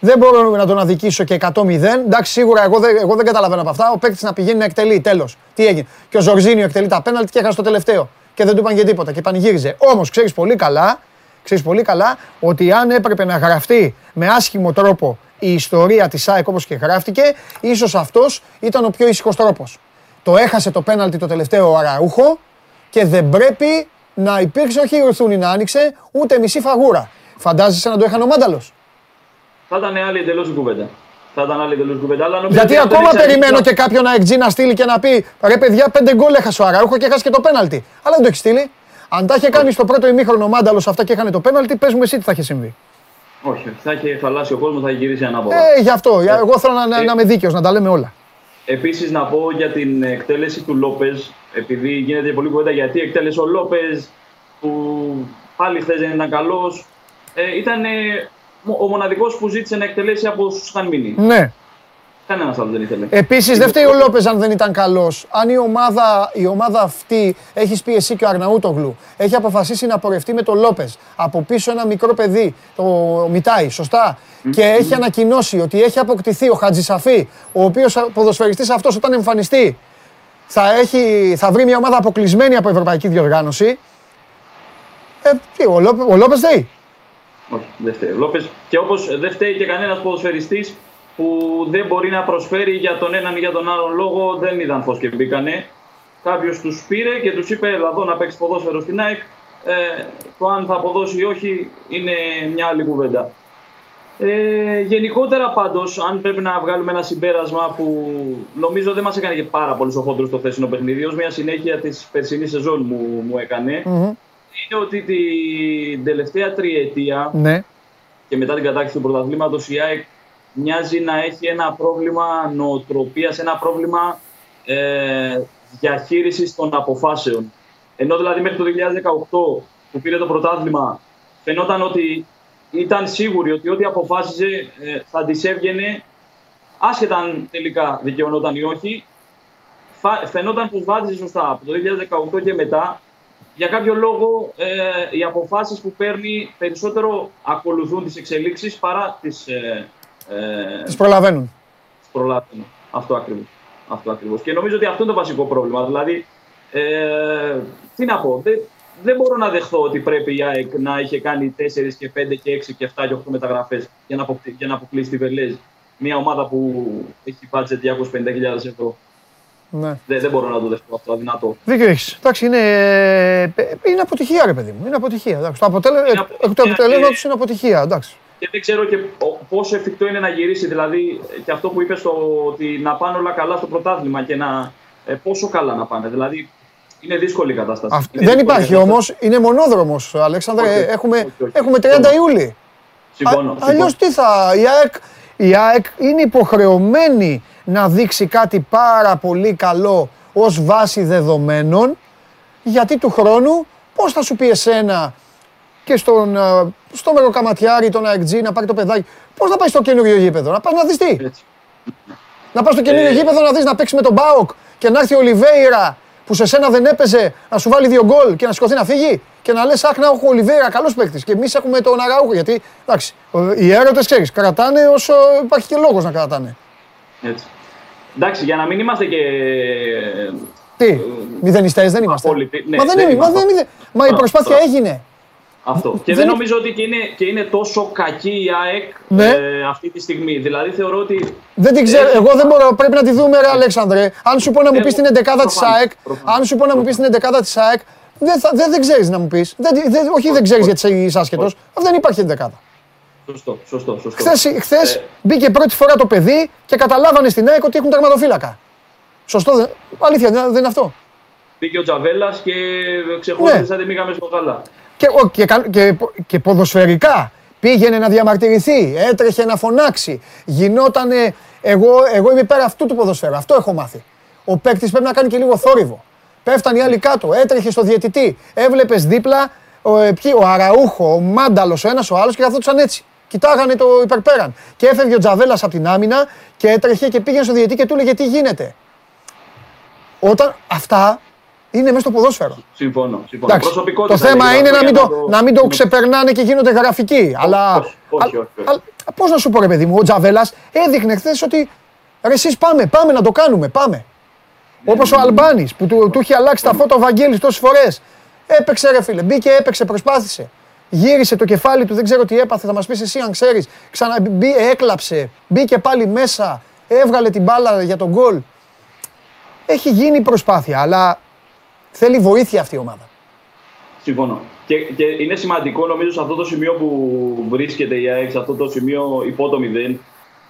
δεν μπορώ να τον αδικήσω και 100-0. Εντάξει, σίγουρα εγώ δεν, εγώ δεν καταλαβαίνω από αυτά. Ο παίκτης να πηγαίνει να εκτελεί. Τέλος. Τι έγινε. Και ο Ζορζίνιο εκτελεί τα πέναλτι και έχασε το τελευταίο. Και δεν του είπαν και τίποτα και πανηγύριζε. Όμως ξέρεις πολύ καλά, ξέρεις πολύ καλά ότι αν έπρεπε να γραφτεί με άσχημο τρόπο η ιστορία της ΑΕΚ όπως και γράφτηκε, ίσως αυτός ήταν ο πιο ήσυχος τρόπος. Το έχασε το πέναλτι το τελευταίο ο Αραούχο και δεν πρέπει να υπήρξε όχι η Ορθούνη να άνοιξε, ούτε μισή φαγούρα. Φαντάζεσαι να το έχανε ο Μάνταλος. Θα ήταν άλλη εντελώς η κουβέντα. Θα ήταν άλλη εντελώς η κουβέντα. Αλλά νομίζω Γιατί ότι αν δεν ακόμα έχεις περιμένω ανοίξει- και κάποιον αεκτζή να στείλει και να πει ρε παιδιά, πέντε γκολ έχασε ο Αραούχο και έχασε και το πέναλτι. Αλλά δεν το έχει στείλει. Αν τα είχε κάνει στο πρώτο ημίχρονο ο Μάνταλος αυτά και έχανε το πέναλτι, πες μου εσύ τι θα είχε συμβεί. Όχι, θα είχε χαλάσει ο κόσμος, θα είχε γυρίσει ανάποδα. Ε, γι' αυτό. για- Εγώ θέλω να, να, Ε. να είμαι δίκαιος, να τα λέμε όλα. Επίσης, να πω για την εκτέλεση του Λόπες, επειδή γίνεται πολύ κουβέντα γιατί εκτέλεσε ο Λόπες, που πάλι χθες δεν ήταν καλός. Ε, ήταν ε, ο μοναδικός που ζήτησε να εκτελέσει από όσου είχαν μείνει. Ναι. Κανένας άλλος δεν ήθελε. Επίσης, δεν φταίει ο Λόπες αν δεν ήταν καλός. Αν η ομάδα, η ομάδα αυτή, έχει πει εσύ και ο Αρναούτογλου, έχει αποφασίσει να πορευτεί με τον Λόπες από πίσω ένα μικρό παιδί, το Μιτάι, σωστά, και έχει ανακοινώσει ότι έχει αποκτηθεί ο Χατζησαφή, ο οποίος ποδοσφαιριστής αυτός όταν εμφανιστεί θα, έχει, θα βρει μια ομάδα αποκλεισμένη από ευρωπαϊκή διοργάνωση. Ε, τι, ο, Λόπε, ο Λόπες δεν Όχι, δεν φταίει. Ο Λόπες, και όπως δεν φταίει και κανένας ποδοσφαιριστής που δεν μπορεί να προσφέρει για τον έναν ή για τον άλλον λόγο, δεν είδαν φως και μπήκανε. Κάποιος τους πήρε και τους είπε: Ελά, εδώ να παίξεις ποδόσφαιρο στην ΑΕΚ. Ε, το αν θα αποδώσει ή όχι είναι μια άλλη κουβέντα. Ε, γενικότερα πάντως, αν πρέπει να βγάλουμε ένα συμπέρασμα που νομίζω δεν μας έκανε και πάρα πολύ ο χόντρος το θέσινο παιχνίδι, ως μια συνέχεια της περσινής σεζόν μου, μου έκανε, είναι ότι την τελευταία τριετία Ναι. και μετά την κατάκτηση του πρωταθλήματος η ΑΕΚ μοιάζει να έχει ένα πρόβλημα νοοτροπίας, ένα πρόβλημα ε, διαχείρισης των αποφάσεων. Ενώ δηλαδή μέχρι το 2018 που πήρε το πρωτάθλημα φαινόταν ότι ήταν σίγουροι ότι ό,τι αποφάσιζε ε, θα της έβγαινε άσχετα αν τελικά δικαιωνόταν ή όχι. Φα- Φαινόταν πως βάδιζε σωστά. Από το 2018 και μετά για κάποιο λόγο ε, οι αποφάσεις που παίρνει περισσότερο ακολουθούν τις εξελίξεις παρά τις ε, ε, Τις προλαβαίνουν. προλάβουν. Αυτό ακριβώς. Αυτό ακριβώς. Και νομίζω ότι αυτό είναι το βασικό πρόβλημα. Δηλαδή, ε, τι να πω, δεν, δεν μπορώ να δεχθώ ότι πρέπει η ΑΕΚ να είχε κάνει 4 και 5 και 6 και 7 και 8 μεταγραφές για να, αποκτή- για να αποκλείσει τη Βελέζ. Μια ομάδα που έχει budget 250.000 ευρώ. Ναι. Δεν, δεν μπορώ να το δεχτώ αυτό, αδυνατό. Δίκιο έχεις. Εντάξει, είναι, είναι αποτυχία ρε παιδί μου. Είναι αποτυχία. Εντάξει. Το, αποτέλε... Είναι εκ- αποτυχία εκ του αποτελέσματος και- είναι αποτυχία. Εντάξει. Και δεν ξέρω και πο- πόσο εφικτό είναι να γυρίσει. Δηλαδή, και αυτό που είπες στο ότι να πάνε όλα καλά στο πρωτάθλημα και να. ε, πόσο καλά να πάνε. Δηλαδή, είναι δύσκολη η κατάσταση. Αυ- Είναι Δεν δύσκολη η υπάρχει κατάσταση. όμως, είναι μονόδρομος, Αλέξανδρε. Όχι, έχουμε, όχι, όχι. έχουμε 30 Συμφωνώ. Ιούλη. Συμφωνώ. Α, αλλιώς τι θα, η ΑΕΚ, η ΑΕΚ είναι υποχρεωμένη να δείξει κάτι πάρα πολύ καλό ως βάση δεδομένων, γιατί του χρόνου πώς θα σου πει εσένα και στον, ε, στο Μεροκαματιάρη, τον ΑΕΚΤΖ, να πάρει το παιδάκι, πώς να πάει στο καινούριο γήπεδο, να πας να δεις τι; Έτσι. Να πας στο καινούριο Ε, γήπεδο να δεις να παίξεις με τον Μπάοκ και να έρθει ο Ολιβέηρα που σε σένα δεν έπαιζε να σου βάλει δύο γκολ και να σηκωθεί να φύγει και να λες αχ να έχω ο Ολιβέηρα καλός παίκτης και εμείς έχουμε τον Αραούχο γιατί εντάξει ο- οι έρωτες ξέρεις κρατάνε όσο υπάρχει και λόγος να κρατάνε. Έτσι. Εντάξει, για να μην είμαστε και. Τι, μηδενιστές δεν είμαστε. Απόλυτοι. Ναι, μα δεν δεν είναι, μα, είμαστε. δεν είναι, μα η Μπράβο, προσπάθεια μπράβο. έγινε. Αυτό. Και Δεν δεν είναι- νομίζω ότι και είναι, και είναι τόσο κακή η ΑΕΚ Ναι. ε, αυτή τη στιγμή. Δηλαδή θεωρώ ότι. Δεν την ξέρω, Έχει- εγώ δεν μπορώ, πρέπει να τη δούμε ρε Αλέξανδρε. Αν σου πω να μου Ε, πεις την εντεκάδα της προφανώς, ΑΕΚ, προφανώς, αν σου πω να μου πεις την εντεκάδα της ΑΕΚ, δεν, θα, δεν, δεν ξέρεις να μου πεις. Δεν, δεν, όχι δεν ξέρεις γιατί είσαι άσχετος, δεν υπάρχει εντεκάδα. Σωστό, σωστό, σωστό. Χθες, χθες Ε, μπήκε πρώτη φορά το παιδί και καταλάβανε στην ΑΕΚ ότι έχουν τερματοφύλακα. Σωστό, δεν, αλήθεια δεν, δεν είναι αυτό. Μπήκε ο Τζαβέλας και ξεχώρισε Ναι. σαν τη μήγα μέσα στο γάλα. Και, ο- και, κα- και, και ποδοσφαιρικά πήγαινε να διαμαρτυρηθεί, έτρεχε να φωνάξει, γινότανε. Εγώ, εγώ είμαι πέρα αυτού του ποδοσφαίρου. Αυτό έχω μάθει. Ο παίκτης πρέπει να κάνει και λίγο θόρυβο. Πέφταν οι άλλοι κάτω, έτρεχε στο διαιτητή. Έβλεπες δίπλα ο, ε, ποιοι, ο Αραούχο, ο Μάνταλος, ο ένας ο άλλος και καθόντουσαν έτσι. Κοιτάγανε το υπερπέραν. Και έφευγε ο Τζαβέλας από την άμυνα και έτρεχε και πήγαινε στο διαιτητή και του έλεγε τι γίνεται. Όταν αυτά είναι μέσα στο ποδόσφαιρο. Συμφωνώ. συμφωνώ. Εντάξει, Προσωπικότητα το θέμα λέγεται είναι αυτό να μην για το, να μην το ξεπερνάνε και γίνονται γραφικοί. Αλλά. όχι, όχι, όχι, όχι. Πώς να σου πω, ρε παιδί μου, ο Τζαβέλας έδειχνε χθες ότι ρε, εσείς πάμε, πάμε να το κάνουμε, πάμε. Όπως ο Αλμπάνης που του, του είχε αλλάξει τα φώτα ο Βαγγέλης τόσες φορές. Έπαιξε, ρε φίλε, μπήκε, έπαιξε, προσπάθησε. Γύρισε το κεφάλι του, δεν ξέρω τι έπαθε, θα μας πεις εσύ αν ξέρεις. Ξαναμπή, έκλαψε, μπήκε πάλι μέσα, έβγαλε την μπάλα για τον γκολ. Έχει γίνει προσπάθεια, αλλά θέλει βοήθεια αυτή η ομάδα. Συμφωνώ. Και, και είναι σημαντικό νομίζω σε αυτό το σημείο που βρίσκεται η ΑΕΚ, σε αυτό το σημείο υπό το 0,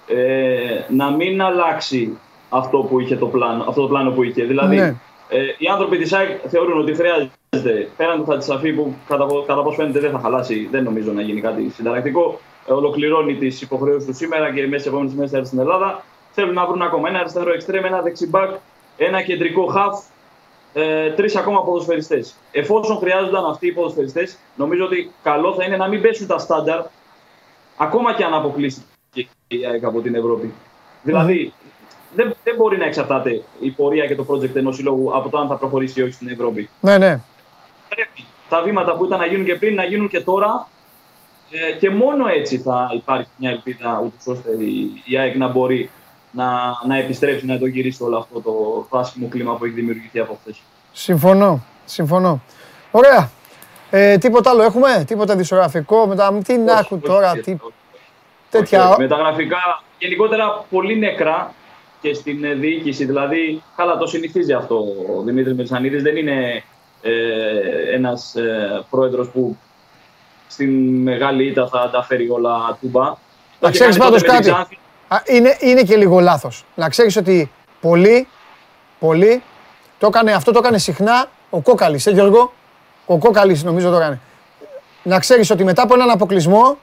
ε, να μην αλλάξει αυτό, που είχε το πλάνο, αυτό το πλάνο που είχε. Δηλαδή, Ναι. ε, οι άνθρωποι της ΑΕΚ θεωρούν ότι χρειάζεται πέραν του Χατζησαφή που κατά, πο- κατά πώς φαίνεται δεν θα χαλάσει, δεν νομίζω να γίνει κάτι συνταρακτικό. Ε, ολοκληρώνει τις υποχρεώσεις του σήμερα και μέσα στις επόμενες μέρες θα έρθει στην Ελλάδα. Θέλουν να βρουν ακόμα ένα αριστερό εξτρέμ, ένα δεξιμπάκ, ένα κεντρικό χαφ, ε, τρεις ακόμα ποδοσφαιριστές. Εφόσον χρειάζονταν αυτοί οι ποδοσφαιριστές, νομίζω ότι καλό θα είναι να μην πέσουν τα στάνταρ, ακόμα και αν αποκλείσει η ΑΕΚ από την Ευρώπη. Δηλαδή, δεν, δεν μπορεί να εξαρτάται η πορεία και το project ενός συλλόγου από το αν θα προχωρήσει ή όχι στην Ευρώπη. Ναι, ναι. Πρέπει τα βήματα που ήταν να γίνουν και πριν να γίνουν και τώρα. Ε, και μόνο έτσι θα υπάρχει μια ελπίδα ούτως ώστε η, η ΑΕΚ να μπορεί να, να επιστρέψει να το γυρίσει όλο αυτό το, το άσχημο κλίμα που έχει δημιουργηθεί από χθες. Συμφωνώ. Συμφωνώ. Ωραία. Ε, τίποτα άλλο έχουμε, τίποτα δισογραφικό; Μετά, τι να έχουν τώρα, τι, τέτοια. Μεταγραφικά γενικότερα πολύ νεκρά και στην ε, διοίκηση. Δηλαδή, καλά το συνηθίζει αυτό ο Δημήτρης Μερσανίδης. Δεν είναι ε, ένας ε, πρόεδρος που στην μεγάλη ήττα θα τα φέρει όλα τούμπα. Το Να είχε ξέρεις κάνει τότε πάντως με την κάτι. Ξάνθη. Α, είναι, είναι και λίγο λάθος. Να ξέρεις ότι πολλοί, πολλοί, το έκανε, αυτό το έκανε συχνά ο Κόκαλης, ε Γιώργο. Ο Κόκαλης νομίζω το έκανε. Να ξέρεις ότι μετά από έναν αποκλεισμό,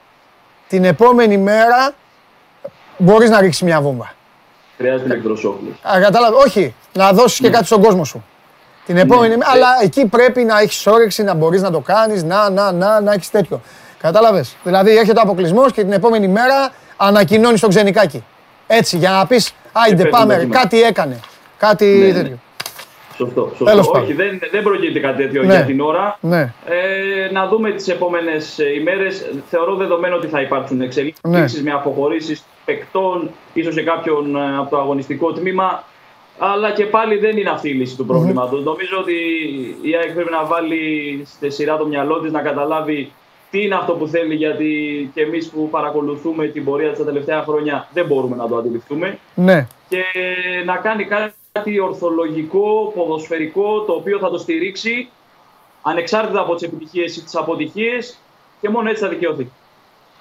την επόμενη μέρα μπορείς να ρίξεις μια βόμβα. Χρειάζεται ηλεκτροσόκλους. Α, κατάλαβες. Όχι, να δώσεις και κάτι στον κόσμο σου. Την επόμενη μέρα, αλλά εκεί πρέπει να έχεις όρεξη, να μπορείς να το κάνεις, να, να, να, να έχεις τέτοιο. Κατάλαβες. Δηλαδή έρχεται ο αποκλεισμός και την επόμενη μέρα ανακοινώνεις τον ξενικάκι. Έτσι, για να πεις, άιντε παίρνει πάμε, ρε, δοκιμά. κάτι έκανε. Κάτι Ναι, ναι. τέτοιο. Σωστό. σωστό. Τέλος πάντων. Όχι, δεν, δεν προκύπτει κάτι τέτοιο Ναι. για την ώρα. Ναι. Ε, να δούμε τις επόμενες ε, ημέρες. Θεωρώ δεδομένο ότι θα υπάρξουν εξελίξεις Ναι. με αποχωρήσεις παικτών, ίσως σε κάποιον ε, από το αγωνιστικό τμήμα. Αλλά και πάλι δεν είναι αυτή η λύση του προβλήματος. Νομίζω ότι η ΑΕΚ πρέπει να βάλει στη σειρά το μυαλό της να καταλάβει τι είναι αυτό που θέλει, γιατί και εμείς που παρακολουθούμε την πορεία της τα τελευταία χρόνια δεν μπορούμε να το αντιληφθούμε Ναι. και να κάνει κάτι ορθολογικό, ποδοσφαιρικό, το οποίο θα το στηρίξει ανεξάρτητα από τις επιτυχίες ή τις αποτυχίες και μόνο έτσι θα δικαιωθεί.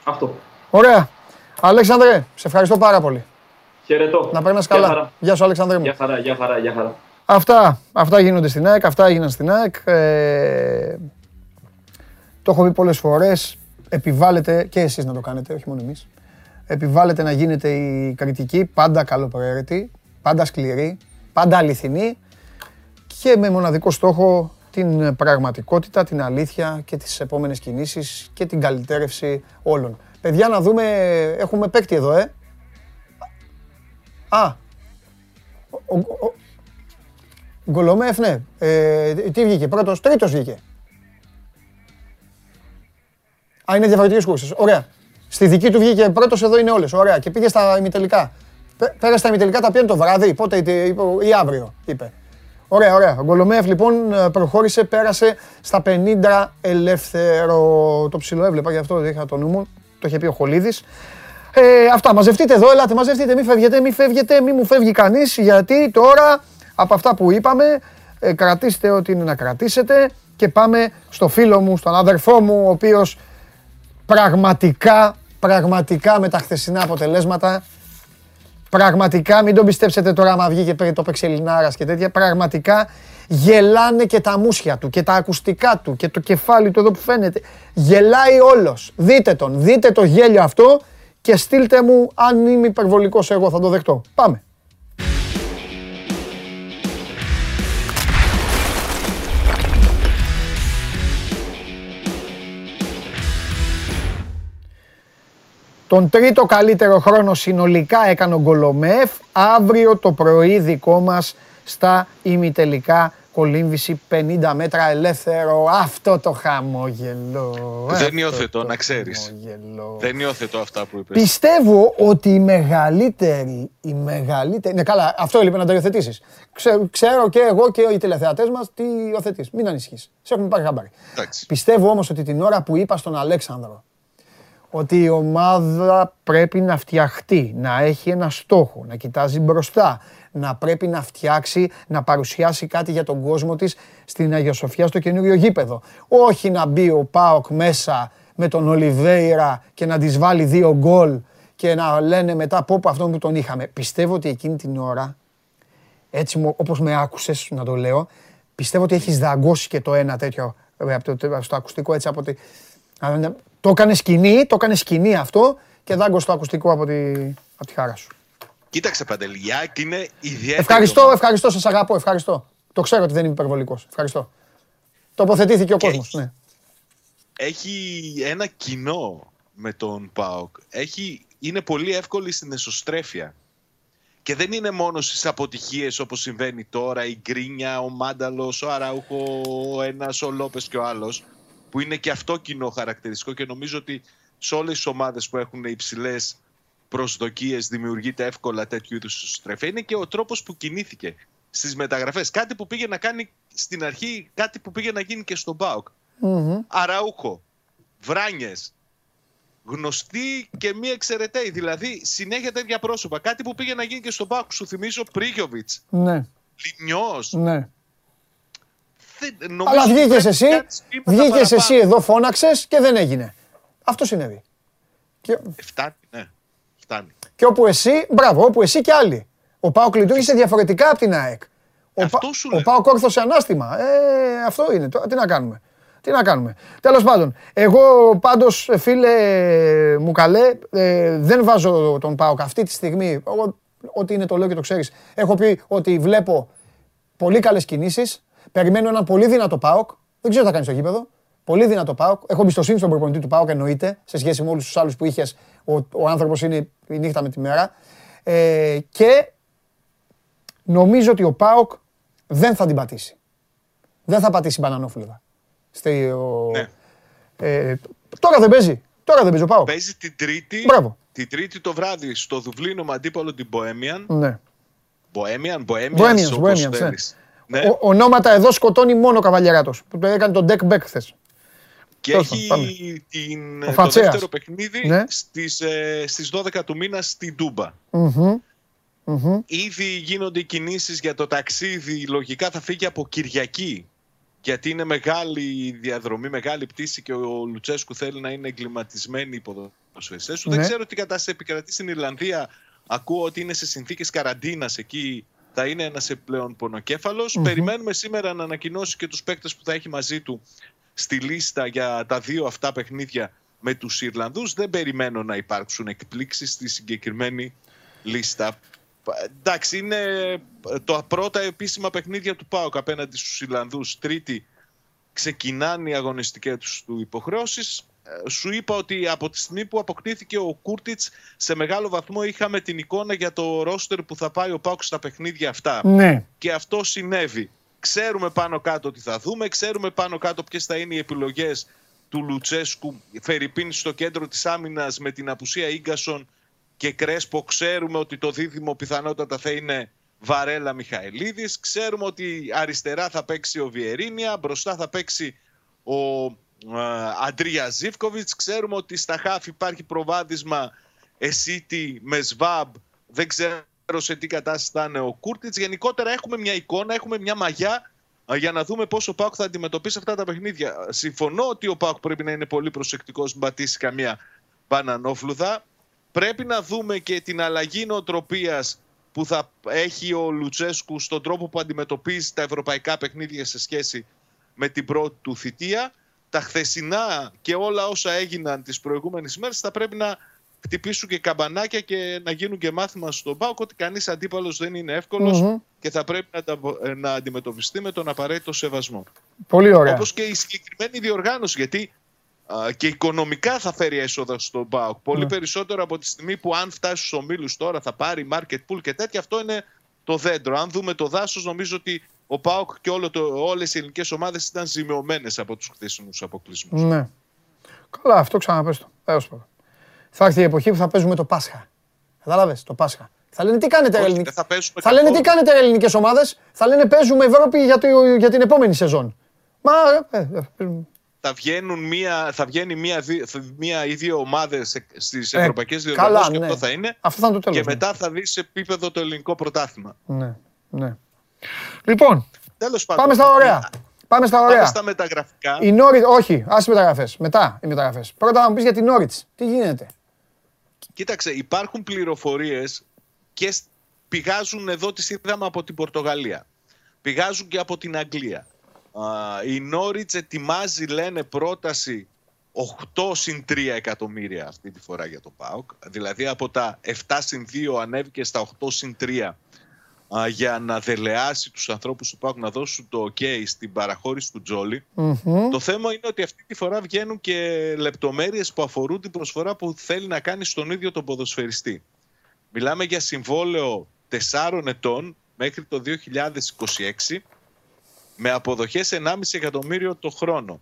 Αυτό. Ωραία. Αλέξανδρε, σε ευχαριστώ πάρα πολύ. Χαιρετώ. Να περνάς Γεια καλά. χαρά. Γεια σου, Αλέξανδρε μου. Γεια χαρά, γεια χαρά, γεια χαρά. Αυτά, αυτά γίνονται στην ΑΕΚ, αυτά έγιναν στην ΑΕΚ. Ε, το έχω πει πολλές φορές, επιβάλλεται και εσείς να το κάνετε, όχι μόνο εμείς. Επιβάλλεται να γίνεται η κριτική πάντα καλοπροαίρετη, πάντα σκληρή, πάντα αληθινή και με μοναδικό στόχο την πραγματικότητα, την αλήθεια και τις επόμενες κινήσεις και την καλυτέρευση όλων. Παιδιά, να δούμε, έχουμε παίκτη εδώ, ε. Α, ο, ο, Γκολομέφ, ναι. Ε, τι βγήκε, πρώτος, τρίτος βγήκε. Α, είναι διαφορετικές κούρσες. Ωραία. Στη δική του βγήκε πρώτος, εδώ είναι όλες. Ωραία. Και πήγε στα ημιτελικά. Πέ- Πέρασε στα ημιτελικά, τα πιάνει το βράδυ, πότε, είπε, ή αύριο, είπε. Ωραία, ωραία. Ο Γκολομέφ λοιπόν ε, προχώρησε, πέρασε στα 50 ελεύθερο. Το ψηλό έβλεπα, γι' αυτό είχα το νου μου. Το είχε πει ο Χολίδης. Ε, αυτά, μαζευτείτε εδώ, ελάτε, μαζευτείτε, μην φεύγετε, μην φεύγετε, μην μου φεύγει κανείς, γιατί τώρα από αυτά που είπαμε, ε, κρατήστε ό,τι είναι να κρατήσετε και πάμε στο φίλο μου, στον αδερφό μου, ο οποίος πραγματικά, πραγματικά με τα χθεσινά αποτελέσματα, πραγματικά, μην τον πιστέψετε τώρα άμα βγήκε πριν το παίξει Ελληνάρας και τέτοια, πραγματικά γελάνε και τα μουσια του και τα ακουστικά του και το κεφάλι του εδώ που φαίνεται. Γελάει όλος. Δείτε τον, δείτε το γέλιο αυτό και στείλτε μου αν είμαι υπερβολικός εγώ θα το δεχτώ. Πάμε. Τον τρίτο καλύτερο χρόνο συνολικά έκανε ο Γκολομέφ. Αύριο το πρωί δικό μας στα ημιτελικά κολύμβηση 50 μέτρα ελεύθερο. Αυτό το χαμόγελο. Δεν αυτό υιοθετώ, το να ξέρεις. χαμόγελο. Δεν υιοθετώ αυτά που είπες. Πιστεύω ότι η μεγαλύτερη, η μεγαλύτερη. Ναι, καλά, αυτό έλειπε να το υιοθετήσεις. Ξέρω, ξέρω και εγώ και οι τηλεθεατές μας τι υιοθετείς. Μην ανησυχείς. Σε έχουμε πάρει χαμπάρι. Εντάξει. Πιστεύω όμως ότι την ώρα που είπα στον Αλέξανδρο ότι η ομάδα πρέπει να φτιαχτεί, να έχει ένα στόχο, να κοιτάζει μπροστά, να πρέπει να φτιάξει, να παρουσιάσει κάτι για τον κόσμο της στην Αγία Σοφιά στο καινούριο γήπεδο. Όχι να μπει ο Πάοκ μέσα με τον Ολιβέηρα και να της βάλει δύο γκολ και να λένε μετά πω πω αυτόν που τον είχαμε. Πιστεύω ότι εκείνη την ώρα, έτσι μου- όπως με άκουσες να το λέω, πιστεύω ότι έχεις δαγκώσει και το ένα τέτοιο ε, από το, στο ακουστικό έτσι από τη... Α, ναι, Το έκανε σκηνή, το έκανε σκηνή αυτό και δάγκωσε το ακουστικό από τη, από τη χάρα σου. Κοίταξε Παντελή, η ΑΕΚ είναι ιδιαίτερη. Ευχαριστώ, ομάδα. ευχαριστώ, σας αγαπώ, ευχαριστώ. Το ξέρω ότι δεν είμαι υπερβολικός. Ευχαριστώ. Τοποθετήθηκε ο Και κόσμος, έχει- ναι. Έχει ένα κοινό με τον ΠΑΟΚ. Έχει, είναι πολύ εύκολη στην εσωστρέφεια. Και δεν είναι μόνο στις αποτυχίες όπως συμβαίνει τώρα, η Γκρίνια, ο Μάνταλος, ο Αραούχο, ο ένας, ο Λόπες και ο άλλος, που είναι και αυτό κοινό χαρακτηριστικό και νομίζω ότι σε όλες τις ομάδες που έχουν υψηλές προσδοκίες δημιουργείται εύκολα τέτοιου είδους εσωστρέφεια. Είναι και ο τρόπος που κινήθηκε στις μεταγραφές. Κάτι που πήγε να κάνει στην αρχή, κάτι που πήγε να γίνει και στον ΠΑΟΚ. Αραούχο, Βράνιες, γνωστοί και μη εξαιρεταίοι. Δηλαδή συνέχεια τέτοια πρόσωπα. Κάτι που πήγε να γίνει και στον ΠΑΟΚ. Σου θυμίζω Πρίγιοβιτς, Ναι, Λινιός. ναι. Δεν, νομίζω Αλλά ότι βγήκες πρέπει εσύ, να κάνεις βήματα βγήκες παραπάνω. εσύ εδώ, φώναξες και δεν έγινε. Αυτό συνέβη. Και, Ε, Φτάνει, ναι. Φτάνει. και όπου εσύ, μπράβο, όπου εσύ και άλλοι. Ο Πάοκ λειτουργήσε διαφορετικά από την ΑΕΚ. Ο, Αυτό Πα- σου ο λέω. Πάοκ όρθωσε ανάστημα. Ε, αυτό είναι. Τώρα τι να κάνουμε. Τι να κάνουμε. Τέλος πάντων, εγώ πάντως φίλε μου καλέ, ε, δεν βάζω τον Πάοκ αυτή τη στιγμή. Εγώ, ό,τι είναι το λέω και το ξέρεις. Έχω πει ότι βλέπω πολύ καλές κινήσεις. Περιμένω έναν πολύ δυνατό ΠΑΟΚ. Δεν ξέρω τι θα κάνει στο γήπεδο. Πολύ δυνατό ΠΑΟΚ. Έχω εμπιστοσύνη στον προπονητή του ΠΑΟΚ, εννοείται, σε σχέση με όλους τους άλλους που είχε. Ο, ο άνθρωπος είναι η νύχτα με τη μέρα. Ε, και νομίζω ότι ο ΠΑΟΚ δεν θα την πατήσει. Δεν θα πατήσει μπανανόφλουδα. Στη, ο, Ναι. ε, τώρα δεν παίζει. Τώρα δεν παίζει ο ΠΑΟΚ. Παίζει την Τρίτη, Μπράβο. την τρίτη το βράδυ στο Δουβλίνο με αντίπαλο την Bohemian. Ναι. Bohemian, Bohemians, Bohemians, όπως Bohemians, ναι. θέλεις. Ναι. Ο, ονόματα εδώ σκοτώνει μόνο ο Καβαλιαράτος, που το έκανε τον Deck Beck χθες. Και Τέλος έχει πάντων, την, Ο το Φατσέας. δεύτερο παιχνίδι Ναι. στις, ε, στις 12 του μήνα στην Τούμπα. Μμμ. Ήδη γίνονται οι κινήσεις για το ταξίδι. Λογικά θα φύγει από Κυριακή. Γιατί είναι μεγάλη η διαδρομή, μεγάλη πτήση και ο Λουτσέσκου θέλει να είναι εγκληματισμένοι οι ποδοσφαιριστές του. Ναι. Δεν ξέρω τι κατάσταση επικρατεί στην Ιρλανδία. Ακούω ότι είναι σε συνθήκες καραντίνας εκεί. Θα είναι ένας επιπλέον πονοκέφαλος. Περιμένουμε σήμερα να ανακοινώσει και τους παίκτες που θα έχει μαζί του στη λίστα για τα δύο αυτά παιχνίδια με τους Ιρλανδούς. Δεν περιμένω να υπάρξουν εκπλήξεις στη συγκεκριμένη λίστα. Πα- Εντάξει, είναι το πρώτα επίσημα παιχνίδια του ΠΑΟΚ απέναντι στους Ιρλανδούς. Τρίτη ξεκινάνε οι αγωνιστικές τους του υποχρεώσεις. Ε, Σου είπα ότι από τη στιγμή που αποκτήθηκε ο Κούρτιτς σε μεγάλο βαθμό είχαμε την εικόνα για το ρόστερ που θα πάει ο ΠΑΟΚ στα παιχνίδια αυτά Ναι. και αυτό συνέβη. Ξέρουμε πάνω κάτω τι θα δούμε, ξέρουμε πάνω κάτω ποιες θα είναι οι επιλογές του Λουτσέσκου Φερρυπίν στο κέντρο της άμυνας με την απουσία Ίγκασον και Κρέσπο. Ξέρουμε ότι το δίδυμο πιθανότατα θα είναι Βαρέλα Μιχαηλίδης. Ξέρουμε ότι αριστερά θα παίξει ο Βιερίνια, μπροστά θα παίξει ο ε, Αντρία Ζίβκοβιτς. Ξέρουμε ότι στα χάφ υπάρχει προβάδισμα Εσίτη με Σβάμπ. Δεν ξέρω σε τι κατάσταση θα είναι ο Κούρτιτς. Γενικότερα έχουμε μια εικόνα, έχουμε μια μαγιά ε, για να δούμε πώς ο Πάουκ θα αντιμετωπίσει αυτά τα παιχνίδια. Συμφωνώ ότι ο Πάουκ πρέπει να είναι πολύ προσεκτικός, μην πατήσει καμία μπανανόφλουδα. Πρέπει να δούμε και την αλλαγή νοοτροπίας που θα έχει ο Λουτσέσκου στον τρόπο που αντιμετωπίζει τα ευρωπαϊκά παιχνίδια σε σχέση με την πρώτη του θητεία. Τα χθεσινά και όλα όσα έγιναν τις προηγούμενες μέρες θα πρέπει να χτυπήσουν και καμπανάκια και να γίνουν και μάθημα στον ΠΑΟΚ ότι κανείς αντίπαλος δεν είναι εύκολος Μμμ. και θα πρέπει να, τα- να αντιμετωπιστεί με τον απαραίτητο σεβασμό. Πολύ ωραία. Όπως και η συγκεκριμένη διοργάνωση, γιατί α, και οικονομικά θα φέρει έσοδα στον ΠΑΟΚ. Πολύ Ναι. περισσότερο από τη στιγμή που αν φτάσει στους ομίλους τώρα θα πάρει market pool και τέτοια, αυτό είναι το δέντρο. Αν δούμε το δάσος, νομίζω ότι ο ΠΑΟΚ και όλο το, όλες οι ελληνικές ομάδες ήταν ζημιωμένες από τους χθεσινούς αποκλεισμούς. Ναι. Καλά, αυτό ξαναπες το. Τέλος πάντων. Θα έρθει η εποχή που θα παίζουμε το Πάσχα. Κατάλαβες, το Πάσχα. Θα λένε τι κάνετε Όχι, ελληνικέ. δεν θα παίζουμε Θα λένε τι καθόλου. κάνετε ελληνικές ομάδες; Θα λένε παίζουμε Ευρώπη για, το, για την επόμενη σεζόν. Μα. ε, ε, ε, θα, βγαίνουν μία, θα βγαίνει μία, δι- μία ή δύο ομάδες στις Ε, ευρωπαϊκές καλά, διοργανώσεις και ναι. αυτό θα είναι. Αυτό θα είναι το τέλος, Και ναι. μετά θα δεις σε επίπεδο το ελληνικό πρωτάθλημα. ναι, ναι. Λοιπόν, Τέλος πάντων. πάμε στα ωραία. Πάμε στα Πάμε ωραία. στα μεταγραφικά. Η Νόριτς, όχι, άσε μεταγραφές. Μετά οι μεταγραφές. Πρώτα να μου πεις για την Νόριτς. Τι γίνεται; Κοίταξε, υπάρχουν πληροφορίες και σ- πηγάζουν εδώ, τις είδαμε από την Πορτογαλία. Πηγάζουν και από την Αγγλία. Α, η Νόριτς ετοιμάζει, λένε, πρόταση 8 συν 3 εκατομμύρια αυτή τη φορά για το ΠΑΟΚ. Δηλαδή από τα 7 συν 2 ανέβηκε στα 8 συν 3 α, για να δελεάσει τους ανθρώπους του ΠΑΟΚ να δώσουν το OK στην παραχώρηση του Τζόλι. Μμμ. Το θέμα είναι ότι αυτή τη φορά βγαίνουν και λεπτομέρειες που αφορούν την προσφορά που θέλει να κάνει στον ίδιο τον ποδοσφαιριστή. Μιλάμε για συμβόλαιο 4 ετών μέχρι το 2026 με αποδοχές 1,5 εκατομμύριο το χρόνο.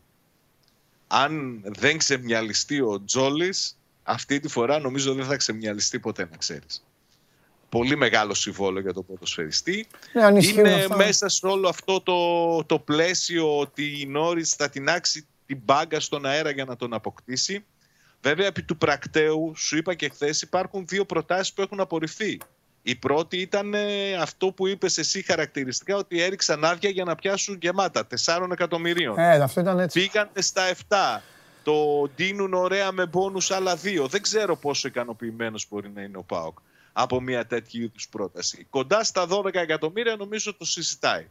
Αν δεν ξεμυαλιστεί ο Τζόλης, αυτή τη φορά νομίζω δεν θα ξεμυαλιστεί ποτέ να ξέρεις. Πολύ μεγάλο συμβόλαιο για τον ποδοσφαιριστή. Ναι, αν ισχύουν Είναι αυτά. μέσα σε όλο αυτό το, το πλαίσιο ότι η Νόρις θα τεινάξει την μπάγκα στον αέρα για να τον αποκτήσει. Βέβαια, επί του πρακτέου, σου είπα και χθες, υπάρχουν δύο προτάσεις που έχουν απορριφθεί. Η πρώτη ήταν ε, αυτό που είπες εσύ χαρακτηριστικά ότι έριξαν άδεια για να πιάσουν γεμάτα 4 εκατομμυρίων. Ε, αυτό ήταν έτσι. Πήγαν στα 7. Το ντύνουν ωραία με μπόνους άλλα δύο. Δεν ξέρω πόσο ικανοποιημένος μπορεί να είναι ο Πάοκ από μια τέτοιου είδους πρόταση. Κοντά στα 12 εκατομμύρια νομίζω το συζητάει.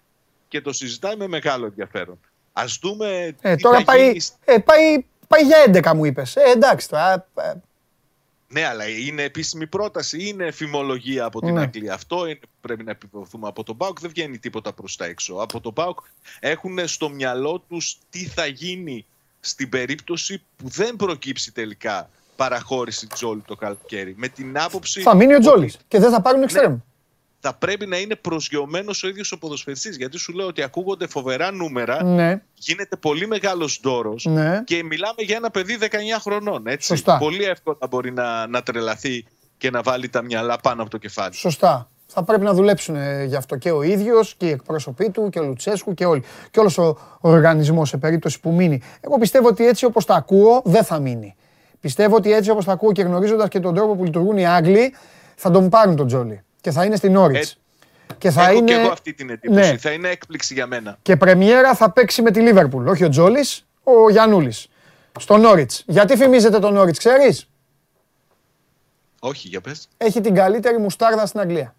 Και το συζητάει με μεγάλο ενδιαφέρον. Α δούμε. Ε, τι τώρα θα πάει, γίνει ε, πάει, πάει για 11 μου είπες. Ε, εντάξει τώρα. ε, ε, Ναι, αλλά είναι επίσημη πρόταση, είναι φημολογία από την Ναι. Αγγλία. Αυτό είναι που πρέπει να επιβεβαιωθούμε. Από τον Πάουκ δεν βγαίνει τίποτα προς τα έξω. Από τον Πάουκ έχουν στο μυαλό τους τι θα γίνει στην περίπτωση που δεν προκύψει τελικά παραχώρηση Τζόλι το καλοκαίρι. Με την άποψη θα μείνει ο ότι Τζόλης και δεν θα πάρουν Ναι. εξτρέμ. θα πρέπει να είναι προσγειωμένος ο ίδιος ο ποδοσφαιριστής. Γιατί σου λέω ότι ακούγονται φοβερά νούμερα, Ναι, γίνεται πολύ μεγάλος δώρος ναι. και μιλάμε για ένα παιδί 19 χρονών. Έτσι. Σωστά. Πολύ εύκολα μπορεί να, να τρελαθεί και να βάλει τα μυαλά πάνω από το κεφάλι. Σωστά. Θα πρέπει να δουλέψουν ε, γι' αυτό και ο ίδιος και οι εκπρόσωποι του και ο Λουτσέσκου και όλοι. Και όλος ο, ο οργανισμός σε περίπτωση που μείνει. Εγώ πιστεύω ότι έτσι όπως τα ακούω δεν θα μείνει. Πιστεύω ότι έτσι όπως τα ακούω και γνωρίζοντας και τον τρόπο που λειτουργούν οι Άγγλοι θα τον πάρουν τον Τζόλι. Και θα είναι στην Όριτ. Ε, και θα Έχω είναι. και εγώ αυτή την εντύπωση. Ναι. Θα είναι έκπληξη για μένα. Και πρεμιέρα θα παίξει με τη Λίβερπουλ. Όχι ο Τζόλη, ο Γιανούλη. Στο Νόριτ. Γιατί φημίζεται το Νόριτ, ξέρεις; Όχι, για πες. Έχει την καλύτερη μουστάρδα στην Αγγλία.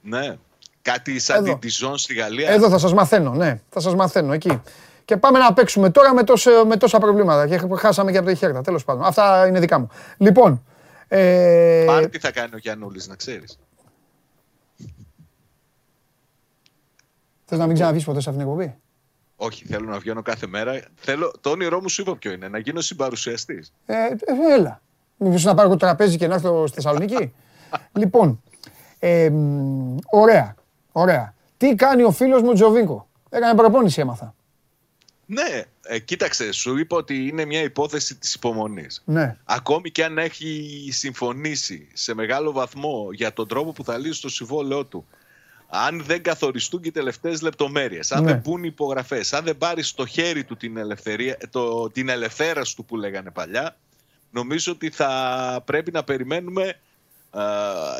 Ναι. Κάτι σαν Εδώ. την Τιζόν στη Γαλλία. Εδώ θα σας μαθαίνω, ναι. Θα σας μαθαίνω εκεί. Και πάμε να παίξουμε τώρα με, τόσα, με τόσα προβλήματα. Και χάσαμε και από τη χέρτα. Τέλος πάντων. Αυτά είναι δικά μου. Λοιπόν. Ε, Πάρτι θα κάνει ο Γιαννούλης, να ξέρεις. θες να μην ξαναβγείς ποτέ σε αυτήν την εκπομπή; Όχι, θέλω να βγαίνω κάθε μέρα. Θέλω... Το όνειρό μου σου είπα ποιο είναι, να γίνω συμπαρουσιαστής. Ε, ε, έλα. Μήπως να πάρω το τραπέζι και να έρθω στη Θεσσαλονίκη; λοιπόν. Ε, μ, ωραία. Ωραία. Τι κάνει ο φίλος μου Τζοβίνκο; Έκανε προπόνηση έμαθα. Ναι, ε, κοίταξε, σου είπα ότι είναι μια υπόθεση της υπομονής. Ναι. Ακόμη και αν έχει συμφωνήσει σε μεγάλο βαθμό για τον τρόπο που θα λύσει το συμβόλαιό του, αν δεν καθοριστούν και οι τελευταίες λεπτομέρειες, αν Ναι. δεν μπουν οι υπογραφές, αν δεν πάρει στο χέρι του την, ελευθερία, το, την ελευθέρωση του που λέγανε παλιά, νομίζω ότι θα πρέπει να περιμένουμε ε,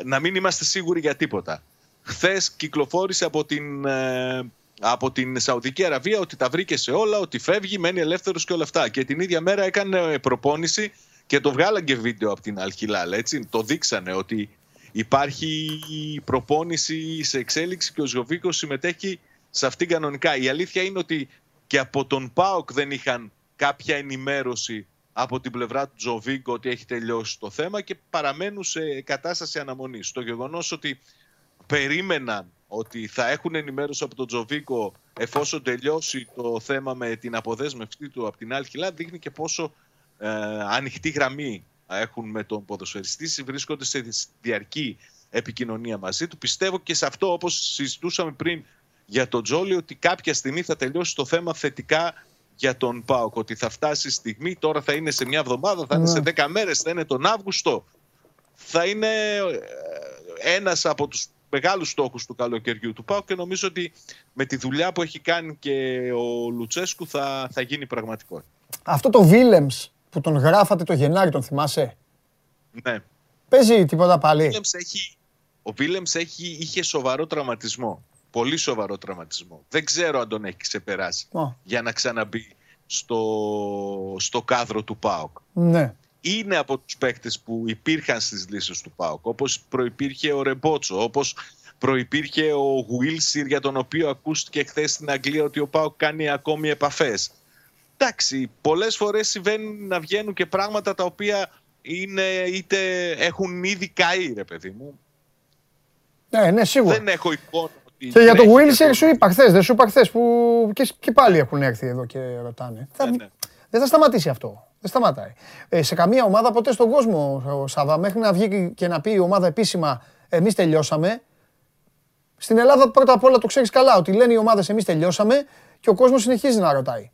να μην είμαστε σίγουροι για τίποτα. Χθες κυκλοφόρησε από την, ε, από την Σαουδική Αραβία ότι τα βρήκε σε όλα, ότι φεύγει, μένει ελεύθερος και όλα αυτά. Και την ίδια μέρα έκανε προπόνηση και το βγάλαν και βίντεο από την Αλχιλάλ. Έτσι. Το δείξανε ότι υπάρχει προπόνηση σε εξέλιξη και ο Ζοβίκος συμμετέχει σε αυτήν κανονικά. Η αλήθεια είναι ότι και από τον ΠΑΟΚ δεν είχαν κάποια ενημέρωση από την πλευρά του Τζοβίκο ότι έχει τελειώσει το θέμα και παραμένουν σε κατάσταση αναμονής. Το γεγονός ότι περίμεναν ότι θα έχουν ενημέρωση από τον Τζοβίκο εφόσον τελειώσει το θέμα με την αποδέσμευτή του από την άλλη χιλά δείχνει και πόσο ε, ανοιχτή γραμμή έχουν με τον ποδοσφαιριστή βρίσκονται σε διαρκή επικοινωνία μαζί του. Πιστεύω και σε αυτό όπως συζητούσαμε πριν για τον Τζόλι ότι κάποια στιγμή θα τελειώσει το θέμα θετικά για τον ΠΑΟΚ ότι θα φτάσει η στιγμή, τώρα θα είναι σε μια εβδομάδα, θα είναι σε 10 μέρες, θα είναι τον Αύγουστο. Θα είναι ε, ένας από τους μεγάλους στόχους του καλοκαιριού του ΠΑΟΚ και νομίζω ότι με τη δουλειά που έχει κάνει και ο Λουτσέσκου θα, θα γίνει πραγματικό. Αυτό το Βίλεμς που τον γράφατε το Γενάρη, τον θυμάσαι; Ναι. Παίζει τίποτα πάλι; Βίλεμς έχει, ο Βίλεμς έχει, είχε σοβαρό τραυματισμό. Πολύ σοβαρό τραυματισμό. Δεν ξέρω αν τον έχει ξεπεράσει Ω, για να ξαναμπεί στο, στο κάδρο του ΠΑΟΚ. ναι. Είναι από τους παίκτες που υπήρχαν στις λύσεις του ΠΑΟΚ. Όπως προϋπήρχε ο Ρεμπότσο, όπως προϋπήρχε ο Γουίλσιρ για τον οποίο ακούστηκε χθες στην Αγγλία ότι ο ΠΑΟΚ κάνει ακόμη επαφές. Εντάξει, πολλές φορές συμβαίνουν να βγαίνουν και πράγματα τα οποία είναι είτε έχουν ήδη καεί, ρε παιδί μου. Ναι, ναι, σίγουρα. Δεν έχω εικόνα. ότι Και για το τρέχει Wilson το- σου είπα χθες, δεν σου είπα χθες που και, και πάλι έχουν έρθει εδώ και ρωτάνε. Θα- Ναι, ναι. Δεν θα σταματήσει αυτό. Δεν σταματάει. Ε, σε καμία ομάδα ποτέ στον κόσμο, ο Σάβα, μέχρι να βγει και να πει η ομάδα επίσημα εμείς τελειώσαμε. Στην Ελλάδα πρώτα απ' όλα το ξέρεις καλά ότι λένε οι ομάδες εμείς τελειώσαμε και ο κόσμος συνεχίζει να ρωτάει.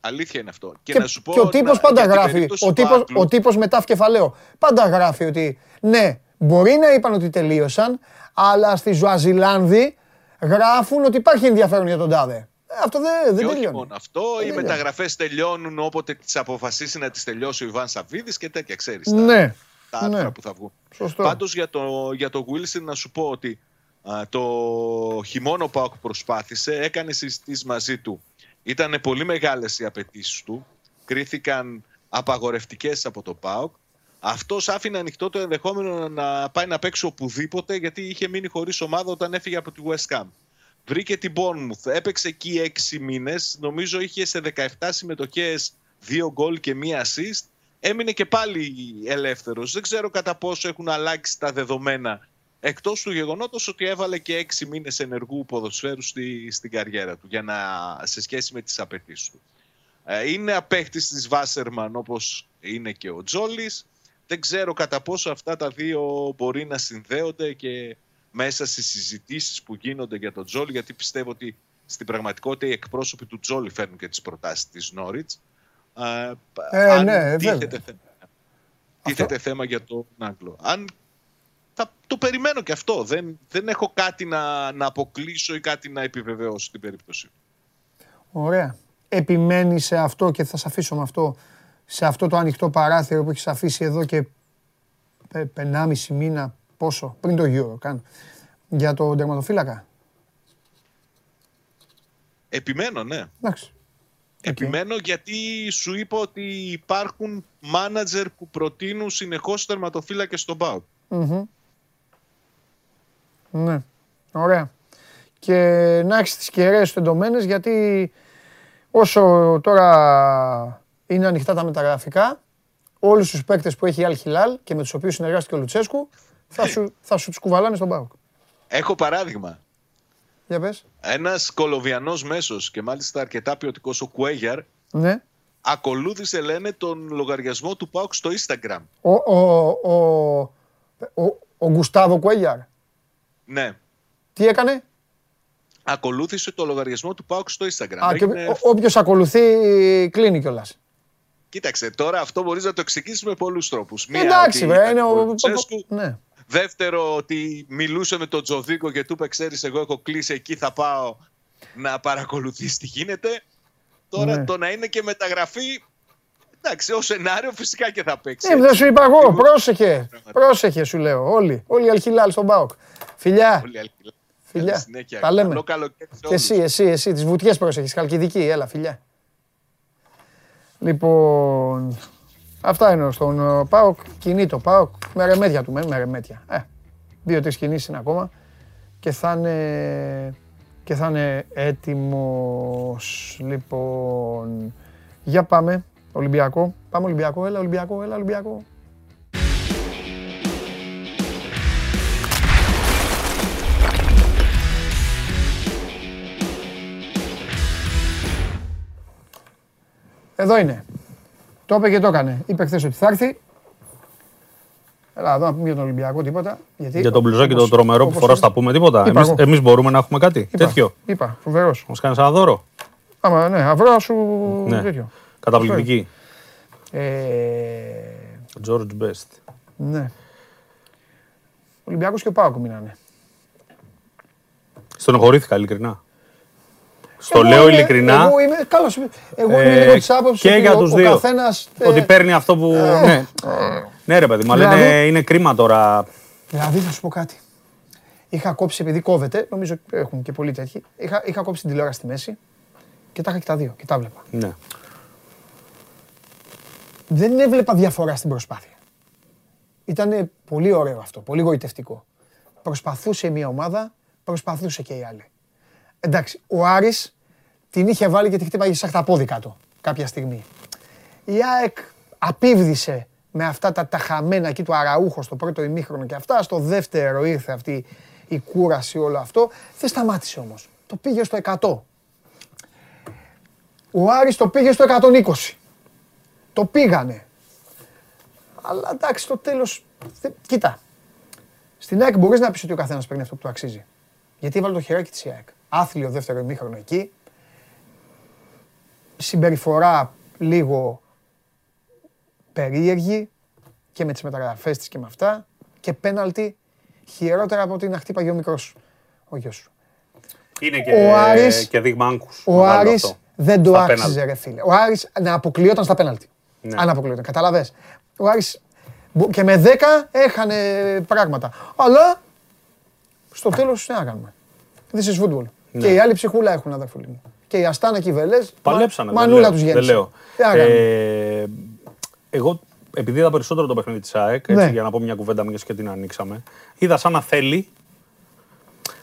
Αλήθεια είναι αυτό. Και, Και, να σου πω και ο τύπος να- πάντα για την γράφει, περίπτωση ο του τύπος, Άκλου, ο τύπος μετά κεφαλαίο, πάντα γράφει ότι ναι, μπορεί να είπαν ότι τελείωσαν, αλλά στη Ζουαζιλάνδη γράφουν ότι υπάρχει ενδιαφέρον για τον τάδε. Ε, αυτό δεν, Και δεν όχι τελειώνει. μόνο αυτό, οι τελειώνει. μεταγραφές τελειώνουν όποτε τις αποφασίσει να τις τελειώσει ο Ιβάν Σαββίδης και τέτοια, ξέρεις. Ναι, τα άρθρα Ναι. που θα βγουν. Σωστό. Πάντως για το, για το Wilson να σου πω ότι α, το χειμώνα ο Πάοκ προσπάθησε, έκανε συζητήσεις μαζί του. Ήταν πολύ μεγάλες οι απαιτήσεις του. Κρίθηκαν απαγορευτικές από το Πάοκ. Αυτός άφηνε ανοιχτό το ενδεχόμενο να πάει να παίξει οπουδήποτε γιατί είχε μείνει χωρίς ομάδα όταν έφυγε από τη West Ham. Βρήκε την Bournemouth, έπαιξε εκεί έξι μήνες, νομίζω είχε σε 17 συμμετοχές δύο γκολ και μία assist. Έμεινε και πάλι ελεύθερος. Δεν ξέρω κατά πόσο έχουν αλλάξει τα δεδομένα εκτός του γεγονότος ότι έβαλε και έξι μήνες ενεργού ποδοσφαίρου στη, στην καριέρα του για να, σε σχέση με τις απαιτήσεις του. Ε, Είναι απέκτης της Βάσερμαν όπως είναι και ο Τζόλης. Δεν ξέρω κατά πόσο αυτά τα δύο μπορεί να συνδέονται και μέσα στις συζητήσεις που γίνονται για τον Τζόλι, γιατί πιστεύω ότι στην πραγματικότητα οι εκπρόσωποι του Τζόλι φέρνουν και τις προτάσεις της Νόριτς. Ε, Ε, αν ναι, τίθεται, βέβαια. θέμα, τίθεται θέμα για τον Άγγλο. Αν θα το περιμένω και αυτό. Δεν, δεν έχω κάτι να, να αποκλείσω ή κάτι να επιβεβαιώσω στην περίπτωση. Ωραία. Επιμένει σε αυτό και θα σε αφήσω με αυτό, σε αυτό το ανοιχτό παράθυρο που έχεις αφήσει εδώ και πε- πενάμιση μήνα, πόσο, πριν το γύρο καν, για τον τερματοφύλακα. Επιμένω, ναι. Εντάξει. Επιμένω γιατί σου είπα ότι υπάρχουν μάνατζερ που προτείνουν συνεχώς τερματοφύλακες στον ΠΑΟΚ. Μμμ. Ναι. Ωραία. Και να έχεις τις κεραίες σου εντωμένε γιατί όσο τώρα είναι ανοιχτά τα μεταγραφικά, όλους τους παίκτες που έχει η Αλχιλάλ και με τους οποίους συνεργάστηκε ο Λουτσέσκου θα σου, θα σου τους κουβαλάνε στον Πάοκ. Έχω παράδειγμα. Για πες. Ένας κολοβιανός μέσος και μάλιστα αρκετά ποιοτικός ο Κουέγιαρ Ναι. ακολούθησε λένε τον λογαριασμό του ΠΑΟΚ στο Instagram. Ο, ο, ο, ο, ο Γκουστάβο Κουέγιαρ. Ναι. Τι έκανε; Ακολούθησε το λογαριασμό του ΠΑΟΚ στο Instagram. Α, και Έγινε- ο- όποιος ακολουθεί κλείνει κιόλας. Κοίταξε, τώρα αυτό μπορείς να το εξηγήσεις με πολλούς τρόπους. Εντάξει, βρε, είναι ο... Τσέσκου. Ναι. Δεύτερο, ότι μιλούσε με τον Τζοδίκο και του είπε: Ξέρεις, εγώ έχω κλείσει εκεί, θα πάω να παρακολουθείς τι γίνεται. Τώρα Ναι. το να είναι και μεταγραφή. Εντάξει, ως σενάριο φυσικά και θα παίξει. Ε, δεν σου είπα εγώ, Λίγο- πρόσεχε. Πρόσεχε, σου λέω. Όλοι. Όλοι οι Αλχιλάλ στον Πάοκ. Φιλιά. Όλοι άλλοι. Φιλιά. Καλή συνέχεια. Τα λέμε. Καλό καλοκαίρι σε Και όλους. εσύ, εσύ, εσύ. Τις βουτιές πρόσεχες. Χαλκιδική. Έλα, φιλιά. Λοιπόν, αυτά είναι στον ε, ΠΑΟΚ. Κινεί το ΠΑΟΚ με ρεμέδια του, με, με ρεμέδια. Ε, δύο-τρεις κινήσεις είναι ακόμα και θα είναι, και θα είναι έτοιμος. Λοιπόν, για πάμε. Ολυμπιακό. Πάμε Ολυμπιακό. Έλα, Ολυμπιακό. Έλα, Ολυμπιακό. Εδώ είναι. Το είπε και το έκανε. Είπε χθες ότι θα έρθει. Έλα, εδώ να πούμε για τον Ολυμπιακό τίποτα. Γιατί, Για τον μπλουζάκι το όπως- τρομερό που όπως- φορά, θα πούμε τίποτα. Είπα Εμείς, εγώ. εμείς μπορούμε να έχουμε κάτι Είπα, τέτοιο. Είπα, φοβερός. Μας κάνεις ένα δώρο. Άμα ναι, αυρό σου Ναι. τέτοιο. Καταπληκτική. Ε, George Best. ναι. Ο Ολυμπιακός και ο Πάοκ μείνανε. Στενοχωρήθηκα ειλικρινά. Στο Εγώ λέω είμαι- ειλικρινά. Εγώ είμαι, καλώς, εγώ είμαι ε, λίγο της άποψης και ότι για ο- τους ο δύο. καθένας, ε, Ότι παίρνει αυτό που. ναι. ναι, ρε παιδί, μα Δηλαδή- λένε είναι κρίμα τώρα. Δηλαδή θα σου πω κάτι. Είχα κόψει, επειδή κόβεται, νομίζω έχουν και πολλοί τέτοιοι, είχα, είχα κόψει την τηλεόραση στη μέση και τα είχα και τα δύο και τα βλέπα. Ναι. Δεν έβλεπα διαφορά στην προσπάθεια. Ήταν πολύ ωραίο αυτό, πολύ γοητευτικό. Προσπαθούσε μια ομάδα, προσπαθούσε και η άλλη. Εντάξει, ο Άρης την είχε βάλει και τη χτύπαγε σαν τα πόδι κάτω κάποια στιγμή. Η ΑΕΚ απίβδησε με αυτά τα, τα χαμένα εκεί του Αραούχο στο πρώτο ημίχρονο και αυτά. Στο δεύτερο ήρθε αυτή η κούραση όλο αυτό. Δεν σταμάτησε όμως. Το πήγε στο 100. Ο Άρης το πήγε στο 120. Το πήγανε. Αλλά εντάξει, στο τέλος... θε- Κοίτα. Στην ΑΕΚ μπορείς να πεις ότι ο καθένας παίρνει αυτό που του αξίζει. Γιατί έβαλε το χεράκι της η ΑΕΚ. Άθλιο δεύτερο ημίχρονο εκεί. Συμπεριφορά λίγο περίεργη και με τις μεταγραφές της και με αυτά. Και πέναλτι χειρότερα από ότι να χτύπαγε ο μικρός ο γιος σου. Είναι και- Ο Άρης- και δείγμα άγκους. Ο Άρης δεν το Στα άξιζε πέναλτι. ρε φίλε. Ο Άρης να αποκλειόταν στα πέναλτι. Ναι. Αν αποκλειόταν. Καταλαβες. Ο Άρης Μπο- Και με 10 έχανε πράγματα. Αλλά στο τέλος τι να κάνουμε. This is football. Ναι. Και οι άλλοι ψυχούλα έχουν αδερφούλη μου. Και οι Αστάνα και οι Βελές. Παλέψανε. δεν Μανούλα λέω, τους δεν γέννησε. λέω. Τι να κάνουμε; Ε, εγώ, επειδή είδα περισσότερο το παιχνίδι της ΑΕΚ, έτσι, Ναι. για να πω μια κουβέντα μιας και την ανοίξαμε, είδα σαν να θέλει,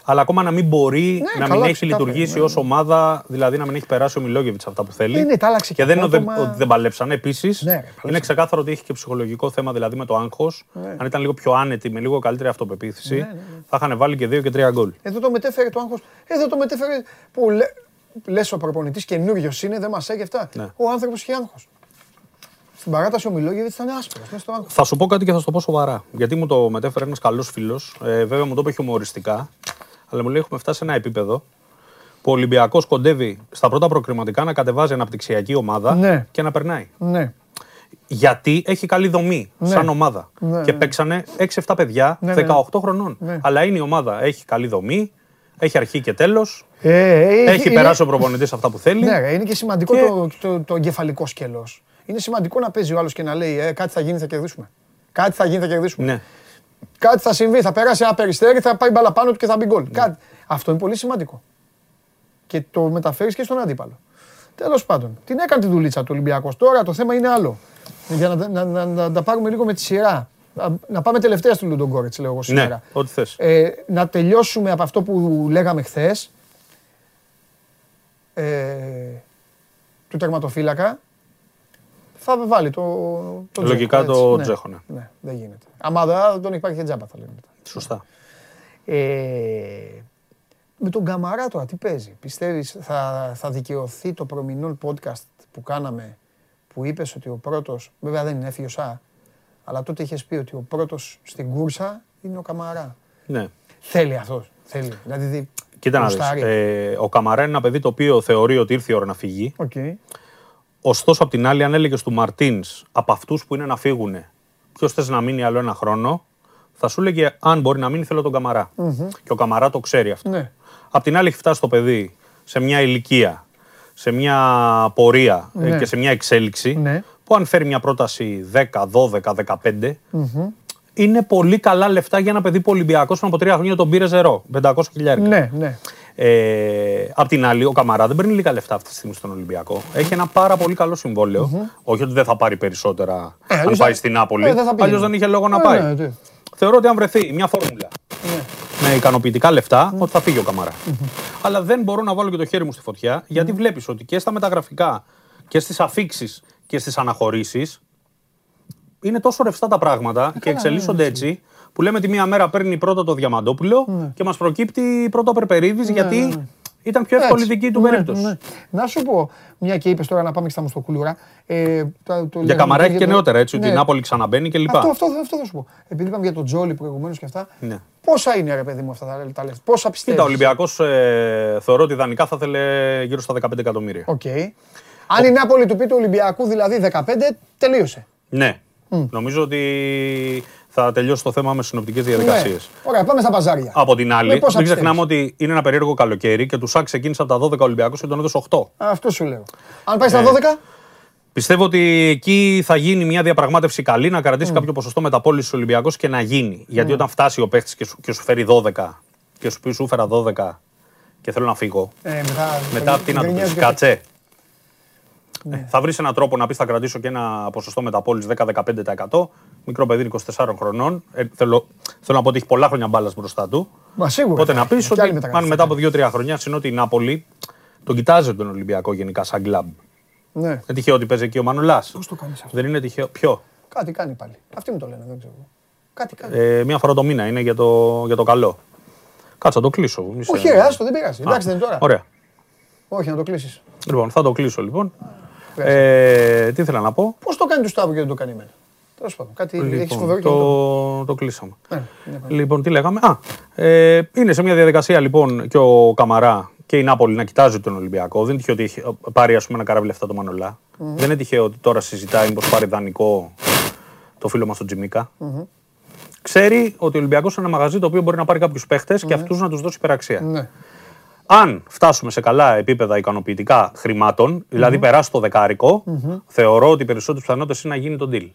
αλλά ακόμα να μην μπορεί Ναι, να καλά, μην έχει ξεκάθαρα, λειτουργήσει ναι. ως ομάδα, δηλαδή να μην έχει περάσει ο Μιλόγεβιτς αυτά που θέλει. Ε, ναι, τα άλλαξε και και δεν είναι απότομα. ότι δεν παλέψανε. Επίσης, Ναι, ρε, παλέψανε. είναι ξεκάθαρο ότι έχει και ψυχολογικό θέμα δηλαδή με το άγχος. Ναι. Αν ήταν λίγο πιο άνετη, με λίγο καλύτερη αυτοπεποίθηση, θα είχαν βάλει και δύο και τρία γκολ. Εδώ το μετέφερε το άγχος. Εδώ το μετέφερε που λέ, λες ο προπονητής καινούριο είναι, δεν μας έχει αυτά. Ναι. Ο άνθρωπος είχε άγχος. Στην παράταση ο Μιλόγεβιτς ήταν άσπρος, μέσα στο άγχος. Θα σου πω κάτι και θα σου το πω σοβαρά. Γιατί μου το μετέφερε ένας καλός φίλος. Ε, βέβαια μου το είπε χιουμοριστικά. Αλλά μου λέει: Έχουμε φτάσει σε ένα επίπεδο που ο Ολυμπιακός κοντεύει στα πρώτα προκριματικά να κατεβάζει αναπτυξιακή ομάδα Ναι. και να περνάει. Ναι. Γιατί έχει καλή δομή Ναι. σαν ομάδα. Ναι, και ναι. παίξανε 6-7 παιδιά Ναι, ναι. 18 χρονών. Ναι. Αλλά είναι η ομάδα. Έχει καλή δομή, έχει αρχή και τέλος. Ε, ε, Έχει είναι- περάσει ο προπονητής αυτά που θέλει. Ναι, ρε, είναι και σημαντικό Και- Το, το, το εγκεφαλικό σκέλος. Είναι σημαντικό να παίζει ο άλλος και να λέει ε, κάτι θα γίνει, θα κερδίσουμε. Κάτι θα γίνει, θα κερδίσουμε. Ναι. Κάτι θα συμβεί, θα περάσει ένα περιστέρι, θα πάει μπαλά πάνω του και θα μπει γκολ. Κάτι. Αυτό είναι πολύ σημαντικό. Και το μεταφέρεις και στον αντίπαλο. Τέλος πάντων, την έκανε τη δουλίτσα του Ολυμπιακός. Τώρα το θέμα είναι άλλο. Για να, να, να, να τα πάρουμε λίγο με τη σειρά. Να, να πάμε τελευταία στο Λουντογκόρετς, λέω εγώ σήμερα. Ναι, ό,τι θες. Ε, να τελειώσουμε από αυτό που λέγαμε χθες. Ε, του τερματοφύλακα. Θα βάλει το, το Λογικά Τζέχο, το έτσι. Τζέχο, ναι. ναι. δεν γίνεται. Άμα δεν τον υπάρχει και τζάμπα θα λέμε μετά. Σωστά. Ε, με τον Καμαρά τώρα τι παίζει; Πιστεύεις θα, θα δικαιωθεί το προμηνών podcast που κάναμε που είπες ότι ο πρώτος, βέβαια δεν είναι έφυγε ο Σα, αλλά τότε είχες πει ότι ο πρώτος στην κούρσα είναι ο Καμαρά. Ναι. Θέλει αυτός. Θέλει. Δηλαδή, δι- Κοίτα να δεις. γουστάρει. Ε, ο Καμαρά είναι ένα παιδί το οποίο θεωρεί ότι ήρθε η ώρα να φύγει. Οκ. Ωστόσο, απ' την άλλη, αν έλεγες του Μαρτίνς από αυτούς που είναι να φύγουν, ποιος θες να μείνει άλλο ένα χρόνο, θα σου έλεγε αν μπορεί να μείνει, θέλω τον Καμαρά Και ο Καμαρά το ξέρει αυτό. Ναι. Απ' την άλλη, έχει φτάσει το παιδί σε μια ηλικία, σε μια πορεία ε, Ναι. και σε μια εξέλιξη Ναι. που αν φέρει μια πρόταση 10, 12, 15, είναι πολύ καλά λεφτά για ένα παιδί που ο Ολυμπιακός πριν από τρία χρόνια τον πήρε ζερό, 500 χιλιάρικα. Ναι, ναι. Ε, απ' την άλλη, ο Καμαρά δεν παίρνει λίγα λεφτά αυτή τη στιγμή στον Ολυμπιακό. Έχει ένα πάρα πολύ καλό συμβόλαιο. Όχι ότι δεν θα πάρει περισσότερα Ε, αν αλλιώς πάει θα- στην Νάπολη. ε, δεν θα πήγαινε. Αλλιώς δεν είχε λόγο να Ε, πάει. ναι, τι. Θεωρώ ότι αν βρεθεί μια φόρμουλα με ικανοποιητικά λεφτά, ότι θα φύγει ο Καμαρά. Αλλά δεν μπορώ να βάλω και το χέρι μου στη φωτιά, γιατί βλέπεις ότι και στα μεταγραφικά και στις αφήξεις και στις αναχωρήσεις είναι τόσο ρευστά τα πράγματα και εξελίσσονται έτσι. Που λέμε τη μία μέρα παίρνει πρώτα το Διαμαντόπουλο και μας προκύπτει πρώτα ο Περπερίδης γιατί ήταν πιο εύκολη Έτσι. δική του Ναι, περίπτωση. ναι. Να σου πω, μια και είπες τώρα να πάμε και στα Μουστοκούλουρα. Ε, το, το Για λέγαμε Καμαρά έχει για και το- νεότερα έτσι, ότι Ναι. η Νάπολη ξαναμπαίνει κλπ. Αυτό, αυτό, αυτό θα σου πω. Επειδή είπαμε για τον Τζόλι προηγουμένως και αυτά. Ναι. Πόσα είναι ρε παιδί μου αυτά τα, τα λεφτά, πόσα πιστεύεις; Κοίτα, ο Ολυμπιακός ε, θεωρώ ότι ιδανικά θα ήθελε γύρω στα 15 εκατομμύρια. Οκ. Αν η Νάπολη του πει του Ολυμπιακού δηλαδή 15, τελείωσε. Ναι. Νομίζω ότι θα τελειώσει το θέμα με συνοπτικές διαδικασίες. Ναι. Ωραία, πάμε στα παζάρια. Από την άλλη, Με πόσα μην ξεχνάμε πιστεύεις; ότι είναι ένα περίεργο καλοκαίρι και τους ΠΑΟΚ ξεκίνησε από τα 12 Ολυμπιακούς και τον έδωσε 8. Αυτό σου λέω. Αν πάει στα Ε, 12, Πιστεύω ότι εκεί θα γίνει μια διαπραγμάτευση καλή, να κρατήσει κάποιο ποσοστό μεταπόλησης Ολυμπιακός και να γίνει. Γιατί όταν φτάσει ο παίχτης και, σου- και σου φέρει 12 και σου πει σου έφερα 12 και θέλω να φύγω, ε, μετά, μετά τι να του γκρινιάζει πει, και- κάτσε. Ε, θα βρεις έναν τρόπο να πεις θα κρατήσω και ένα ποσοστό μεταπόληση 10-15%. Μικρό παιδί 24 χρονών. Ε, θέλω, θέλω να πω ότι έχει πολλά χρόνια μπάλας μπροστά του. Μα σίγουρα. Οπότε να πεις Και άλλη ότι αν μεταγραφή. μετά από 2-3 χρόνια συνότι η Νάπολη τον κοιτάζει τον Ολυμπιακό γενικά σαν κλαμπ. Ναι. Είναι τυχαίο ότι παίζει εκεί ο Μανουλά. Πώς το κάνεις αυτό; Δεν είναι τυχαίο. Ποιο; Κάτι κάνει πάλι. Αυτοί μου το λένε, δεν ξέρω. Κάτι κάνει. Ε, μία φορά το μήνα είναι για το, για το καλό. Κάτσε, να το κλείσω. μη σε- Όχι, ρε, άστο, δεν πειράζει. Α, Εντάξει, δεν είναι τώρα. Ωραία. Όχι, να το κλείσεις. Λοιπόν, θα το κλείσω λοιπόν. Ε, τι ήθελα να πω; Πώς το κάνει του Σταύρου και δεν το κάνει εμένα; Τέλος πάντων, κάτι έχει Λοιπόν, φοβερό και δεν το. το, το κλείσαμε. Ναι, ναι, ναι. Λοιπόν, τι λέγαμε; Α, ε, είναι σε μια διαδικασία λοιπόν και ο Καμαρά και η Νάπολη να κοιτάζει τον Ολυμπιακό. Δεν είναι τυχαίο ότι έχει πάρει ας πούμε, ένα καράβι λεφτά το Μανολά. Δεν είναι τυχαίο ότι τώρα συζητάει μήπως πάρει δανεικό το φίλο μας τον τζιμικα Ξέρει ότι ο Ολυμπιακός είναι ένα μαγαζί το οποίο μπορεί να πάρει κάποιους παίχτες και αυτούς να τους δώσει υπεραξία. Ναι. Αν φτάσουμε σε καλά επίπεδα ικανοποιητικά χρημάτων, δηλαδή περάσει το δεκάρικο, θεωρώ ότι οι περισσότερες πιθανότητες είναι να γίνει το deal.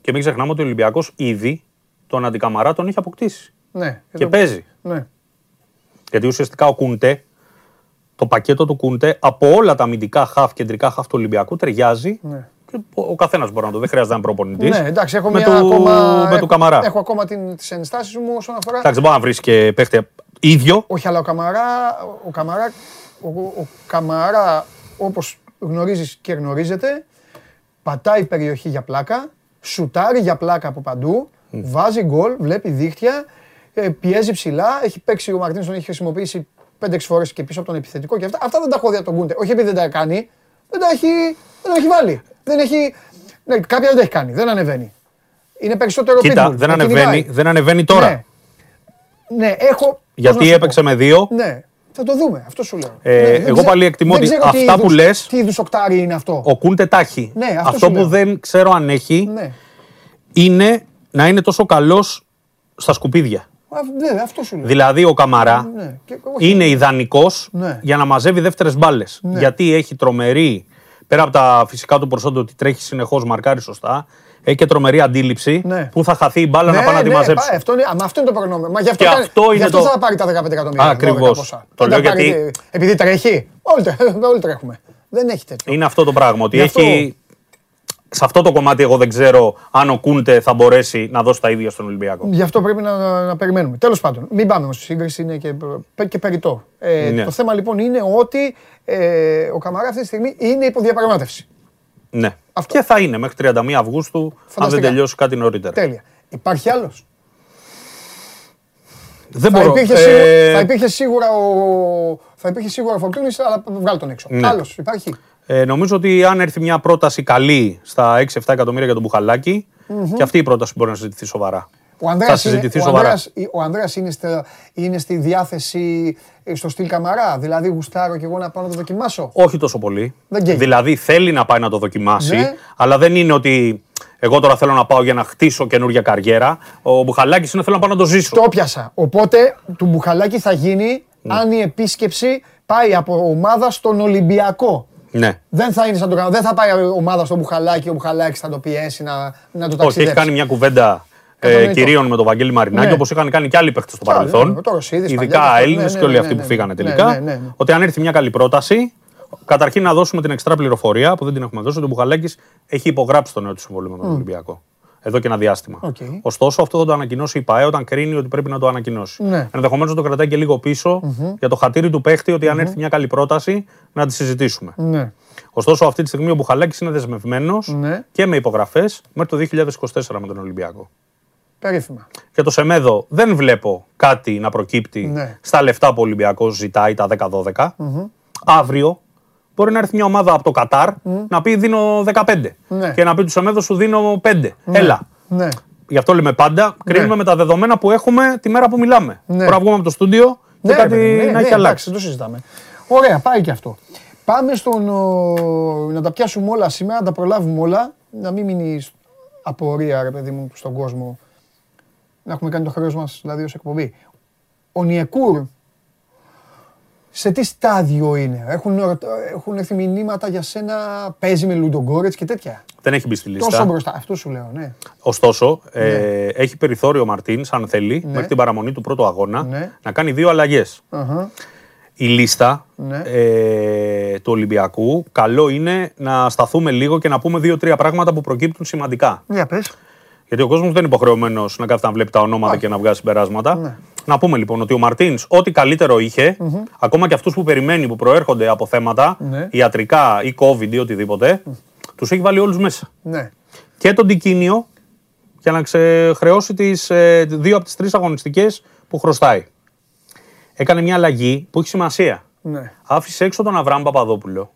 Και μην ξεχνάμε ότι ο Ολυμπιακός ήδη τον αντικαμαρά τον έχει αποκτήσει. Ναι. Και εδώ- παίζει. Ναι. Γιατί ουσιαστικά ο Κούντε, το πακέτο του Κούντε από όλα τα αμυντικά χαφ, κεντρικά χαφ του Ολυμπιακού ταιριάζει. Ναι. Και ο ο καθένας μπορεί να το. Δεν χρειάζεται να είναι προπονητής. Ναι, εντάξει, έχω με μια του, ακόμα. με του Καμαρά. Έχω ακόμα την, τις ενστάσεις μου όσον αφορά. Εντάξει, δεν μπορεί να βρεις και παίχτη ίδιο. Όχι, αλλά ο Καμαρά, ο Καμαρά, ο, ο Καμαρά όπως γνωρίζεις και γνωρίζετε, πατάει περιοχή για πλάκα, σουτάρει για πλάκα από παντού, βάζει γκολ, βλέπει δίχτυα, ε, πιέζει ψηλά, έχει παίξει ο Μαρτίνς, τον έχει χρησιμοποιήσει 5-6 φορές και πίσω από τον επιθετικό και αυτά. Αυτά δεν τα έχω δει από τον Κούντε. Όχι επειδή δεν τα κάνει, δεν τα έχει, δεν τα έχει βάλει. Δεν έχει, ναι, κάποια δεν τα έχει κάνει, δεν ανεβαίνει. Είναι περισσότερο Κοίτα, pitbull, δεν με ανεβαίνει, κυνηγάει. δεν ανεβαίνει τώρα. Ναι. Ναι, έχω. Πώς να Γιατί σου έπαιξε πω. με δύο. Ναι, θα το δούμε. Αυτό σου λέω. Ε, Ναι, δεν εγώ ξέ- πάλι εκτιμώ δεν ότι ξέρω τι αυτά που είδους- λες- Τι είδους οκτάρι είναι αυτό. Ο Κούντε τα έχει. Ναι, αυτό Αυτό σου που λέω. δεν ξέρω αν έχει Ναι. είναι να είναι τόσο καλός στα σκουπίδια. Α, Ναι, αυτό σου λέω. Δηλαδή ο Καμαρά Ναι, και- όχι. είναι ιδανικός Ναι. για να μαζεύει δεύτερες μπάλες. Γιατί έχει τρομερή, πέρα από τα φυσικά του προσόντα ότι τρέχει συνεχώς, μαρκάρει σωστά, έχει και τρομερή αντίληψη Ναι. που θα χαθεί η μπάλα Ναι, να πάει να τη ναι, μαζέψει. πάει, αυτό, είναι, μα αυτό είναι το προνόμιο. Μα γι' αυτό, Και κάνει- αυτό γι' είναι αυτό το- θα πάρει τα 15 εκατομμύρια. Ακριβώς. 12 πόσα. Το Δεν λέω τα πάρει, γιατί- ε, Επειδή τρέχει. Όλοι, τρέ- όλοι τρέχουμε. Δεν έχει τέτοιο. Είναι αυτό το πράγμα. Ότι Γι' αυτό- έχει. Σε αυτό το κομμάτι, εγώ δεν ξέρω αν ο Κούντε θα μπορέσει να δώσει τα ίδια στον Ολυμπιακό. Γι' αυτό πρέπει να, να περιμένουμε. Τέλος πάντων, μην πάμε όμως στη σύγκριση, είναι και, και περιττό. Ε, Ναι. Το θέμα λοιπόν είναι ότι ε, ο Καμαρά αυτή τη στιγμή είναι υποδιαπραγμάτευση. Ναι. Αυτό. Και θα είναι μέχρι 31 Αυγούστου, αν δεν Φανταστικά. τελειώσει κάτι νωρίτερα. Τέλεια. Υπάρχει άλλος; Δεν Θα, μπορώ. υπήρχε Ε, σίγουρα, θα υπήρχε σίγουρα ο, θα υπήρχε σίγουρα ο Φορτούνης, αλλά βγάλει τον έξω. Ναι. Άλλος υπάρχει; Ε, νομίζω ότι αν έρθει μια πρόταση καλή στα 6-7 εκατομμύρια για τον μπουχαλακι και αυτή η πρόταση μπορεί να συζητηθεί σοβαρά. Ο Ανδρέας, θα είναι, συζητηθεί ο σοβαρά. Ανδρέας, ο Ανδρέας είναι, στα- είναι στη διάθεση ε, στο στυλ Καμαρά. Δηλαδή γουστάρω και εγώ να πάω να το δοκιμάσω. Όχι τόσο πολύ. Δεν καίγει. Δηλαδή θέλει να πάει να το δοκιμάσει, Ναι. αλλά δεν είναι ότι εγώ τώρα θέλω να πάω για να χτίσω καινούργια καριέρα. Ο Μπουχαλάκης είναι θέλω να πάω να το ζήσω. Το πιάσα. Οπότε του Μπουχαλάκη θα γίνει Ναι. αν η επίσκεψη πάει από ομάδα στον Ολυμπιακό. Ναι. Δεν θα, είναι σαν το, δεν θα πάει ομάδα στο Μπουχαλάκη, ο Μπουχαλάκης θα το πιέσει να, να το Όχι, ταξιδέψει. έχει κάνει μια κουβέντα ε, Κατανοητό. κυρίων με τον Βαγγέλη Μαρινάκη, Ναι. όπως είχαν κάνει και άλλοι παίχτες στο Κι άλλοι, παρελθόν. ναι, το Ρωσίδης, Ειδικά παλιά, Έλληνες ναι, και ναι, όλοι ναι, αυτοί ναι, που ναι. φύγανε Ναι, τελικά. ναι, ναι, ναι. Ότι αν έρθει μια καλή πρόταση, καταρχήν να δώσουμε την εξτρά πληροφορία που δεν την έχουμε δώσει, ότι ο Μπουχαλάκης έχει υπογράψει το νέο του συμβόλαιο με τον Ολυμπιακό. Εδώ και ένα διάστημα. Οκ. Ωστόσο, αυτό θα το ανακοινώσει η ΠΑΕ όταν κρίνει ότι πρέπει να το ανακοινώσει. Ναι. Ενδεχομένως το κρατάει και λίγο πίσω για το χατήρι του παίχτη ότι αν έρθει μια καλή πρόταση να τη συζητήσουμε. Ναι. Ωστόσο, αυτή τη στιγμή ο Μπουχαλάκης είναι δεσμευμένος Ναι. και με υπογραφές μέχρι το 2024 με τον Ολυμπιακό. Περίφημα. Και του Σεμέδο δεν βλέπω κάτι να προκύπτει Ναι. στα λεφτά που ο Ολυμπιακός ζητάει, τα 10-12. Αύριο μπορεί να έρθει μια ομάδα από το Κατάρ να πει δίνω 15. Ναι. Και να πει του Σεμέδο σου δίνω 5. Έλα. Ναι. Γι' αυτό λέμε πάντα, κρίνουμε με τα δεδομένα που έχουμε τη μέρα που μιλάμε. Ναι. Μπορεί να βγούμε από το στούντιο και Ναι, κάτι ρε παιδί μου, ναι, να ναι, έχει εντάξει, αλλάξει. δεν το συζητάμε. Ωραία, πάει και αυτό. Πάμε στον, ο, να τα πιάσουμε όλα σήμερα, να τα προλάβουμε όλα, να μην μείνει σ- απορία, ρε παιδί μου, στον κόσμο. Να έχουμε κάνει το χρέος μας, δηλαδή, ως εκπομπή. Ο Νιεκούρ, σε τι στάδιο είναι; Έχουν, ερωτα- έχουν έρθει μηνύματα για σένα, παίζει με Λουντογκόρετς και τέτοια; Δεν έχει μπει στη λίστα. Τόσο μπροστά, αυτό σου λέω, ναι. Ωστόσο, ε, έχει περιθώριο ο Μαρτίνς, αν θέλει, μέχρι την παραμονή του πρώτου αγώνα, Ναι. να κάνει δύο αλλαγές. Αχα. Η λίστα Ναι. ε, του Ολυμπιακού, καλό είναι να σταθούμε λίγο και να πούμε δύο-τρία πράγματα που προκύπτουν σημαντικά. Για πες. Γιατί ο κόσμος δεν είναι υποχρεωμένος να κάθεται να βλέπει τα ονόματα και να βγάζει συμπεράσματα. Ναι. Να πούμε λοιπόν ότι ο Μαρτίνς, ό,τι καλύτερο είχε, ακόμα και αυτούς που περιμένει που προέρχονται από θέματα Ναι. ιατρικά ή COVID ή οτιδήποτε, τους έχει βάλει όλους μέσα. Ναι. Και τον Τικίνιο για να ξεχρεώσει τις, ε, δύο από τις τρεις αγωνιστικές που χρωστάει. Έκανε μια αλλαγή που έχει σημασία. Ναι. Άφησε έξω τον Αβραάμ Παπαδόπουλο.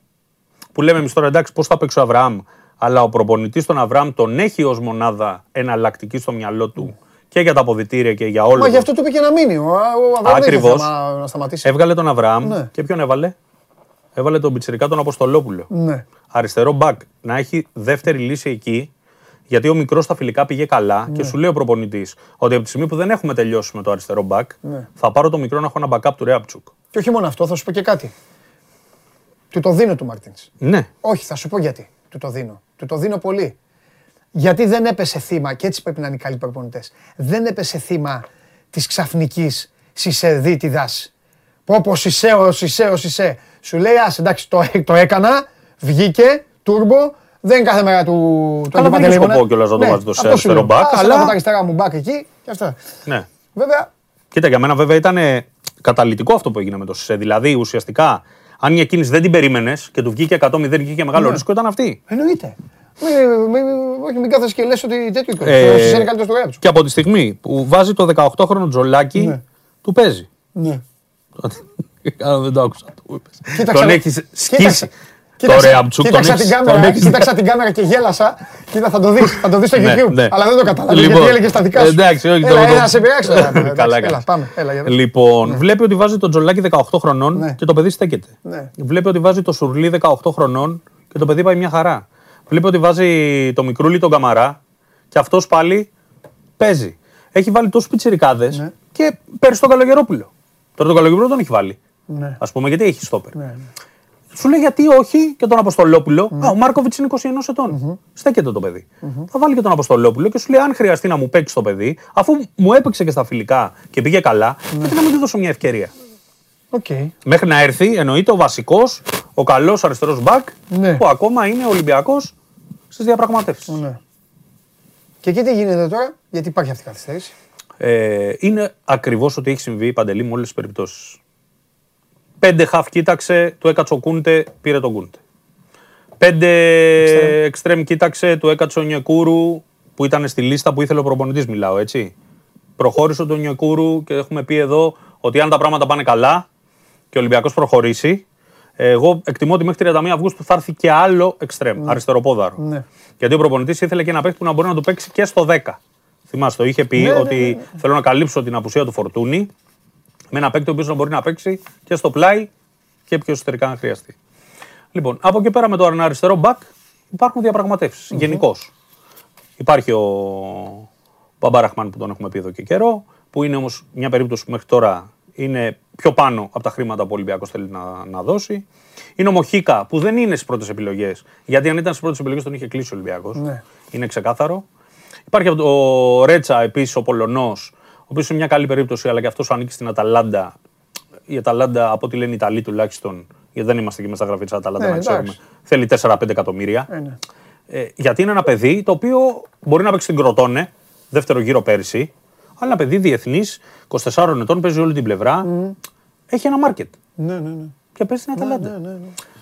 Που λέμε εμείς τώρα εντάξει, πώς θα παίξει ο Αβραάμ, αλλά ο προπονητής τον Αβραάμ τον έχει ως μονάδα εναλλακτική στο μυαλό του και για τα αποδητήρια και για όλο. Μα γι' αυτό του είπε και να μείνει. Ο, ο Αβραάμ δεν είχε Ακριβώς. θέμα να σταματήσει. Έβγαλε τον Αβραάμ Ναι. και ποιον έβαλε; Έβαλε τον Πιτσυρικά τον Αποστολόπουλο. Ναι. Αριστερό μπακ. Να έχει δεύτερη λύση εκεί. Γιατί ο μικρός στα φιλικά πήγε καλά και σου λέει ο προπονητής ότι από τη στιγμή που δεν έχουμε τελειώσει με το αριστερό back, Ναι. θα πάρω το μικρό να έχω ένα backup του Ρέαπτσουκ. Και όχι μόνο αυτό, θα σου πω και κάτι. Του το δίνω του Μαρτίνς. Ναι. Όχι, θα σου πω γιατί. Του το δίνω. Του το δίνω πολύ. Γιατί δεν έπεσε θύμα, και έτσι πρέπει να είναι οι καλοί προπονητές. Δεν έπεσε θύμα της ξαφνικής σισεδίτιδα. Πω πω σισέ, ο σισέ, ο σισέ. Σου λέει, ας εντάξει, το, το έκανα, βγήκε, τούρμπο, δεν είναι κάθε μέρα του, του Καλά, δεν είχε Παντελεήμωνα. σκοπό κιόλας να το Ναι, βάζεις το σε αυτό σου αριστερό λέω. back, Άσε αλλά- να έχω τα αριστερά μου back εκεί και αυτά. ναι. Βέβαια, Κοίτα, για μένα βέβαια ήταν ε, καταλητικό αυτό που έγινε με το ΣΕ. Δηλαδή, ουσιαστικά, αν η εκκίνηση δεν την περίμενες και του βγήκε 100-0 και είχε μεγάλο Ναι. ρίσκο, ήταν αυτή. εννοείται. Μην, μην, όχι, μην κάθεσαι και λες ότι τέτοιο Ε, ε, είναι καλύτερος του Ρέατσου. Και από τη στιγμή που βάζει το 18χρονο τζολάκι, Ναι. του παίζει. Ναι. Κάνω, δεν το άκουσα. αυτό που είπες. Κοίταξα- Τον έχεις σκίσει. Κοίταξα- Το κοίταξα- Ρεαμτσούκ τον κοίταξα έχεις- την τον κάμερα, έχεις- κοίταξα την κάμερα και γέλασα. Κοίτα, θα το δεις, θα το δεις στο Ναι, YouTube. ναι. Αλλά δεν το κατάλαβες Λοιπόν, γιατί έλεγε στα δικά σου. εντάξει, όχι, Έλα, το- έλα, το- να σε πειράξω. τώρα, εντάξει, Καλά Έλα, έκανες. πάμε. Έλα, για δες. Λοιπόν, βλέπει ότι βάζει τον τζολάκι 18 χρονών Ναι. και το παιδί στέκεται. Ναι. Βλέπει ότι βάζει το σουρλί 18 χρονών και το παιδί πάει μια χαρά. Βλέπει ότι βάζει το μικρούλι τον καμαρά και αυτός πάλι παίζει. Έχει βάλει τόσους πιτσιρικάδες Ναι. και πέρυσι τον Καλογερόπουλο. Τώρα τον Καλογερόπουλο τον έχει βάλει. Ναι. Α πούμε, γιατί έχει στόπερ. Ναι, ναι. Σου λέει γιατί όχι και τον Αποστολόπουλο. Α, ο Μάρκοβιτς είναι 21 ετων Στέκεται το παιδί. Θα βάλει και τον Αποστολόπουλο και σου λέει: Αν χρειαστεί να μου παίξει το παιδί, αφού μου έπαιξε και στα φιλικά και πήγε καλά, γιατί να μην του δώσω μια ευκαιρία. Οκ. Μέχρι να έρθει, εννοείται ο βασικός, ο καλός αριστερός μπακ, Ναι. που ακόμα είναι Ολυμπιακός στις διαπραγματεύσεις. Ναι. Και εκεί τι γίνεται τώρα, γιατί υπάρχει αυτή η καθυστέρηση; Ε, είναι ακριβώς ότι έχει συμβεί Παντελή με όλες τις περιπτώσεις. Πέντε χαφ κοίταξε, του έκατσε ο Κούντε, πήρε τον Κούντε. Πέντε εξτρέμ κοίταξε, του έκατσε ο Ονιεκούρου, που ήταν στη λίστα που ήθελε ο προπονητής, μιλάω έτσι. Προχώρησε τον Νιεκούρου και έχουμε πει εδώ ότι αν τα πράγματα πάνε καλά και ο Ολυμπιακός προχωρήσει, εγώ εκτιμώ ότι μέχρι 31 Αυγούστου θα έρθει και άλλο εξτρέμ, αριστεροπόδαρο. Ναι. Γιατί ο προπονητής ήθελε και ένα παίκτη που να μπορεί να το παίξει και στο 10. Θυμάστε, το είχε πει Ναι, ναι, ότι ναι, ναι. θέλω να καλύψω την απουσία του Φορτούνη με ένα παίκτη ο οποίος να μπορεί να παίξει και στο πλάι και πιο εσωτερικά αν χρειαστεί. Λοιπόν, από εκεί πέρα με το αριστερό μπακ υπάρχουν διαπραγματεύσεις γενικώς. Υπάρχει ο Μπαμπαραχμάν που τον έχουμε πει εδώ και καιρό, που είναι όμως μια περίπτωση που μέχρι τώρα είναι πιο πάνω από τα χρήματα που ο Ολυμπιακός θέλει να, να δώσει. Είναι ο Μοχίκα που δεν είναι στις πρώτες επιλογές. Γιατί αν ήταν στις πρώτες επιλογές τον είχε κλείσει ο Ολυμπιακός. Ναι. Είναι ξεκάθαρο. Υπάρχει ο Ρέτσα επίσης, ο Πολωνός, ο οποίος είναι μια καλή περίπτωση, αλλά και αυτός ανήκει στην Αταλάντα. Η Αταλάντα, από ό,τι λένε οι Ιταλοί τουλάχιστον, γιατί δεν είμαστε και με στα γραφεία της Αταλάντα Ναι, να ξέρουμε, εντάξει. θέλει 4-5 εκατομμύρια. Ε, ναι. Ε, γιατί είναι ένα παιδί το οποίο μπορεί να παίξει την Κροτόνε, δεύτερο γύρο πέρυσι, αλλά ένα παιδί διεθνής, 24 ετών, παίζει όλη την πλευρά. Έχει ένα μάρκετ Ναι, ναι, ναι. και παίζει στην Αταλάντα. ναι, ναι, ναι.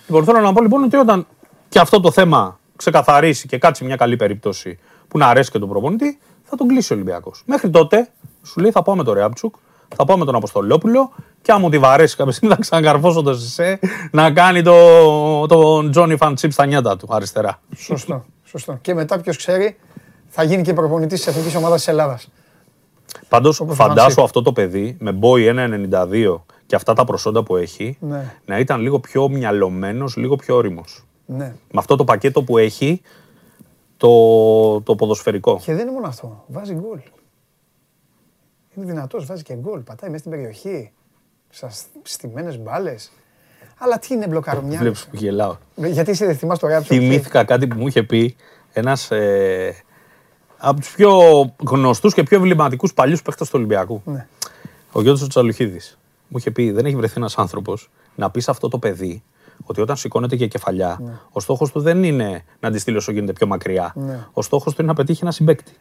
Λοιπόν, θέλω να πω λοιπόν ότι όταν και αυτό το θέμα ξεκαθαρίσει και κάτσει μια καλή περίπτωση που να αρέσει και τον προπονητή, θα τον κλείσει ο Ολυμπιακός. Μέχρι τότε, σου λέει θα πάω με τον Ρεάπτσουκ, θα πάω με τον Αποστολόπουλο και άμα τη βαρέσει κάποια στιγμή θα ξανακαρφώσω το Σισε να κάνει το, τον Τζόνι Φαντσίπ στα νιάτα του αριστερά. Σωστό, σωστό. Και μετά ποιος ξέρει, θα γίνει και προπονητής της εθνικής ομάδας της Ελλάδας. Πάντως, Όπως ο φαντάσου Φαντσίπ. αυτό το παιδί με μπόι 1,92 και αυτά τα προσόντα που έχει Ναι. να ήταν λίγο πιο μυαλωμένος, λίγο πιο όριμο. Ναι. Με αυτό το πακέτο που έχει το, το ποδοσφαιρικό. Και δεν είναι μόνο αυτό. Βάζει γκολ. Είναι δυνατός, βάζει και γκολ. Πατάει μέσα στην περιοχή. Σα στημένες μπάλες. Αλλά τι είναι μπλοκαρομιά. Βλέπεις που γελάω. Γιατί εσύ δεν θυμάσαι το ράπ Θυμήθηκα κάτι που μου είχε πει ένας ε, από τους πιο γνωστούς και πιο εμβληματικούς παλιούς παίχτες του Ολυμπιακού. Ναι. Ο Γιώργος Τσαλουχίδης. Μου είχε πει, δεν έχει βρεθεί ένας άνθρωπος να πει σε αυτό το παιδί ότι όταν σηκώνεται για κεφαλιά, ο στόχος του δεν είναι να τη στείλει όσο γίνεται πιο μακριά. Ναι. Ο στόχος του είναι να πετύχει ένα συμπέκτη.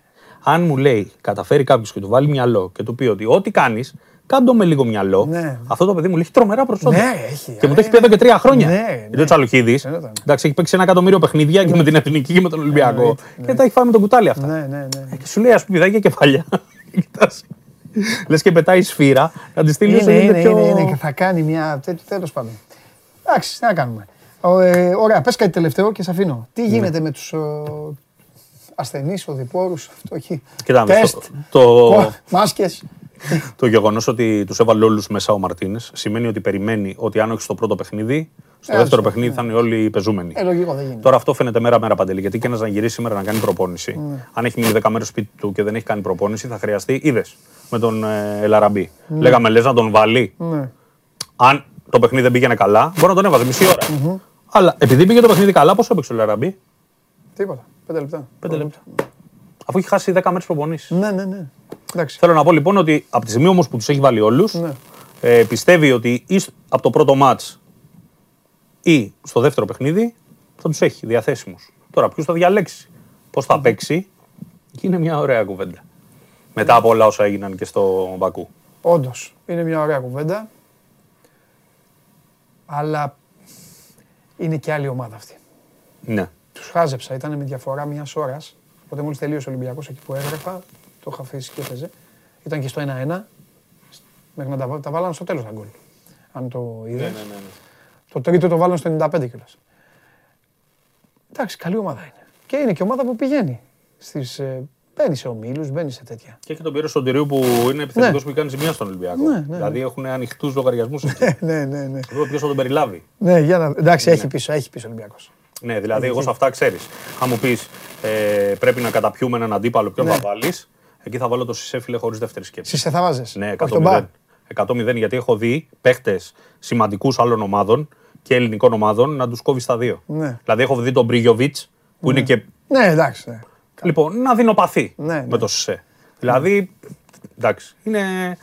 Αν μου λέει, καταφέρει κάποιος και του βάλει μυαλό και του πει ότι ό,τι κάνεις, κάντο με λίγο μυαλό, Ναι. αυτό το παιδί μου λέει έχει τρομερά προσόντα. Ναι, έχει. Και μου το Ε, έχει πει εδώ και τρία χρόνια. ναι, Γιατί ναι. ο Τσαλουχίδη, Φαινόταν. εντάξει, έχει παίξει ένα εκατομμύριο παιχνίδια και με την Εθνική και με τον Ολυμπιακό. Εννοείται, Και τα έχει φάει με τον κουτάλι αυτά. Ναι, ναι, ναι. Και σου λέει, ας πούμε, πηδάει και κεφαλιά. Λες και πετάει σφύρα, να τη στείλει όσο Είναι, γίνεται είναι, πιο. είναι, είναι, και θα κάνει μια. Τέλος πάντων. Εντάξει, τι να κάνουμε. Ο, ε, ωραία, πες κάτι τελευταίο και σε αφήνω. Τι γίνεται με τους ασθενείς, οδηπόρους, αυτό εκεί. Κοίτα, με Τεστ, το, το, μάσκες. το γεγονός ότι τους έβαλε όλους μέσα ο Μαρτίνες σημαίνει ότι περιμένει ότι αν όχι στο πρώτο παιχνίδι, Στο δεύτερο παιχνίδι θα είναι όλοι οι πεζούμενοι. Ε, λογικό δεν γίνεται. Τώρα αυτό φαίνεται μέρα-μέρα παντελή. Γιατί και ένας να γυρίσει σήμερα να κάνει προπόνηση. Ναι. Αν έχει μείνει 10 μέρες σπίτι του και δεν έχει κάνει προπόνηση, θα χρειαστεί. Είδες με τον ε, Ελαραμπή. Λέγαμε λες να τον βάλει. Ναι. Αν το παιχνίδι δεν πήγαινε καλά, μπορεί να τον έβαζε μισή ώρα. Αλλά επειδή πήγε το παιχνίδι καλά, πόσο έπαιξε ο Ελαραμπή; Τίποτα. Πέντε λεπτά. Πέντε λεπτά. Αφού έχει χάσει 10 μέρε προπονήσει. Ναι, ναι, ναι. Εντάξει. Θέλω να πω λοιπόν ότι από τη στιγμή όμως που τους έχει βάλει όλους, Ναι. ε, πιστεύει ότι ή σ- από το πρώτο μάτς ή στο δεύτερο παιχνίδι θα τους έχει διαθέσιμους. Τώρα, ποιος θα διαλέξει, πώς θα παίξει, και είναι μια ωραία κουβέντα. Μετά από όλα όσα έγιναν και στο Μπακού. Όντως, είναι μια ωραία κουβέντα. Αλλά είναι και άλλη ομάδα αυτή. Ναι. Τους χάζεψα, ήταν με διαφορά μιας ώρας. Οπότε μόλις τελείωσε ο Ολυμπιακός εκεί που έγραφα, το είχα αφήσει και έπαιζε. Ήταν και στο 1-1. Μέχρι να τα, βά- τα βάλανε στο τέλος τα γκολ. Αν το είδες. Το τρίτο το βάλανε στο 95 κιόλας. Εντάξει, καλή ομάδα είναι. Και είναι και ομάδα που πηγαίνει. Στις, ε, μπαίνει σε ομίλους, μπαίνει σε τέτοια. Και έχει τον Πύρο Σοντηρίου που είναι επιθετικός που κάνει ζημιά στον Ολυμπιακό. Ναι, ναι, ναι. Δηλαδή έχουν ανοιχτούς λογαριασμούς εκεί. ναι, ναι, ναι. Ποιο θα τον περιλάβει. Ναι, για να... Εντάξει, έχει πίσω, έχει πίσω ο Ολυμπιακός. Ναι, δηλαδή εγώ σε αυτά ξέρεις. Αν μου πεις ε, πρέπει να καταπιούμε έναν αντίπαλο, ποιον Ναι. θα βάλεις, εκεί θα βάλω το Σισέφιλε χωρίς δεύτερη σκέψη. Εσύ σε θα βάζες. Ναι, Όχι τον Μπα. 100-0. 100-0 γιατί έχω δει παίχτες σημαντικούς άλλων ομάδων και ελληνικών ομάδων να τους κόβεις στα δύο. Ναι. Δηλαδή έχω δει τον Μπρίγιοβιτς που είναι και. Ναι, εντάξει. Ναι. Λοιπόν, να δίνω παθή Ναι, ναι. με το Σισε. Δηλαδή, εντάξει, είναι.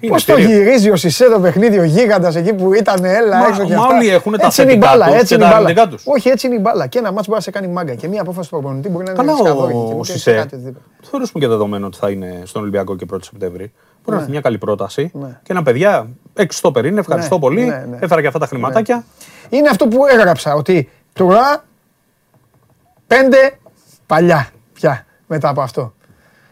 Είναι Πώς το περίεργο. γυρίζει ο Σισε το παιχνίδι, ο γίγαντας εκεί που ήταν έλα Μα- έξω και μα αυτά. όλοι έχουνε τα Έτσι είναι η θετικά μπάλα, τους έτσι και είναι η τα μπάλα. αρνητικά τους. Όχι, έτσι είναι η μπάλα. Και ένα μάτς μπορεί να σε κάνει μάγκα. Και μία απόφαση του προπονητή μπορεί να είναι Καλά σκαδόρικη και ο μπορεί να Σισε. κάτι οτιδήποτε. Θεωρούσαμε και δεδομένο ότι θα είναι στον Ολυμπιακό και 1η Σεπτέμβρη. Μπορεί να έρθει μια καλή πρόταση. Ναι. Και ένα παιδιά, έξι στο είναι, ευχαριστώ Ναι, πολύ. ναι, ναι. Έφερα και αυτά τα χρηματάκια. Είναι αυτό που έγραψα, ότι τώρα πέντε παλιά πια μετά από αυτό.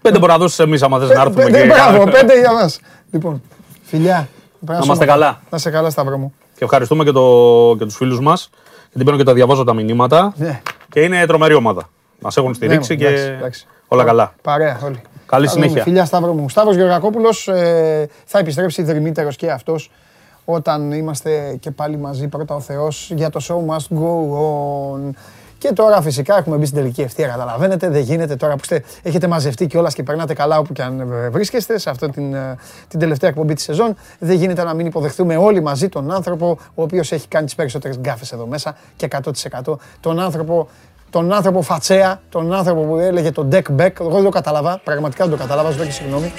Πέντε μπορεί να δώσεις εμείς άμα θες να έρθουμε Πέντε, και. μπράβο, πέντε για μας. Λοιπόν, φιλιά. Να είμαστε καλά. Να είσαι καλά, Σταύρο μου. Και ευχαριστούμε και, το, και τους φίλους μας. Γιατί μπαίνω και τα διαβάζω τα μηνύματα. Ναι. Και είναι τρομερή ομάδα. Μας έχουν στηρίξει Ναι, και εντάξει, εντάξει. όλα καλά. Παρέα όλοι. Καλή Θα δούμε. συνέχεια. Φιλιά Σταύρο μου. Σταύρος Γεωργακόπουλος ε, θα επιστρέψει δρυμύτερος και αυτός όταν είμαστε και πάλι μαζί πρώτα ο Θεός για το show must go on. Και τώρα φυσικά έχουμε μπει στην τελική ευθεία, καταλαβαίνετε, δεν γίνεται τώρα που είστε, έχετε μαζευτεί κιόλας και περνάτε καλά όπου και αν ε, βρίσκεστε σε αυτή την, ε, την τελευταία εκπομπή της σεζόν. Δεν γίνεται να μην υποδεχθούμε όλοι μαζί τον άνθρωπο ο οποίος έχει κάνει τις περισσότερες γκάφες εδώ μέσα και 100% τον άνθρωπο τον άνθρωπο Φατσέα, τον άνθρωπο που έλεγε τον Deck Beck. Εγώ δεν το κατάλαβα, πραγματικά δεν το κατάλαβα, ζητώ και συγγνώμη.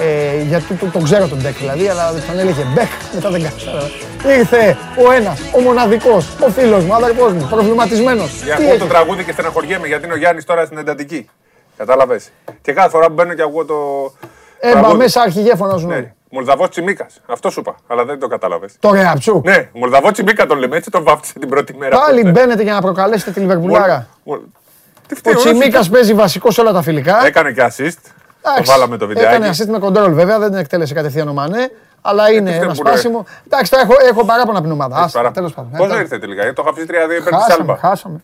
Ε, γιατί τον, τον ξέρω τον Deck δηλαδή, αλλά τον έλεγε Beck, μετά δεν κατάλαβα. Ήρθε ο ένας, ο μοναδικός, ο φίλος μου, ο αδερφός μου, προβληματισμένος. Για ακούω το τραγούδι και στεναχωριέμαι γιατί είναι ο Γιάννης τώρα στην εντατική. Κατάλαβες. Και κάθε φορά που μπαίνω και ακούω το. Έμπα τραγούδι. μέσα αρχηγέ φωνάζουν όλοι. Ναι. Μολδαβός Τσιμίκας. Αυτό σου είπα. Αλλά δεν το κατάλαβες. Το Ρεαψού. Ναι, Μολδαβός Τσιμίκα τον λέμε. Έτσι τον βάφτισε την πρώτη μέρα. Πάλι Πότε. μπαίνετε για να προκαλέσετε τη Λιβερπουλάρα. Μολ- Τι φταίει, Ο όλος Τσιμίκας ήταν. παίζει βασικό σε όλα τα φιλικά. Έκανε και assist. Το Εντάξει, βάλαμε το βιντεάκι. Έκανε assist με κοντρόλ βέβαια, δεν την εκτέλεσε κατευθείαν ο Μανέ. Αλλά είναι φταίει ένα που λέει. σπάσιμο. Εντάξει, τώρα έχω, έχω παράπονα από την ομάδα. Άστα, Παρά- τέλος πάντων. Πώς Ε, δεν ήρθε τελικά, γιατί το είχα αφήσει 3-2 υπέρ της Χάσαμε, Άλμπα. χάσαμε.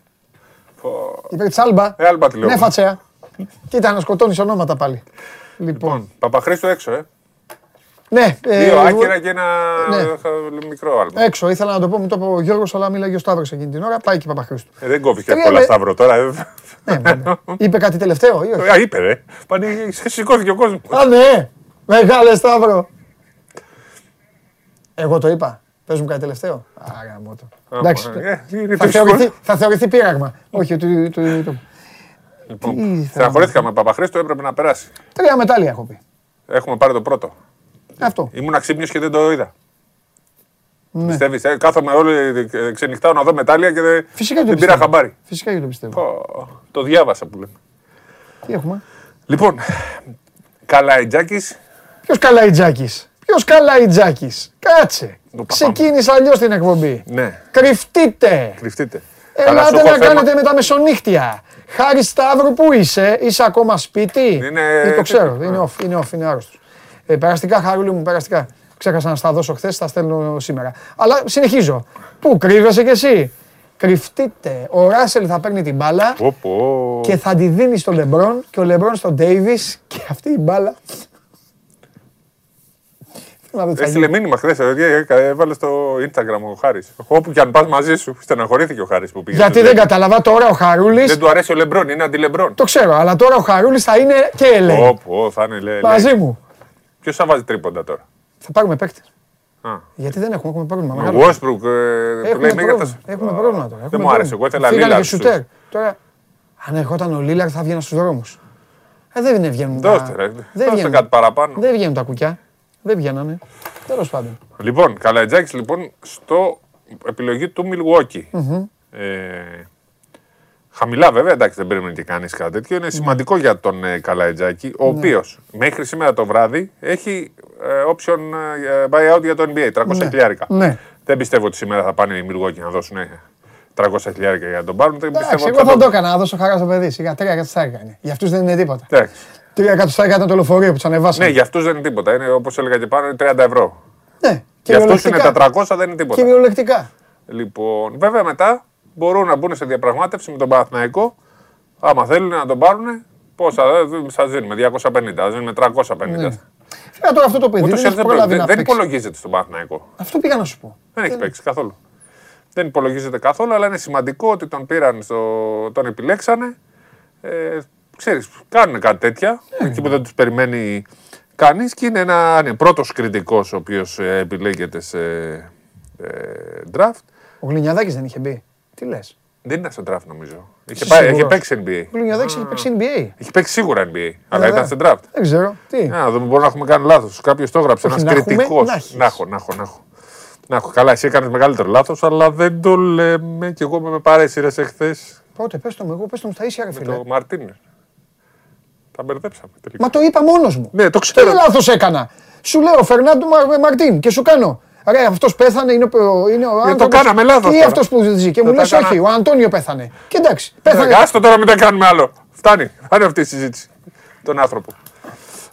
Πω. Υπέρ της Άλμπα. Ε, Άλμπα τη λέω. Ναι, φατσέα. Κοίτα να σκοτώνεις ονόματα πάλι. Λοιπόν, Παπαχρήστο έξω, ε. Ναι. ε, Δύο εγώ- άκυρα και ένα ναι. χα- μικρό άλμα. Έξω, ήθελα να το πω, μου το είπε ο Γιώργος, αλλά μίλαγε ο Σταύρος εκείνη την ώρα. Πάει και η Παπαχρήστου. Ε, δεν κόβει και Τρία εύκολα με- Σταύρο τώρα. ε. Ναι, βέβαια. Είπε κάτι τελευταίο ή όχι; Α, είπε, ρε. Πάνε, σηκώθηκε ο κόσμος. Α, ναι. Μεγάλε Σταύρο. Εγώ το είπα. Πες μου κάτι τελευταίο. Άρα, μότο. Εντάξει. Θα θεωρηθεί, θα θεωρηθεί πείραγμα. Όχι, του, του, του. Τι θα- Στεναχωρήθηκα με Παπαχρήστο, έπρεπε να περάσει. Τρία μετάλλια έχω πει. Έχουμε πάρει το πρώτο. Αυτό. Ήμουν αξύπνιο και δεν το είδα. Ναι. Πιστεύεις, ε, κάθομαι όλη, ε, ξενυχτάω να δω μετάλλια και δεν, Φυσικά και το δεν πήρα πιστεύω. χαμπάρι. Φυσικά και το πιστεύω. Πω, το διάβασα που λέμε. Τι έχουμε; Λοιπόν, Καλαϊτζάκης, Ποιος Καλαϊτζάκης; Ποιος Καλαϊτζάκης; Κάτσε. παπά Ξεκίνησε αλλιώς την εκπομπή. ναι, Κρυφτείτε. κρυφτείτε. Αλλά σου Ελάτε έχω να θέμα- κάνετε με τα μεσονύχτια. Χάρη Σταύρου, πού είσαι, είσαι ακόμα σπίτι; Είναι- Ε, το ξέρω, είναι off, είναι off, είναι άρρωστος. Ε, περαστικά, Χαρούλη μου, περαστικά. Ξέχασα να στα δώσω χθες, τα στέλνω σήμερα. Αλλά συνεχίζω. Πού κρύβεσαι κι εσύ; Κρυφτείτε. Ο Ράσελ θα παίρνει την μπάλα Πω, πω. και θα τη δίνει στον Λεμπρόν και ο Λεμπρόν στον Ντέιβις και αυτή η μπάλα Να δω τι θα Έστειλε γίνει. μήνυμα χθες. Έβαλες στο Instagram ο Χάρης. Όπου και αν πας μαζί σου, στεναχωρήθηκε ο Χάρης που πήγε. Γιατί στο δεν Τζέι. κατάλαβα τώρα ο Χαρούλη. Δεν του αρέσει ο Λεμπρόν, είναι αντιλεμπρόν. Το ξέρω, αλλά τώρα ο Χαρούλης θα είναι και ελέη. Όπου, θα είναι λέει. Μαζί μου. Ποιος θα βάζει τρίποντα τώρα; Θα πάρουμε παίκτες. Α. Γιατί δεν έχουμε, έχουμε πρόβλημα. Ο μεγάλο. Westbrook, ε, Έχουμε playmaker πρόβλημα. θα- Έχουμε πρόβλημα τώρα. Έχουμε μου άρεσε. πρόβλημα. Εγώ ήθελα Φύγανε Lillard και στους- σουτέρ. Τώρα, αν ερχόταν ο Λίλαρ θα βγαίνα στους δρόμους. Ε, δεν βγαίνουν. τα- Δώστε, ρε. Δεν Δώστε βγαίνουν. κάτι παραπάνω. Δεν βγαίνουν τα κουκιά. Δεν βγαίνανε. Τέλος πάντων. Λοιπόν, Καλατζάκη λοιπόν στο επιλογή του Milwaukee. Ε, χαμηλά βέβαια, εντάξει δεν πρέπει και κανείς κάτι τέτοιο. Είναι σημαντικό για τον ε, Καλατζάκη, ο οποίος μέχρι σήμερα το βράδυ έχει ε, option ε, buyout για το NBA, 300 Ναι. χιλιάρικα. Ναι. Δεν πιστεύω ότι σήμερα θα πάνε οι Milwaukee να δώσουν ε, 300 χιλιάρικα για να τον πάρουν. Δεν Εντάξει, πιστεύω εγώ ότι θα θα το έκανα να δώσω χαρά στο παιδί. Σιγά τρία εκατοστάρικα είναι. Για αυτούς δεν είναι τίποτα. Εντάξει. Τρία εκατοστάρικα ήταν το λεωφορείο που τους ανεβάσανε. Ναι, για αυτούς δεν είναι τίποτα. Είναι όπως έλεγα και πάνω, είναι 30 ευρώ. Ναι, Για αυτούς είναι κυριολεκτικά. τα 300, δεν είναι τίποτα. Κυριολεκτικά. Λοιπόν, βέβαια μετά μπορούν να μπουν σε διαπραγμάτευση με τον Παναθηναϊκό. Άμα θέλουν να τον πάρουν, πόσα σα δίνουμε, 250, θα δίνουμε 350. Φέρα τώρα αυτό το παιδί Ούτως ή δεν άλλως έχει δεν, προλάβει δεν, να δεν παίξει. υπολογίζεται στον Παναθηναϊκό. Αυτό πήγα να σου πω. Δεν έχει παίξει καθόλου. Δεν υπολογίζεται καθόλου, αλλά είναι σημαντικό ότι τον πήραν, στο, τον επιλέξανε. Ε, ξέρεις, κάνουν κάτι τέτοια, Ναι. εκεί που δεν τους περιμένει κανείς και είναι ένα είναι πρώτος κριτικός ο οποίος ε, επιλέγεται σε ε, draft. Ο Γλινιαδάκης δεν είχε μπει. Τι λες; Δεν είναι στο draft νομίζω. Είχε, Είσαι πάει, σίγουρος; είχε παίξει NBA. Ο Γλινιαδάκη είχε παίξει NBA. Έχει παίξει σίγουρα NBA, αλλά Βέβαια. ήταν σε draft. Δεν ξέρω. Τι; Να δούμε, μπορεί να έχουμε κάνει λάθος. Κάποιος το έγραψε, Όχι, ένας να έχουμε, κριτικός. να έχεις. Να έχω, να έχω, να έχω. Να έχω. Καλά, εσύ έκανες μεγαλύτερο λάθος, αλλά δεν το λέμε. Και εγώ με παρέσυρες εχθές Πότε, πες το μου, εγώ πες το μου στα ίσια, ρε με φίλε. το Μαρτίνε. Τα μπερδέψαμε τελικά. Μα το είπα μόνος μου. Ναι, το Τι ξέρω. λάθος έκανα; Σου λέω Φερνάντο Μα- Μαρτίν και σου κάνω. Ρε, αυτός πέθανε, είναι, ο- είναι ο το άνθρωπος. κάναμε λάθος Τι τώρα. αυτός που ζει. Και Δεν μου τα λες, έκανα. όχι, ο Αντώνιο πέθανε. Και εντάξει, πέθανε. Ε, Άστο τώρα, μην τα κάνουμε άλλο. Φτάνει. Φτάνει αυτή η συζήτηση. Τον άνθρωπο.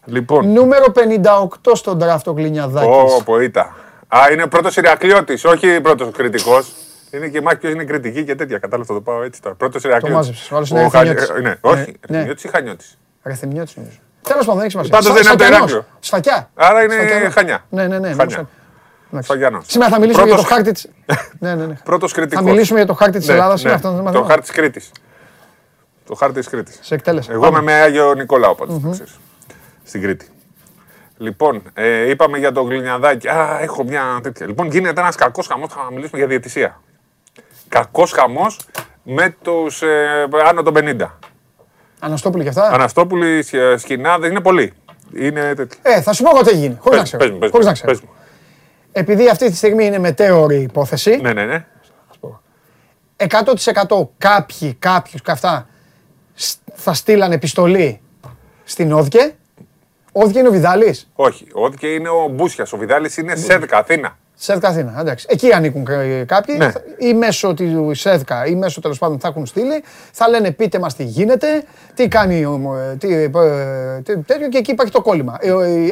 Λοιπόν, Νούμερο 58 στον draft ο Γλινιαδάκη. Ω, πω, ήταν. Α, είναι πρώτος Ηρακλειώτη, όχι πρώτος κριτικός. Είναι και μάχη ποιος είναι κριτική και τέτοια. Κατάλαβα θα το πάω έτσι τώρα. Πρώτος Ηρακλειώτη. μάζεψες, ο άλλος είναι Ρεθυμιώτης. Ναι, όχι. Ναι. Ρεθυμιώτης ή Χανιώτης. Ρεθυμιώτης νομίζω. Τέλος πάντων, δεν έχει σημασία. Πάντως δεν είναι από το Σφακιανός. Ηράκλειο. Σφακιά. Άρα είναι Σφακιανός. Χανιά. Ναι, ναι, ναι. Χανιά. Νομίζω. Εντάξει. Σφαγιανός. Σήμερα θα μιλήσουμε για το Πρώτος- χάρτη τη. ναι, ναι, ναι. Πρώτος κριτικός. Θα μιλήσουμε για το χάρτη της Ελλάδας. Είναι αυτός το Το μαθήμα. χάρτη της Κρήτης. Το χάρτη της Κρήτης. Σε εκτέλεσα. Εγώ είμαι με Άγιο Νικολάου πάντως, το ξέρεις. Στην Κρήτη. Λοιπόν, ε, είπαμε για το γλυνιαδάκι. Α, έχω μια τέτοια. Λοιπόν, γίνεται ένας κακός χαμός. Θα μιλήσουμε για διαιτησία. Κακός χαμός με τους ε, άνω των 50. Αναστόπουλοι και αυτά. Αναστόπουλοι, Σχ- Σκινάδε, είναι πολλοί. Είναι τέτοια. Ε, θα σου πω εγώ τι έγινε. Χωρίς να Πες, ξέρω. πες μου, πες μου, Χωρίς να ξέρω. πες μου. Επειδή αυτή τη στιγμή είναι μετέωρη υπόθεση, Ναι, ναι, ναι. 100% κάποιοι, κάποιους και αυτά σ- θα στείλαν επιστολή στην Όδκε. Όδκε είναι ο Βιδάλης. Όχι. Ό,τι και είναι ο Μπούσιας. Ο Βιδάλης είναι ΣΕΔΚΑ Αθήνα. Σέδκα Αθήνα. Εντάξει. Εκεί ανήκουν κα- κάποιοι. Ναι. Ή μέσω του Σέδκα ή μέσω τέλος πάντων θα έχουν στείλει. Θα λένε πείτε μας τι γίνεται, τι κάνει ο, ε, τι, ε, τι, τέτοιο και εκεί υπάρχει το κόλλημα.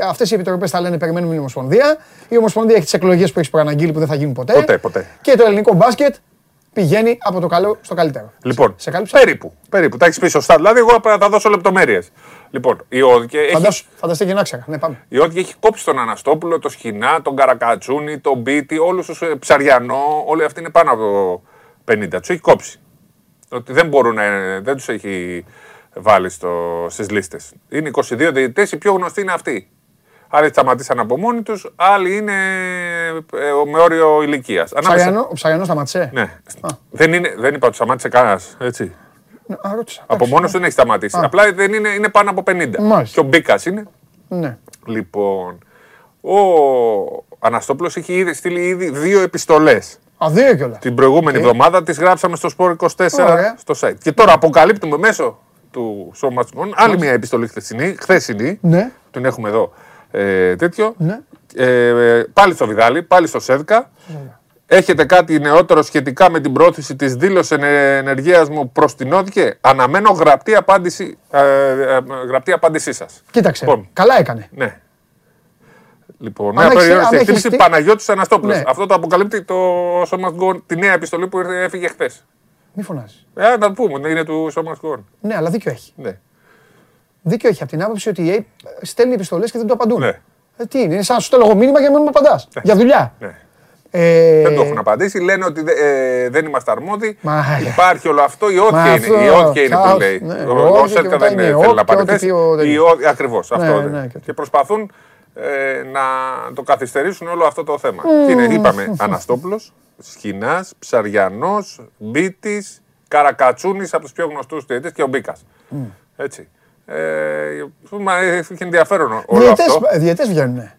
Αυτές οι επιτροπές θα λένε περιμένουμε η Ομοσπονδία. Η Ομοσπονδία έχει τις εκλογές που έχει προαναγγείλει που δεν θα γίνουν ποτέ. Ποτέ, ποτέ. Και το ελληνικό μπάσκετ πηγαίνει από το καλό στο καλύτερο. Λοιπόν, Σε κάλυψα; περίπου. Περίπου. Τα έχεις πει σωστά. Δηλαδή, εγώ θα τα δώσω λεπτομέρειες. Λοιπόν, η ΟΔΚΕ έχει Φαντάσου, φανταστείτε και να ξέχα. Ναι, πάμε. Η Ότια έχει κόψει τον Αναστόπουλο, τον Σχοινά, τον Καρακατσούνη, τον Μπίτι, όλους τους Ψαριανό, όλοι αυτοί είναι πάνω από 50. Τους έχει κόψει. Ότι δεν μπορούν να, δεν τους έχει βάλει στις λίστες. Είναι 22 διαιτητές, οι πιο γνωστοί είναι αυτοί. Άλλοι σταματήσαν από μόνοι τους, άλλοι είναι ε, με όριο ηλικίας. Ψαριανό, ο Ψαριανός σταματήσε. Ναι. Δεν, είναι, δεν είπα ότι σταμάτησε κανένας. Έτσι. Ναι, Α, ρώτησα. Από Εντάξει. μόνος του δεν έχει σταματήσει. Απλά δεν είναι, είναι πάνω από 50. Μάλιστα. Και ο Μπίκας είναι. Ναι. Λοιπόν, ο Αναστόπουλος έχει ήδη στείλει ήδη δύο επιστολές. Α, δύο κιόλας. Την προηγούμενη εβδομάδα τις γράψαμε στο Sport 24 Ωραία. στο site. Και τώρα αποκαλύπτουμε μέσω του σώματος άλλη μια επιστολή χθεσινή, χθεσινή, Ναι. την έχουμε εδώ ε, τέτοιο, Ναι. ε, πάλι στο Βιδάλη, πάλι στο ΣΕΔΚΑ. Έχετε κάτι νεότερο σχετικά με την πρόθεση της δήλωσης ενεργείας μου προς την ΟΔΚΕ. Αναμένω γραπτή απάντηση, ε, ε, γραπτή απάντησή σας. Κοίταξε. Λοιπόν. Καλά έκανε. Ναι. Λοιπόν, Αν με έχεις- απεριόριστη αν εκτίμηση έχεις- Παναγιώτης Αναστόπουλος. Ναι. Αυτό το αποκαλύπτει το Σώμα Γκον, τη νέα επιστολή που ήρθε- έφυγε χθες. Μη φωνάζει. Ε, να το πούμε, είναι του Σώμα Γκον. Ναι, αλλά δίκιο έχει. Ναι. Δίκιο έχει από την άποψη ότι η ΑΕΠ στέλνει επιστολές και δεν το απαντούν. Ναι. Ε, τι είναι, είναι σαν να σου στέλνω εγώ μήνυμα και να μην μου απαντάς. Για δουλειά. Ναι. Ε, Δεν το έχουν απαντήσει. Λένε ότι ε, δεν είμαστε αρμόδιοι. Μα, Υπάρχει όλο αυτό. Η Μα ΟΤΚΕ αυτό, είναι, η ΟΤΚΕ είναι χάος, που λέει. ναι, Ο- ΟΤΚΕ Ο και ΣΕΛΤΑ μετά δεν είναι θέλει ΟΚ να και ό,τι πάρει θέση. πει ο τέτοιος. Η ΟΤΚΕ, Ακριβώς. Ναι, αυτό. ναι, δεν- και- Και προσπαθούν ε, να το καθυστερήσουν όλο αυτό το θέμα. Και είναι, είπαμε, Αναστόπουλος, Σχοινάς, Ψαριανός, Μπίτης, Καρακατσούνης από τους πιο γνωστούς διαιτητές και ο Μπίκας. Έτσι. Ε, μα, έχει ενδιαφέρον όλο διαιτές, αυτό. διαιτές βγαίνουνε.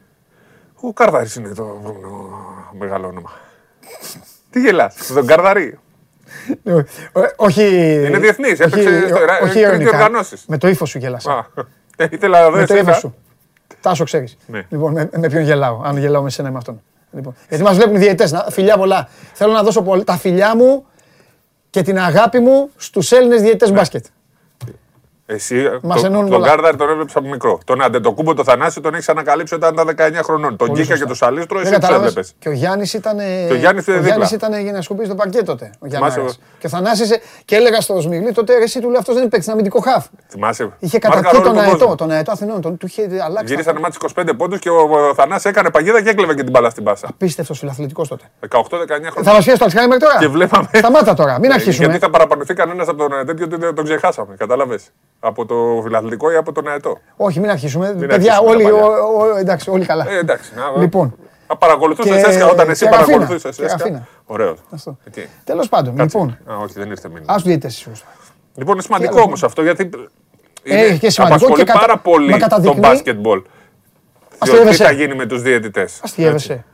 Ο Καρδαρής είναι το μεγάλο όνομα. Τι γελάς, τον Καρδαρή. Ε, Όχι. Είναι διεθνής, όχι- έπαιξε στο Ιρα- όχι τρίτη ειρωνικά. οργανώσεις. Με το ύφος σου γέλασα. Α, ε, Ήθελα να δω Με το ύφος εσένα. σου. Τάσο ξέρεις. Ναι. Λοιπόν, με, με ποιον γελάω. Αν γελάω με σένα ή με αυτόν. Λοιπόν, γιατί μας βλέπουν οι διαιτές. Φιλιά πολλά. Θέλω να δώσω πολύ- τα φιλιά μου και την αγάπη μου στους Έλληνες διαιτές Ναι. μπάσκετ. Εσύ Μας το- ενώνουν τον πολλά. Γκάρνταρ τον έβλεψε από μικρό. Τον Αντετοκούμπο, τον Θανάση τον έχεις ανακαλύψει όταν ήταν 19 χρονών. Τον Πολύ Γκίκα και σωστά. τον Σαλίστρο, εσύ Δεν τους κατάλαβες. έβλεπες. Και ο Γιάννης ήταν. Και ο Γιάννης ήταν δίπλα. ήταν για να σκουπίσει το παρκέ τότε. Ο Θυμάσαι Γιάννης. εγώ. Και ο Θανάσης, ε, και έλεγα στο Σμιγλή τότε ρε, εσύ του λέει αυτός δεν είναι παίκτη, είναι αμυντικό χαφ. Θυμάσαι. Είχε Μάρκαρε καταρκεί όλο τον κόσμο. αετό, τον αετό Αθηνών. Τον, του είχε αλλάξει. τα Γυρίσανε μάτι 25 πόντους και ο Θανάσης έκανε παγίδα και έκλεβε και την μπάλα στην πάσα. Απίστευτος φιλαθλητικός τότε. 18-19 Θα χρόνια. μας πιέσει το Αλτσχάιμερ τώρα; Και βλέπαμε. Σταμάτα τώρα, μην Ναι, αρχίσουμε. Γιατί θα παραπονηθεί κανένα από τον ε, τέτοιο ότι δεν τον ξεχάσαμε. Κατάλαβες. Από το φιλαθλητικό ή από τον αετό; Όχι, μην αρχίσουμε. Μην Παιδιά, αρχίσουμε όλοι, τα παλιά. ο- ο- εντάξει, όλοι καλά. Ε, εντάξει. Να, Λοιπόν. Να παρακολουθούσε Και- έσκα όταν εσύ και Ραφίνα. παρακολουθούσες Και Ραφίνα. Ωραίος. Αυτό. Εκεί. Τέλος πάντων, Κάτσε. λοιπόν. Α, όχι, δεν ήρθε μήνυμα. Α του διαιτέ ίσω. Λοιπόν, είναι σημαντικό άλλο. όμως αυτό γιατί. Ε, είναι- και σημαντικό απασχολεί και κατα- πάρα μα πολύ τον καταδεικνύει- μπάσκετμπολ. Διότι τι Αστείευεσαι. θα γίνει με τους διαιτητές. Αστείευεσαι.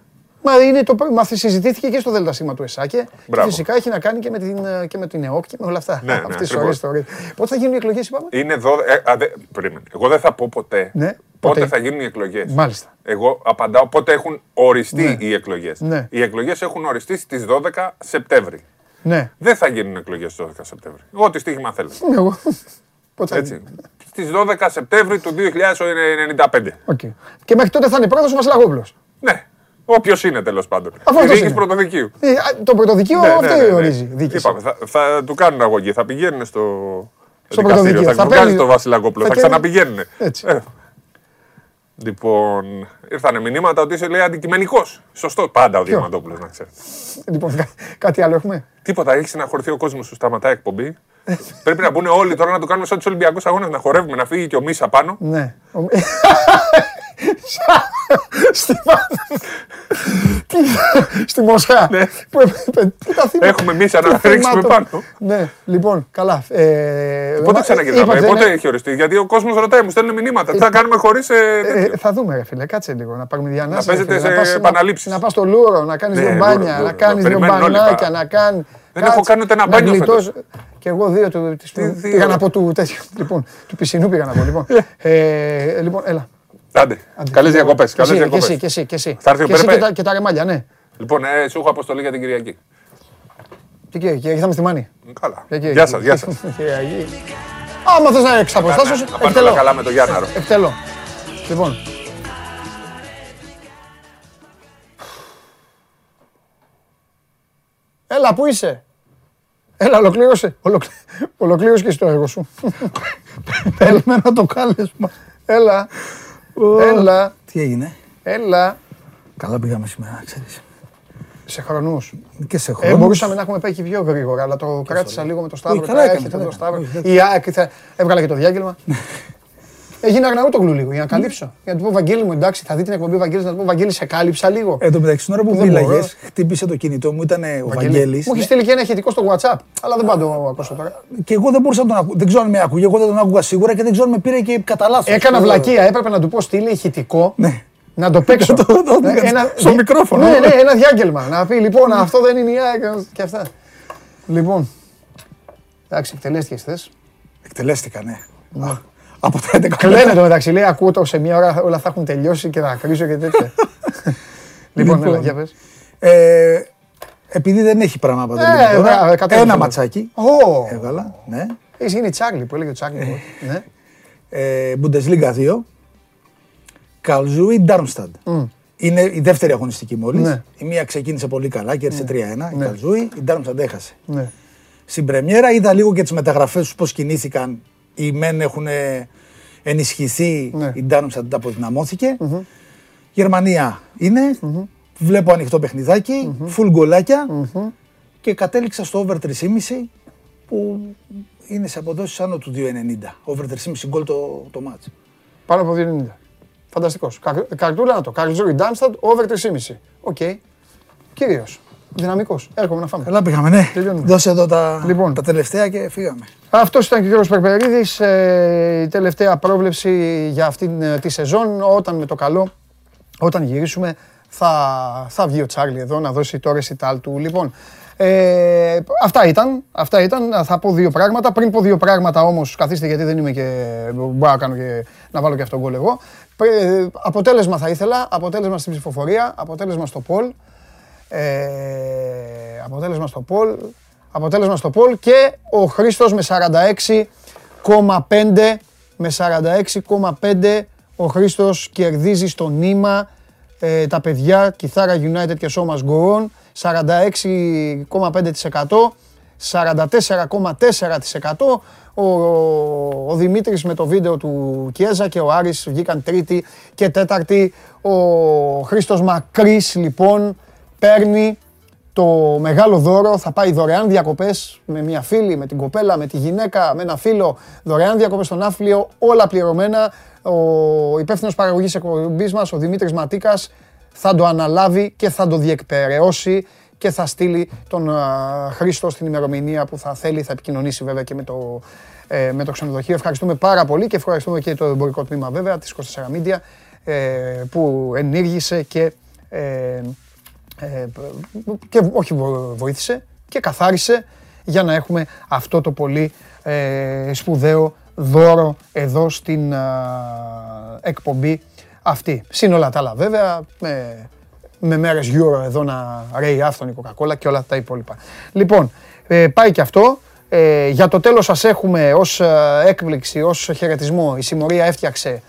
Μα, είναι το, μα συζητήθηκε και στο ΔΣ του ΕΣΑΚΕ. Και Μπράβο. φυσικά έχει να κάνει και με την, ε, και με την ΕΟΚ και με όλα αυτά. Ναι, ναι, Αυτές τις ακριβώς. ωραίες ιστορίες. Πότε θα γίνουν οι εκλογές, είπαμε; Είναι 12. Ε, α, δε, περίμενε. Εγώ δεν θα πω ποτέ Ναι, πότε ποτέ. θα γίνουν οι εκλογές. Μάλιστα. Εγώ απαντάω πότε έχουν οριστεί Ναι. οι εκλογές. Ναι. Οι εκλογές έχουν οριστεί στις 12 Σεπτέμβρη. Ναι. Δεν θα γίνουν εκλογές στις 12 Σεπτέμβρη. Ό,τι στοίχημα θέλετε. Εγώ. Πότε θα Έτσι. γίνει. Στις 12 Σεπτέμβρη του 2095. Οκ. Και μέχρι τότε θα είναι πρόεδρος ο Βασιλακόπουλος. Ναι. Όποιος είναι τέλος πάντων. Αφού Η αυτός διοίκηση είναι. πρωτοδικείου. Ε, α, Το πρωτοδικείο Ναι, ναι, αυτό ναι, ναι. ορίζει. Διοίκηση. Είπαμε, θα, θα του κάνουν αγωγή. Θα πηγαίνουν στο. Στο δικαστήριο. πρωτοδικείο. Θα Θα του βγάζει παίρνει- το Βασιλακόπουλο. θα Θα και- ξαναπηγαίνουν. Έτσι. Ε. Λοιπόν, ήρθαν μηνύματα ότι είσαι λέει αντικειμενικός. Σωστό. Πάντα ο Διαμαντόπουλος, να ξέρεις. Λοιπόν, κα- κάτι άλλο έχουμε; Τίποτα, έχει συναχωρηθεί ο κόσμος σου, σταματάει η εκπομπή. Πρέπει να μπουν όλοι τώρα να το κάνουμε σαν τους Ολυμπιακούς Αγώνες, να χορεύουμε, να φύγει και ο Μίσα πάνω. Ναι. Ο- Στη Μα- Τι- Στη Μοσχά. Ναι. Που έπρεπε- πού τα θυμάμαι. Έχουμε Μίσα Το να ρίξουμε θύμα πάνω. το- Ναι, λοιπόν, καλά. Ε, Πότε μα- ξαναγυρνάμε, είπατε, πότε ναι. έχει οριστεί. Γιατί ο κόσμος ρωτάει, μου στέλνουν μηνύματα. Τι θα κάνουμε χωρίς. Ε, θα δούμε, ρε φίλε, κάτσε λίγο να πάρουμε διανάσεις. Να ρε παίζετε φίλε, σε πας- επαναλήψεις. Να, να πας στο Λούρο, να κάνεις Ναι, δύο Λούρο, μπάνια, Λούρο. να κάνεις δύο Περιμένουν όλοι μπανάκια, πάρα. να κάνει. Δεν έχω κάνει ούτε ένα μπάνιο φέτος. Και εγώ δύο του, της- Τι δύο; πήγα να πω του τέτοιου, λοιπόν, του πισινού πήγα να πω, λοιπόν. Ε, λοιπόν, έλα. Άντε. Άντε, Καλές λοιπόν, διακοπές. και Καλές εσύ, Και διακοπές. εσύ, και εσύ, και εσύ. Θα έρθει ο Και εσύ Περπέ. και τα- και τα ρεμάλια, ναι. Λοιπόν, ε, σου έχω αποστολή για την Κυριακή. Και εκεί, και εκεί θα με στη Μάνη. Καλά. Και εκεί, Γεια εκεί. σας, γεια σας. Κυριακή. Άμα θες να εξαποστάσεις, Να πάνε όλα εκτελώ. καλά με τον Γιάνναρο. Εκτελώ. Λοιπόν. Έλα, πού είσαι; Έλα, ολοκλήρωσε. Ολοκλ... Ολοκλήρωσε και εσύ το έργο σου. Περιμένω το κάλεσμα. Έλα. Έλα. Τι έγινε; Έλα. Καλά πήγαμε σήμερα, ξέρεις. Σε χρονού. Και σε Ε, χρόνο. μπορούσαμε να έχουμε πάει και πιο γρήγορα, αλλά το κράτησα λίγο με το Σταύρο. Όχι, καλά Τώρα έκανε, έρχεται καλά το Σταύρο. έκανε. Όχι, Η ΑΕΚ ήρθε- έβγαλε και το διάγγελμα. Έγινα Αγναούτογλου λίγο για να καλύψω. Για να του πω Βαγγέλη μου, εντάξει, θα δει την εκπομπή Βαγγέλη, να του πω Βαγγέλη, σε κάλυψα λίγο. Εν τω μεταξύ, την ώρα που Δεν μπορώ. μίλαγες, χτύπησε το κινητό μου, ήταν ο Βαγγέλης. Μου έχεις στείλει και ένα ηχητικό στο WhatsApp, αλλά δεν πάω να το ακούσω τώρα. Και εγώ δεν μπορούσα να τον ακούω. Δεν ξέρω αν με ακούγε, εγώ δεν τον άκουγα σίγουρα και δεν ξέρω αν με πήρε και κατά λάθος. Έκανα βλακεία, έπρεπε να του πω στείλει ηχητικό. Ναι. Να το παίξω. Το- το- το- Ε, ένα- στο μικρόφωνο. Ναι, ναι, ένα διάγγελμα. Να πει λοιπόν αυτό δεν είναι η ΑΕΚ και αυτά. Λοιπόν. Εντάξει, εκτελέστηκες χθε. Εκτελέστηκα, ναι. Από τα 11 Κλαίνε το μεταξύ, λέει ακούω το σε μία ώρα όλα θα έχουν τελειώσει και θα κρίσω και τέτοια. λοιπόν, Λοιπόν. έλα, για πες. Ε, επειδή δεν έχει πράγμα Ε, παντελή μπράβο, τώρα, κατέβασε ένα το. ματσάκι Ω, έβγαλα, ναι. Εσύ είναι η Τσάρλι που έλεγε ο Τσάρλι. Ναι. Ε, Bundesliga 2, Καλζούι Ντάρμσταντ. Είναι η δεύτερη αγωνιστική μόλις. Ναι. Η μία ξεκίνησε πολύ καλά, κέρδισε 3-1. Η Ναι. Καλζούι, η Ντάρμσταντ έχασε. ναι. Στην πρεμιέρα είδα λίγο και τις μεταγραφές του πώς κινήθηκαν. Οι μεν έχουν ενισχυθεί, Ναι. η Ντάρμσταντ αποδυναμώθηκε. Γερμανία είναι. Βλέπω ανοιχτό παιχνιδάκι, full γκολάκια και κατέληξα στο over 3,5 που είναι σε αποδόσεις άνω του 2,90. Over 3,5 γκολ το, το match. Πάνω από 2,90. Φανταστικός. Καρ- Καρτούλα να το. Καρλσρούη Ντάρμσταντ, over 3,5. Οκ. Κύριος. Δυναμικός. Έρχομαι να φάμε. Καλά πήγαμε, ναι. Τελειώνουμε. Δώσε εδώ τα, Λοιπόν. τα τελευταία και φύγαμε. Αυτός ήταν και ο Γιώργος Περπερίδης, ε, η τελευταία πρόβλεψη για αυτήν ε, τη σεζόν. Όταν με το καλό, όταν γυρίσουμε, θα, θα βγει ο Τσάρλι εδώ να δώσει το ρεσιτάλ του. Λοιπόν, ε, αυτά ήταν, αυτά ήταν. Θα πω δύο πράγματα. Πριν πω δύο πράγματα όμως, καθίστε γιατί δεν είμαι και, μπορώ να κάνω και, να βάλω και αυτόν γκολ εγώ. Ε, αποτέλεσμα θα ήθελα, αποτέλεσμα στην ψηφοφορία, αποτέλεσμα στο Πολ. Ε, αποτέλεσμα στο Πολ. Αποτέλεσμα στο Πολ και ο Χρήστος με 46,5 με 46,5 ο Χρήστος κερδίζει στο νήμα ε, τα παιδιά Κιθάρα United και Σώμας Γκορών 46,5% 44,4% ο, ο Δημήτρης με το βίντεο του Κιέζα και ο Άρης βγήκαν τρίτη και τέταρτη. Ο Χρήστος Μακρύς λοιπόν παίρνει το μεγάλο δώρο, θα πάει δωρεάν διακοπές με μια φίλη, με την κοπέλα, με τη γυναίκα, με ένα φίλο, δωρεάν διακοπές στον Άφλιο, όλα πληρωμένα. Ο υπεύθυνος παραγωγής εκπομπής μας, ο Δημήτρης Ματίκας, θα το αναλάβει και θα το διεκπαιρεώσει και θα στείλει τον α, Χρήστο στην ημερομηνία που θα θέλει, θα επικοινωνήσει βέβαια και με το, ε, με το ξενοδοχείο. Ευχαριστούμε πάρα πολύ και ευχαριστούμε και το εμπορικό τμήμα βέβαια της 24 Media ε, που ενήργησε και ε, ε, και όχι βο- βοήθησε και καθάρισε για να έχουμε αυτό το πολύ ε, σπουδαίο δώρο εδώ στην α, εκπομπή αυτή. Συν όλα τα άλλα βέβαια, με, με μέρες Euro εδώ να ρέει άφθονη Coca-Cola και όλα τα υπόλοιπα. Λοιπόν, ε, πάει και αυτό. Ε, για το τέλος σας έχουμε ως ε, έκπληξη, ως χαιρετισμό, η συμμορία έφτιαξε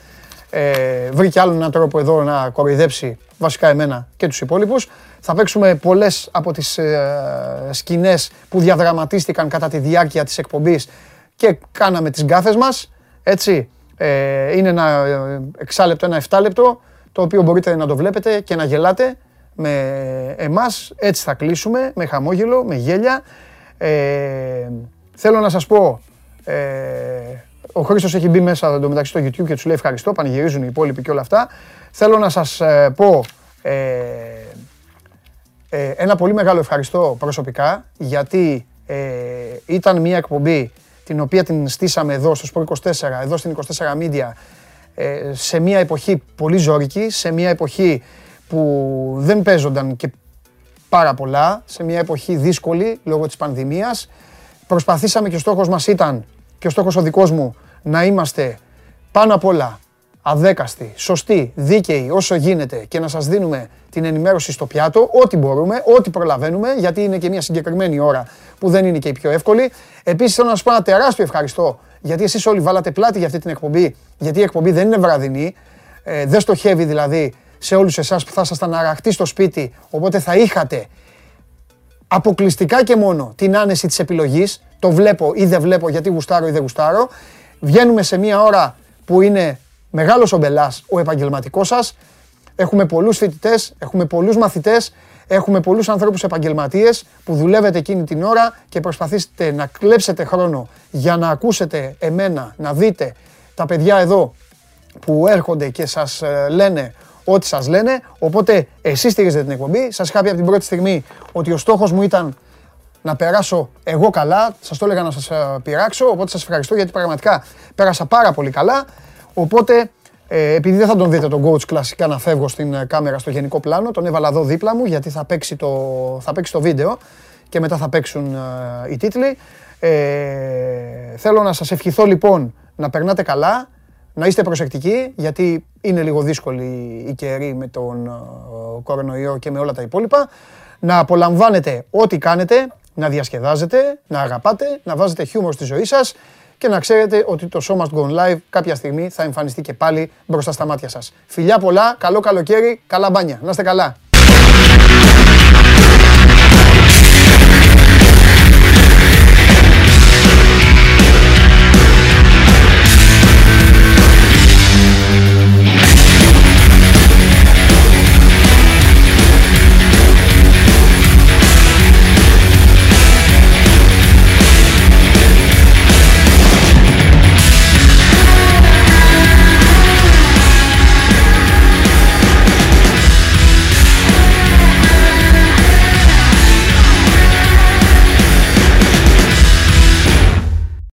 ε, βρήκε άλλο έναν τρόπο εδώ να κοροϊδέψει βασικά εμένα και τους υπόλοιπους. Θα παίξουμε πολλές από τις ε, σκηνές που διαδραματίστηκαν κατά τη διάρκεια της εκπομπής και κάναμε τις γκάφες μας, έτσι. Ε, είναι ένα ε, εξάλεπτο, ένα εφτάλεπτο, το οποίο μπορείτε να το βλέπετε και να γελάτε με εμάς. Έτσι θα κλείσουμε, με χαμόγελο, με γέλια. Ε, θέλω να σας πω, ε, ο Χρήστος έχει μπει μέσα εντωμεταξύ στο YouTube και τους λέει ευχαριστώ, πανηγυρίζουν οι υπόλοιποι και όλα αυτά. Θέλω να σας ε, πω ε, ε, ένα πολύ μεγάλο ευχαριστώ προσωπικά γιατί ε, ήταν μια εκπομπή την οποία την στήσαμε εδώ στο Sport 24, εδώ στην 24 Media ε, σε μια εποχή πολύ ζώρικη, σε μια εποχή που δεν παίζονταν και πάρα πολλά, σε μια εποχή δύσκολη λόγω της πανδημίας. Προσπαθήσαμε και ο στόχος μας ήταν, και ο στόχος ο δικός μου, να είμαστε πάνω απ' όλα αδέκαστοι, σωστοί, δίκαιοι όσο γίνεται και να σας δίνουμε την ενημέρωση στο πιάτο, ό,τι μπορούμε, ό,τι προλαβαίνουμε, γιατί είναι και μια συγκεκριμένη ώρα που δεν είναι και η πιο εύκολη. Επίσης θέλω να σας πω ένα τεράστιο ευχαριστώ, γιατί εσείς όλοι βάλατε πλάτη για αυτή την εκπομπή, γιατί η εκπομπή δεν είναι βραδινή, ε, δεν στοχεύει δηλαδή σε όλους εσάς που θα ήσασταν αραχτοί στο σπίτι, οπότε θα είχατε αποκλειστικά και μόνο την άνεση της επιλογής, το βλέπω ή δεν βλέπω γιατί γουστάρω ή δεν γουστάρω, βγαίνουμε σε μια ώρα που είναι μεγάλος ο μπελάς ο επαγγελματικός σας, έχουμε πολλούς φοιτητές, έχουμε πολλούς μαθητές, έχουμε πολλούς ανθρώπους επαγγελματίες που δουλεύετε εκείνη την ώρα και προσπαθήσετε να κλέψετε χρόνο για να ακούσετε εμένα, να δείτε τα παιδιά εδώ που έρχονται και σας ε, λένε ό,τι σας λένε. Οπότε εσείς στηρίζετε την εκπομπή. Σας είχα πει από την πρώτη στιγμή ότι ο στόχος μου ήταν να περάσω εγώ καλά. Σας το έλεγα να σας ε, πειράξω. Οπότε σας ευχαριστώ γιατί πραγματικά πέρασα πάρα πολύ καλά. Οπότε ε, επειδή δεν θα τον δείτε τον coach κλασικά να φεύγω στην ε, κάμερα στο γενικό πλάνο, τον έβαλα εδώ δίπλα μου γιατί θα παίξει το, θα παίξει το βίντεο και μετά θα παίξουν ε, οι τίτλοι. Ε, θέλω να σας ευχηθώ λοιπόν να περνάτε καλά, να είστε προσεκτικοί γιατί είναι λίγο δύσκολη η καιρή με τον ε, κορονοϊό και με όλα τα υπόλοιπα. Να απολαμβάνετε ό,τι κάνετε, να διασκεδάζετε, να αγαπάτε, να βάζετε χιούμορ στη ζωή σας και να ξέρετε ότι το Show Must Go On Live κάποια στιγμή θα εμφανιστεί και πάλι μπροστά στα μάτια σας. Φιλιά πολλά, καλό καλοκαίρι, καλά μπάνια. Να είστε καλά.